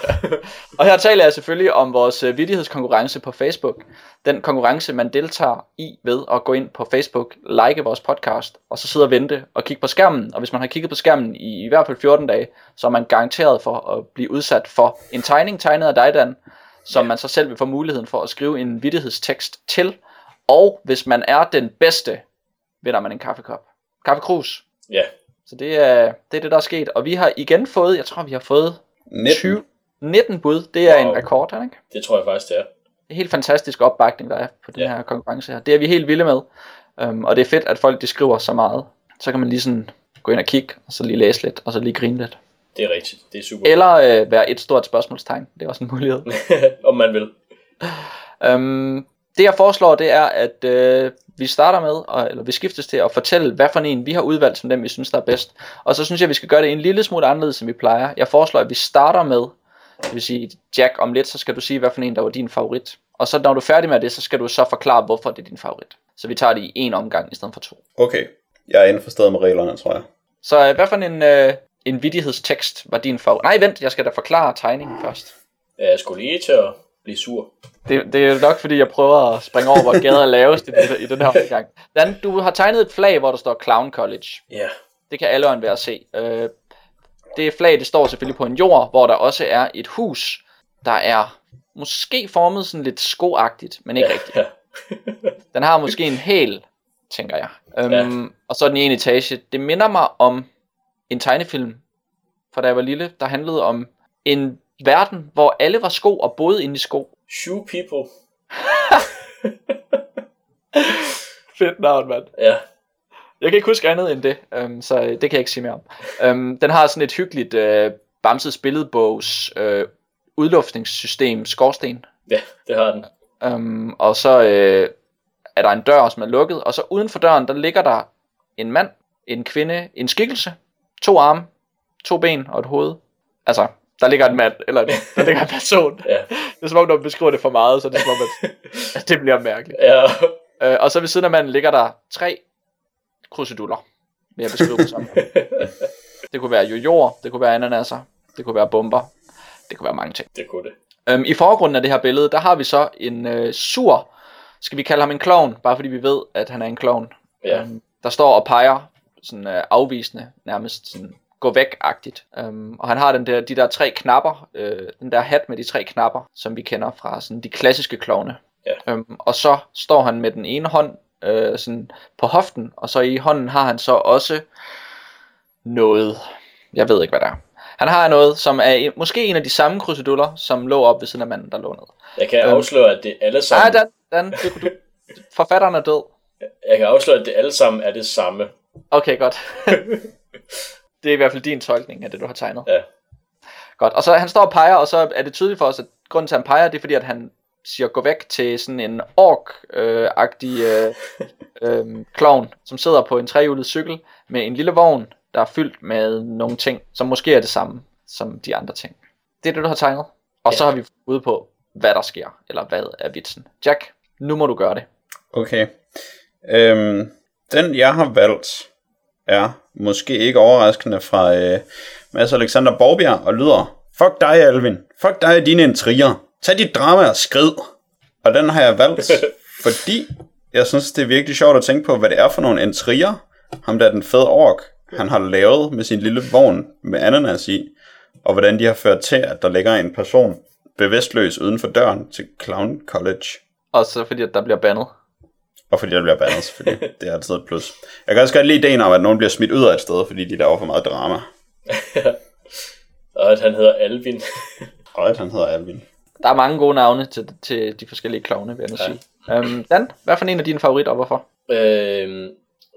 Og her taler jeg selvfølgelig om vores øh, vidighedskonkurrence på Facebook. Den konkurrence, man deltager i ved at gå ind på Facebook, like vores podcast, og så sidde og vente og kigge på skærmen. Og hvis man har kigget på skærmen i i hvert fald 14 dage, så er man garanteret for at blive udsat for en tegning tegnet af dig, Dan, som man så selv vil få muligheden for at skrive en vidighedstekst til. Og hvis man er den bedste, vinder man en kaffekop. Kaffekrus. ja, Så det er, det er det, der er sket. Og vi har igen fået, jeg tror vi har fået 19. 20, 19 bud. Det er Wow. en rekord, ikke? det tror jeg faktisk, det er. Det er helt fantastisk opbakning, der er på den Ja. her konkurrence her. Det er vi helt vilde med. Um, og det er fedt, at folk de skriver så meget. Så kan man lige sådan gå ind og kigge, og så lige læse lidt, og så lige grine lidt. Det er rigtigt. Det er super. Eller øh, være et stort spørgsmålstegn. Det er også en mulighed. [LAUGHS] Om man vil. Um, det jeg foreslår, det er, at øh, vi starter med, og, eller vi skiftes til at fortælle, hvad for en vi har udvalgt som dem, vi synes, der er bedst. Og så synes jeg, vi skal gøre det en lille smule anderledes, end vi plejer. Jeg foreslår, at vi starter med, det vil sige, Jack, om lidt, så skal du sige, hvad for en, der var din favorit. Og så når du er færdig med det, så skal du så forklare, hvorfor det er din favorit. Så vi tager det i en omgang, i stedet for to. Okay, jeg er indforstået med reglerne, tror jeg. Så øh, hvad for en, øh, en vidighedstekst var din favorit? Nej, vent, jeg skal da forklare tegningen først. Ja, jeg skulle lige til at blive sur. Det, det er nok fordi, jeg prøver at springe over, hvor gader er lavest i, i den her omgang. Dan, du har tegnet et flag, hvor der står Clown College. Ja, Det kan alle og enhver se. Øh, det flag, det står selvfølgelig på en jord, hvor der også er et hus, der er måske formet sådan lidt skoagtigt, men ikke ja, rigtigt. Den har måske en hæl, tænker jeg. Øhm, Ja. Og så den i en etage. Det minder mig om en tegnefilm, fra da jeg var lille, der handlede om en verden, hvor alle var sko og boede inde i sko. Shoe people. [LAUGHS] Fedt navn, mand. Ja, Jeg kan ikke huske andet end det, øhm, så det kan jeg ikke sige mere om. Øhm, den har sådan et hyggeligt øh, Bamses billedbogs øh, udluftningssystem, skorsten. ja, det har den. Øhm, og så øh, er der en dør, som er lukket, og så uden for døren, der ligger der en mand, en kvinde, en skikkelse, to arme, to ben og et hoved. Altså, der ligger en mand, eller der ligger en [LAUGHS] person. Ja, Det er som om, når man beskriver det for meget, så er det som om, at, at [LAUGHS] det bliver mærkeligt. ja. Øh, og så ved siden af manden ligger der tre kruseduller, vil jeg beskrive dem som. [LAUGHS] Det kunne være jojoer, det kunne være ananaser, det kunne være bomber, det kunne være mange ting. det kunne det. Øhm, I forgrunden af det her billede, der har vi så en øh, sur, skal vi kalde ham en klovn, bare fordi vi ved, at han er en klovn. Ja. Øhm, der står og peger sådan øh, afvisende, nærmest sådan gå væk-agtigt. Øhm, og han har den der, de der tre knapper, øh, den der hat med de tre knapper, som vi kender fra sådan de klassiske klovne. Ja. Øhm, og så står han med den ene hånd øh, sådan på hoften, og så i hånden har han så også noget, jeg ved ikke hvad det er. Han har noget, som er en- måske en af de samme kruseduller, som lå op ved siden af manden, der lå ned. Jeg kan Øhm. afsløre, at det alle Nej, sammen, Dan, Dan, du, du, forfatteren er død. [LAUGHS] jeg kan afsløre, at det alle sammen er det samme. Okay, godt. [LAUGHS] det er i hvert fald din tolkning af det, du har tegnet. Ja. Godt, og så han står og peger, og så er det tydeligt for os, at grunden til, at han peger, det er fordi, at han siger, gå væk til sådan en ork-agtig øh, øh, klovn, som sidder på en trehjulet cykel med en lille vogn, der er fyldt med nogle ting, som måske er det samme som de andre ting. Det er det, du har tegnet. Og så Ja. har vi ude på, hvad der sker, eller hvad er vitsen. Jack, nu må du gøre det. Okay. Øhm, den jeg har valgt er måske ikke overraskende fra øh, Mads Alexander Borbjerg og lyder Fuck dig Alvin, fuck dig og dine intriger, tag dit drama og skrid. Og den har jeg valgt, [LAUGHS] fordi jeg synes det er virkelig sjovt at tænke på, hvad det er for nogle intriger, ham der er den fede ork, han har lavet med sin lille vogn med ananas i, og hvordan de har ført til, at der ligger en person bevidstløs uden for døren til Clown College. Og så fordi, at der bliver bandet. Og fordi der bliver bandet, selvfølgelig. [LAUGHS] Det er altid et plus. Jeg kan også godt lide ideen om, at nogen bliver smidt ud af et sted, fordi de laver for meget drama. Og at han hedder Alvin. [LAUGHS] Og at han hedder Alvin. Der er mange gode navne til, til de forskellige klovne, vil jeg nu Ja. sige. Um, Dan, hvad for en af dine favoritter, og hvorfor? øhm,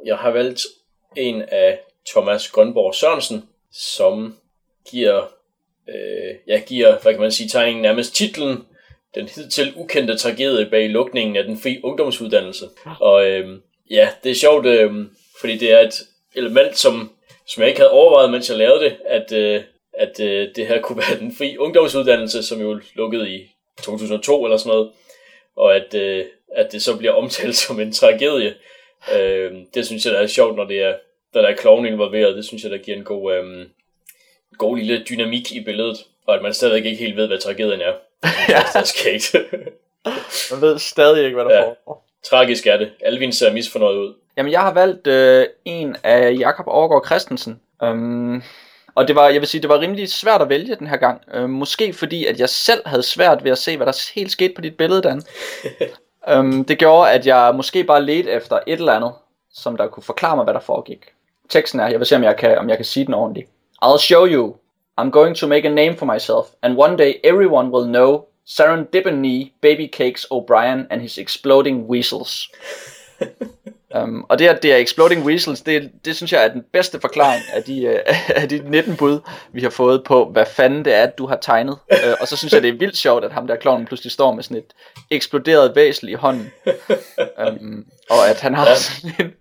jeg har valgt en af Thomas Grønborg Sørensen, som giver, øh, jeg giver, hvad kan man sige, tegningen nærmest titlen, den hidtil ukendte tragedie bag lukningen af den fri ungdomsuddannelse. Og øhm, ja, det er sjovt, øhm, fordi det er et element, som, som jeg ikke havde overvejet, mens jeg lavede det, at, øh, at øh, det her kunne [LAUGHS] være den fri ungdomsuddannelse, som jo lukkede i 2002 eller sådan noget, og at, øh, at det så bliver omtalt [LAUGHS] som en tragedie. Øh, det synes jeg, der er sjovt, når det er, når der er klovne involveret. Det synes jeg, der giver en god, øh, god lille dynamik i billedet, og at man stadigvæk ikke helt ved, hvad tragedien er. Ja. [LAUGHS] Det er sket. Jeg ved stadig ikke, hvad der Ja. foregår. Tragisk er det. Alvin ser misfornøjet ud. Jamen, jeg har valgt øh, en af Jakob Overgaard Christensen. Um, og det var, jeg vil sige, det var rimelig svært at vælge den her gang. Uh, måske fordi, at jeg selv havde svært ved at se, hvad der helt skete på dit billede, Dan. um, [LAUGHS] det gjorde, at jeg måske bare ledte efter et eller andet, som der kunne forklare mig, hvad der foregik. Teksten er, jeg vil se, om jeg kan, om jeg kan sige den ordentligt. I'll show you. I'm going to make a name for myself, and one day everyone will know Serendipity, Baby Cakes O'Brien and his exploding weasels. [LAUGHS] Um, og det, at det er Exploding Weasels, det, det synes jeg er den bedste forklaring af de, uh, [LAUGHS] af de 19 bud, vi har fået på, hvad fanden det er, du har tegnet. Uh, og så synes jeg, det er vildt sjovt, at ham der klovnen pludselig står med sådan et eksploderet væsel i hånden. [LAUGHS] Um, og at han har sådan en,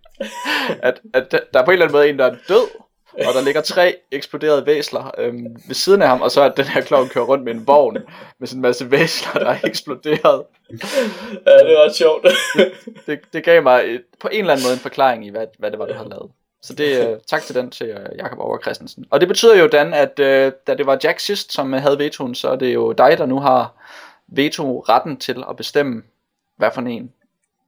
at, at der er på en eller anden måde en, der er død, og der ligger tre eksploderede væsler øhm, ved siden af ham, og så at den her klovn kører rundt med en vogn med sådan en masse væsler, der er eksploderet. Ja, det er ret sjovt. det, det gav mig et, på en eller anden måde en forklaring i, hvad, hvad det var, du havde lavet. Så det, øh, tak til den til øh, Jakob Over Christensen. Og det betyder jo, Dan, at øh, da det var Jack sidst, som havde vetoen, så er det jo dig, der nu har veto-retten til at bestemme, hvad for en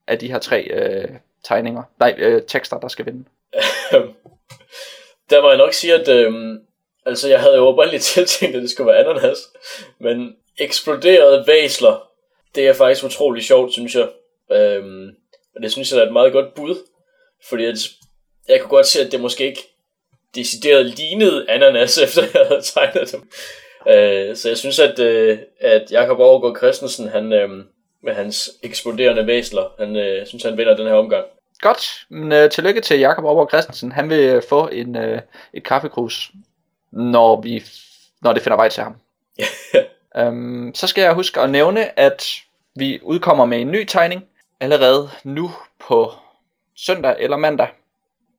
af de her tre øh, tegninger, nej, øh, tekster, der skal vinde. [LAUGHS] der må jeg nok sige, at øh, altså, jeg havde jo oprindeligt [LAUGHS] tiltænkt, at det skulle være ananas, men eksploderede væsler, det er faktisk utrolig sjovt, synes jeg. Øh, og det synes jeg er et meget godt bud, fordi at, jeg kunne godt se, at det måske ikke decideret lignede ananas, [LAUGHS] efter jeg havde tegnet dem. Øh, så jeg synes, at, øh, at Jakob Overgaard Christensen, han, øh, med hans eksploderende væsler, han øh, synes, han vinder den her omgang. Godt, men øh, tillykke til Jakob Overgaard Christensen. Han vil øh, få en, øh, et kaffekrus, når, vi, når det finder vej til ham. [LAUGHS] øhm, så skal jeg huske at nævne, at vi udkommer med en ny tegning allerede nu på søndag eller mandag.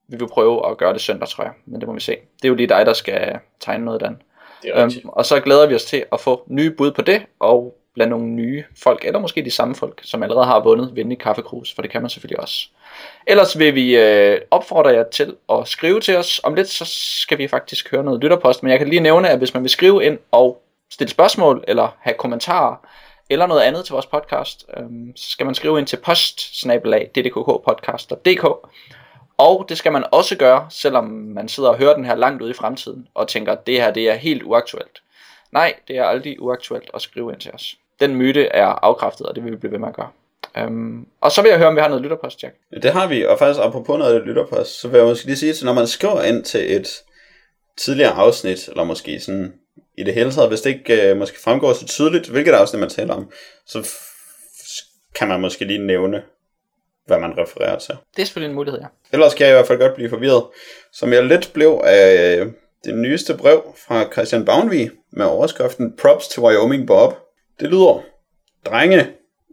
Vi vil prøve at gøre det søndag, tror jeg, men det må vi se. Det er jo lige dig, der skal tegne noget, Dan. Det er. Øhm, og så glæder vi os til at få nye bud på det, og blandt nogle nye folk, eller måske de samme folk, som allerede har vundet, vinde kaffekrus, for det kan man selvfølgelig også. Ellers vil vi øh, opfordre jer til at skrive til os. Om lidt, så skal vi faktisk høre noget lytterpost, men jeg kan lige nævne, at hvis man vil skrive ind og stille spørgsmål, eller have kommentarer, eller noget andet til vores podcast, øh, så skal man skrive ind til post og det skal man også gøre, selvom man sidder og hører den her langt ude i fremtiden, og tænker, at det her det er helt uaktuelt. Nej, det er aldrig uaktuelt at skrive ind til os. Den myte er afkræftet, og det vil vi blive ved med at gøre. Um, og så vil jeg høre, om vi har noget lytterpost, Jack. Det har vi, og faktisk apropos noget lytterpost, så vil jeg måske lige sige, at når man skriver ind til et tidligere afsnit, eller måske sådan i det hele taget, hvis det ikke øh, måske fremgår så tydeligt, hvilket afsnit man taler om, så f- kan man måske lige nævne, hvad man refererer til. Det er selvfølgelig en mulighed, ja. Ellers kan jeg i hvert fald godt blive forvirret, som jeg lidt blev af øh, det nyeste brev fra Christian Bagnvig med overskriften Props to Wyoming Bob. Det lyder, Drenge,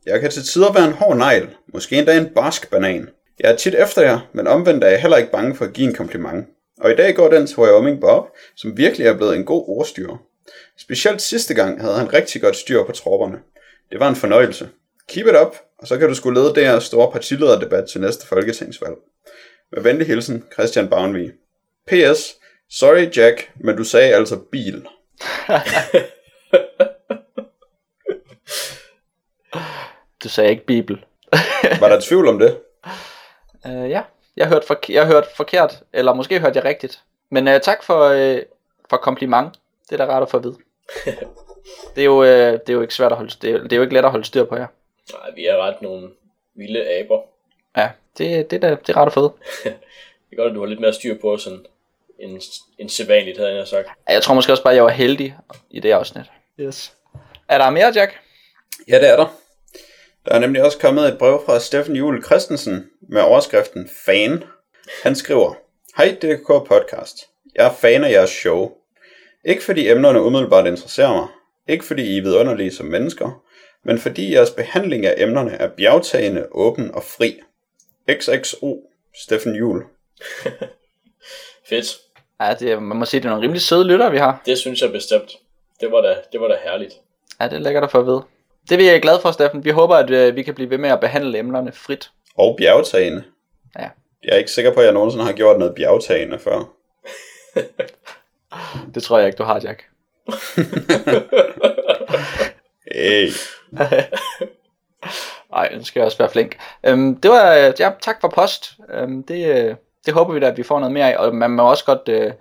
jeg kan til tider være en hård negl, måske endda en barsk banan. Jeg er tit efter jer, men omvendt er jeg heller ikke bange for at give en kompliment. Og i dag går den til Wyoming Bob, som virkelig er blevet en god ordstyrer. Specielt sidste gang havde han rigtig godt styr på tropperne. Det var en fornøjelse. Keep it up, og så kan du skulle lede deres store partilederdebat til næste folketingsvalg. Med venlig hilsen, Christian Bagnvig. P.S. Sorry Jack, men du sagde altså bil. [LAUGHS] Du sagde ikke Bibel. [LAUGHS] Var der tvivl om det? Uh, ja, jeg hørte, for, jeg hørte forkert, eller måske hørte jeg rigtigt. Men uh, tak for, uh, for kompliment. Det er da rart at få at vide. [LAUGHS] det, er jo, uh, det er jo ikke svært at holde, det er, det er jo ikke let at holde styr på jer. Nej, vi er ret nogle vilde aber. Ja, det, det, er, da- det er rart at få at vide. [LAUGHS] Det er godt, at du har lidt mere styr på sådan en, en sædvanligt, havde jeg sagt. Jeg tror måske også bare, at jeg var heldig i det afsnit. Yes. Er der mere, Jack? Ja, det er der. Der er nemlig også kommet et brev fra Steffen Juhl Christensen med overskriften Fan. Han skriver, Hej DKK Podcast. Jeg er fan af jeres show. Ikke fordi emnerne umiddelbart interesserer mig. Ikke fordi I er vidunderlige som mennesker. Men fordi jeres behandling af emnerne er bjergtagende, åben og fri. XXO Steffen Juhl. [LAUGHS] Fedt. Ja, det, er- man må sige, det er nogle rimelig søde lytter, vi har. Det synes jeg bestemt. Det var da, det var da herligt. Ja, det er lækkert at få at vide. Det er vi glade for, Steffen. Vi håber, at øh, vi kan blive ved med at behandle emnerne frit. Og bjergtagende. Ja. Jeg er ikke sikker på, at jeg nogensinde har gjort noget bjergtagende før. [LAUGHS] Det tror jeg ikke, du har, Jack. Hey. [LAUGHS] Ej, nu skal jeg også være flink. Øhm, det var, øh, ja, tak for post. Øhm, det, øh, det håber vi da, at vi får noget mere af. Og man må også godt, øh,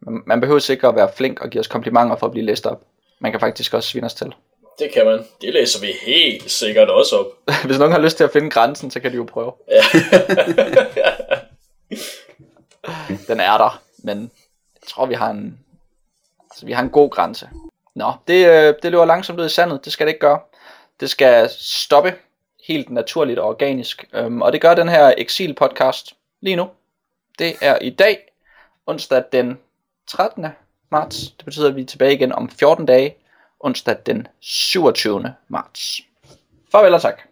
man, man behøver sikkert at være flink og give os komplimenter for at blive læst op. Man kan faktisk også svine os til. Det kan man. Det læser vi helt sikkert også op. [LAUGHS] Hvis nogen har lyst til at finde grænsen, så kan de jo prøve. Ja. [LAUGHS] Den er der, men jeg tror, vi har en, altså, vi har en god grænse. Nå, det, øh, det løber langsomt ud i sandet. Det skal det ikke gøre. Det skal stoppe helt naturligt og organisk. Øhm, og det gør den her Exil podcast lige nu. Det er i dag, onsdag den 13. marts. Det betyder, at vi er tilbage igen om 14 dage, onsdag den 27. marts. Farvel og tak.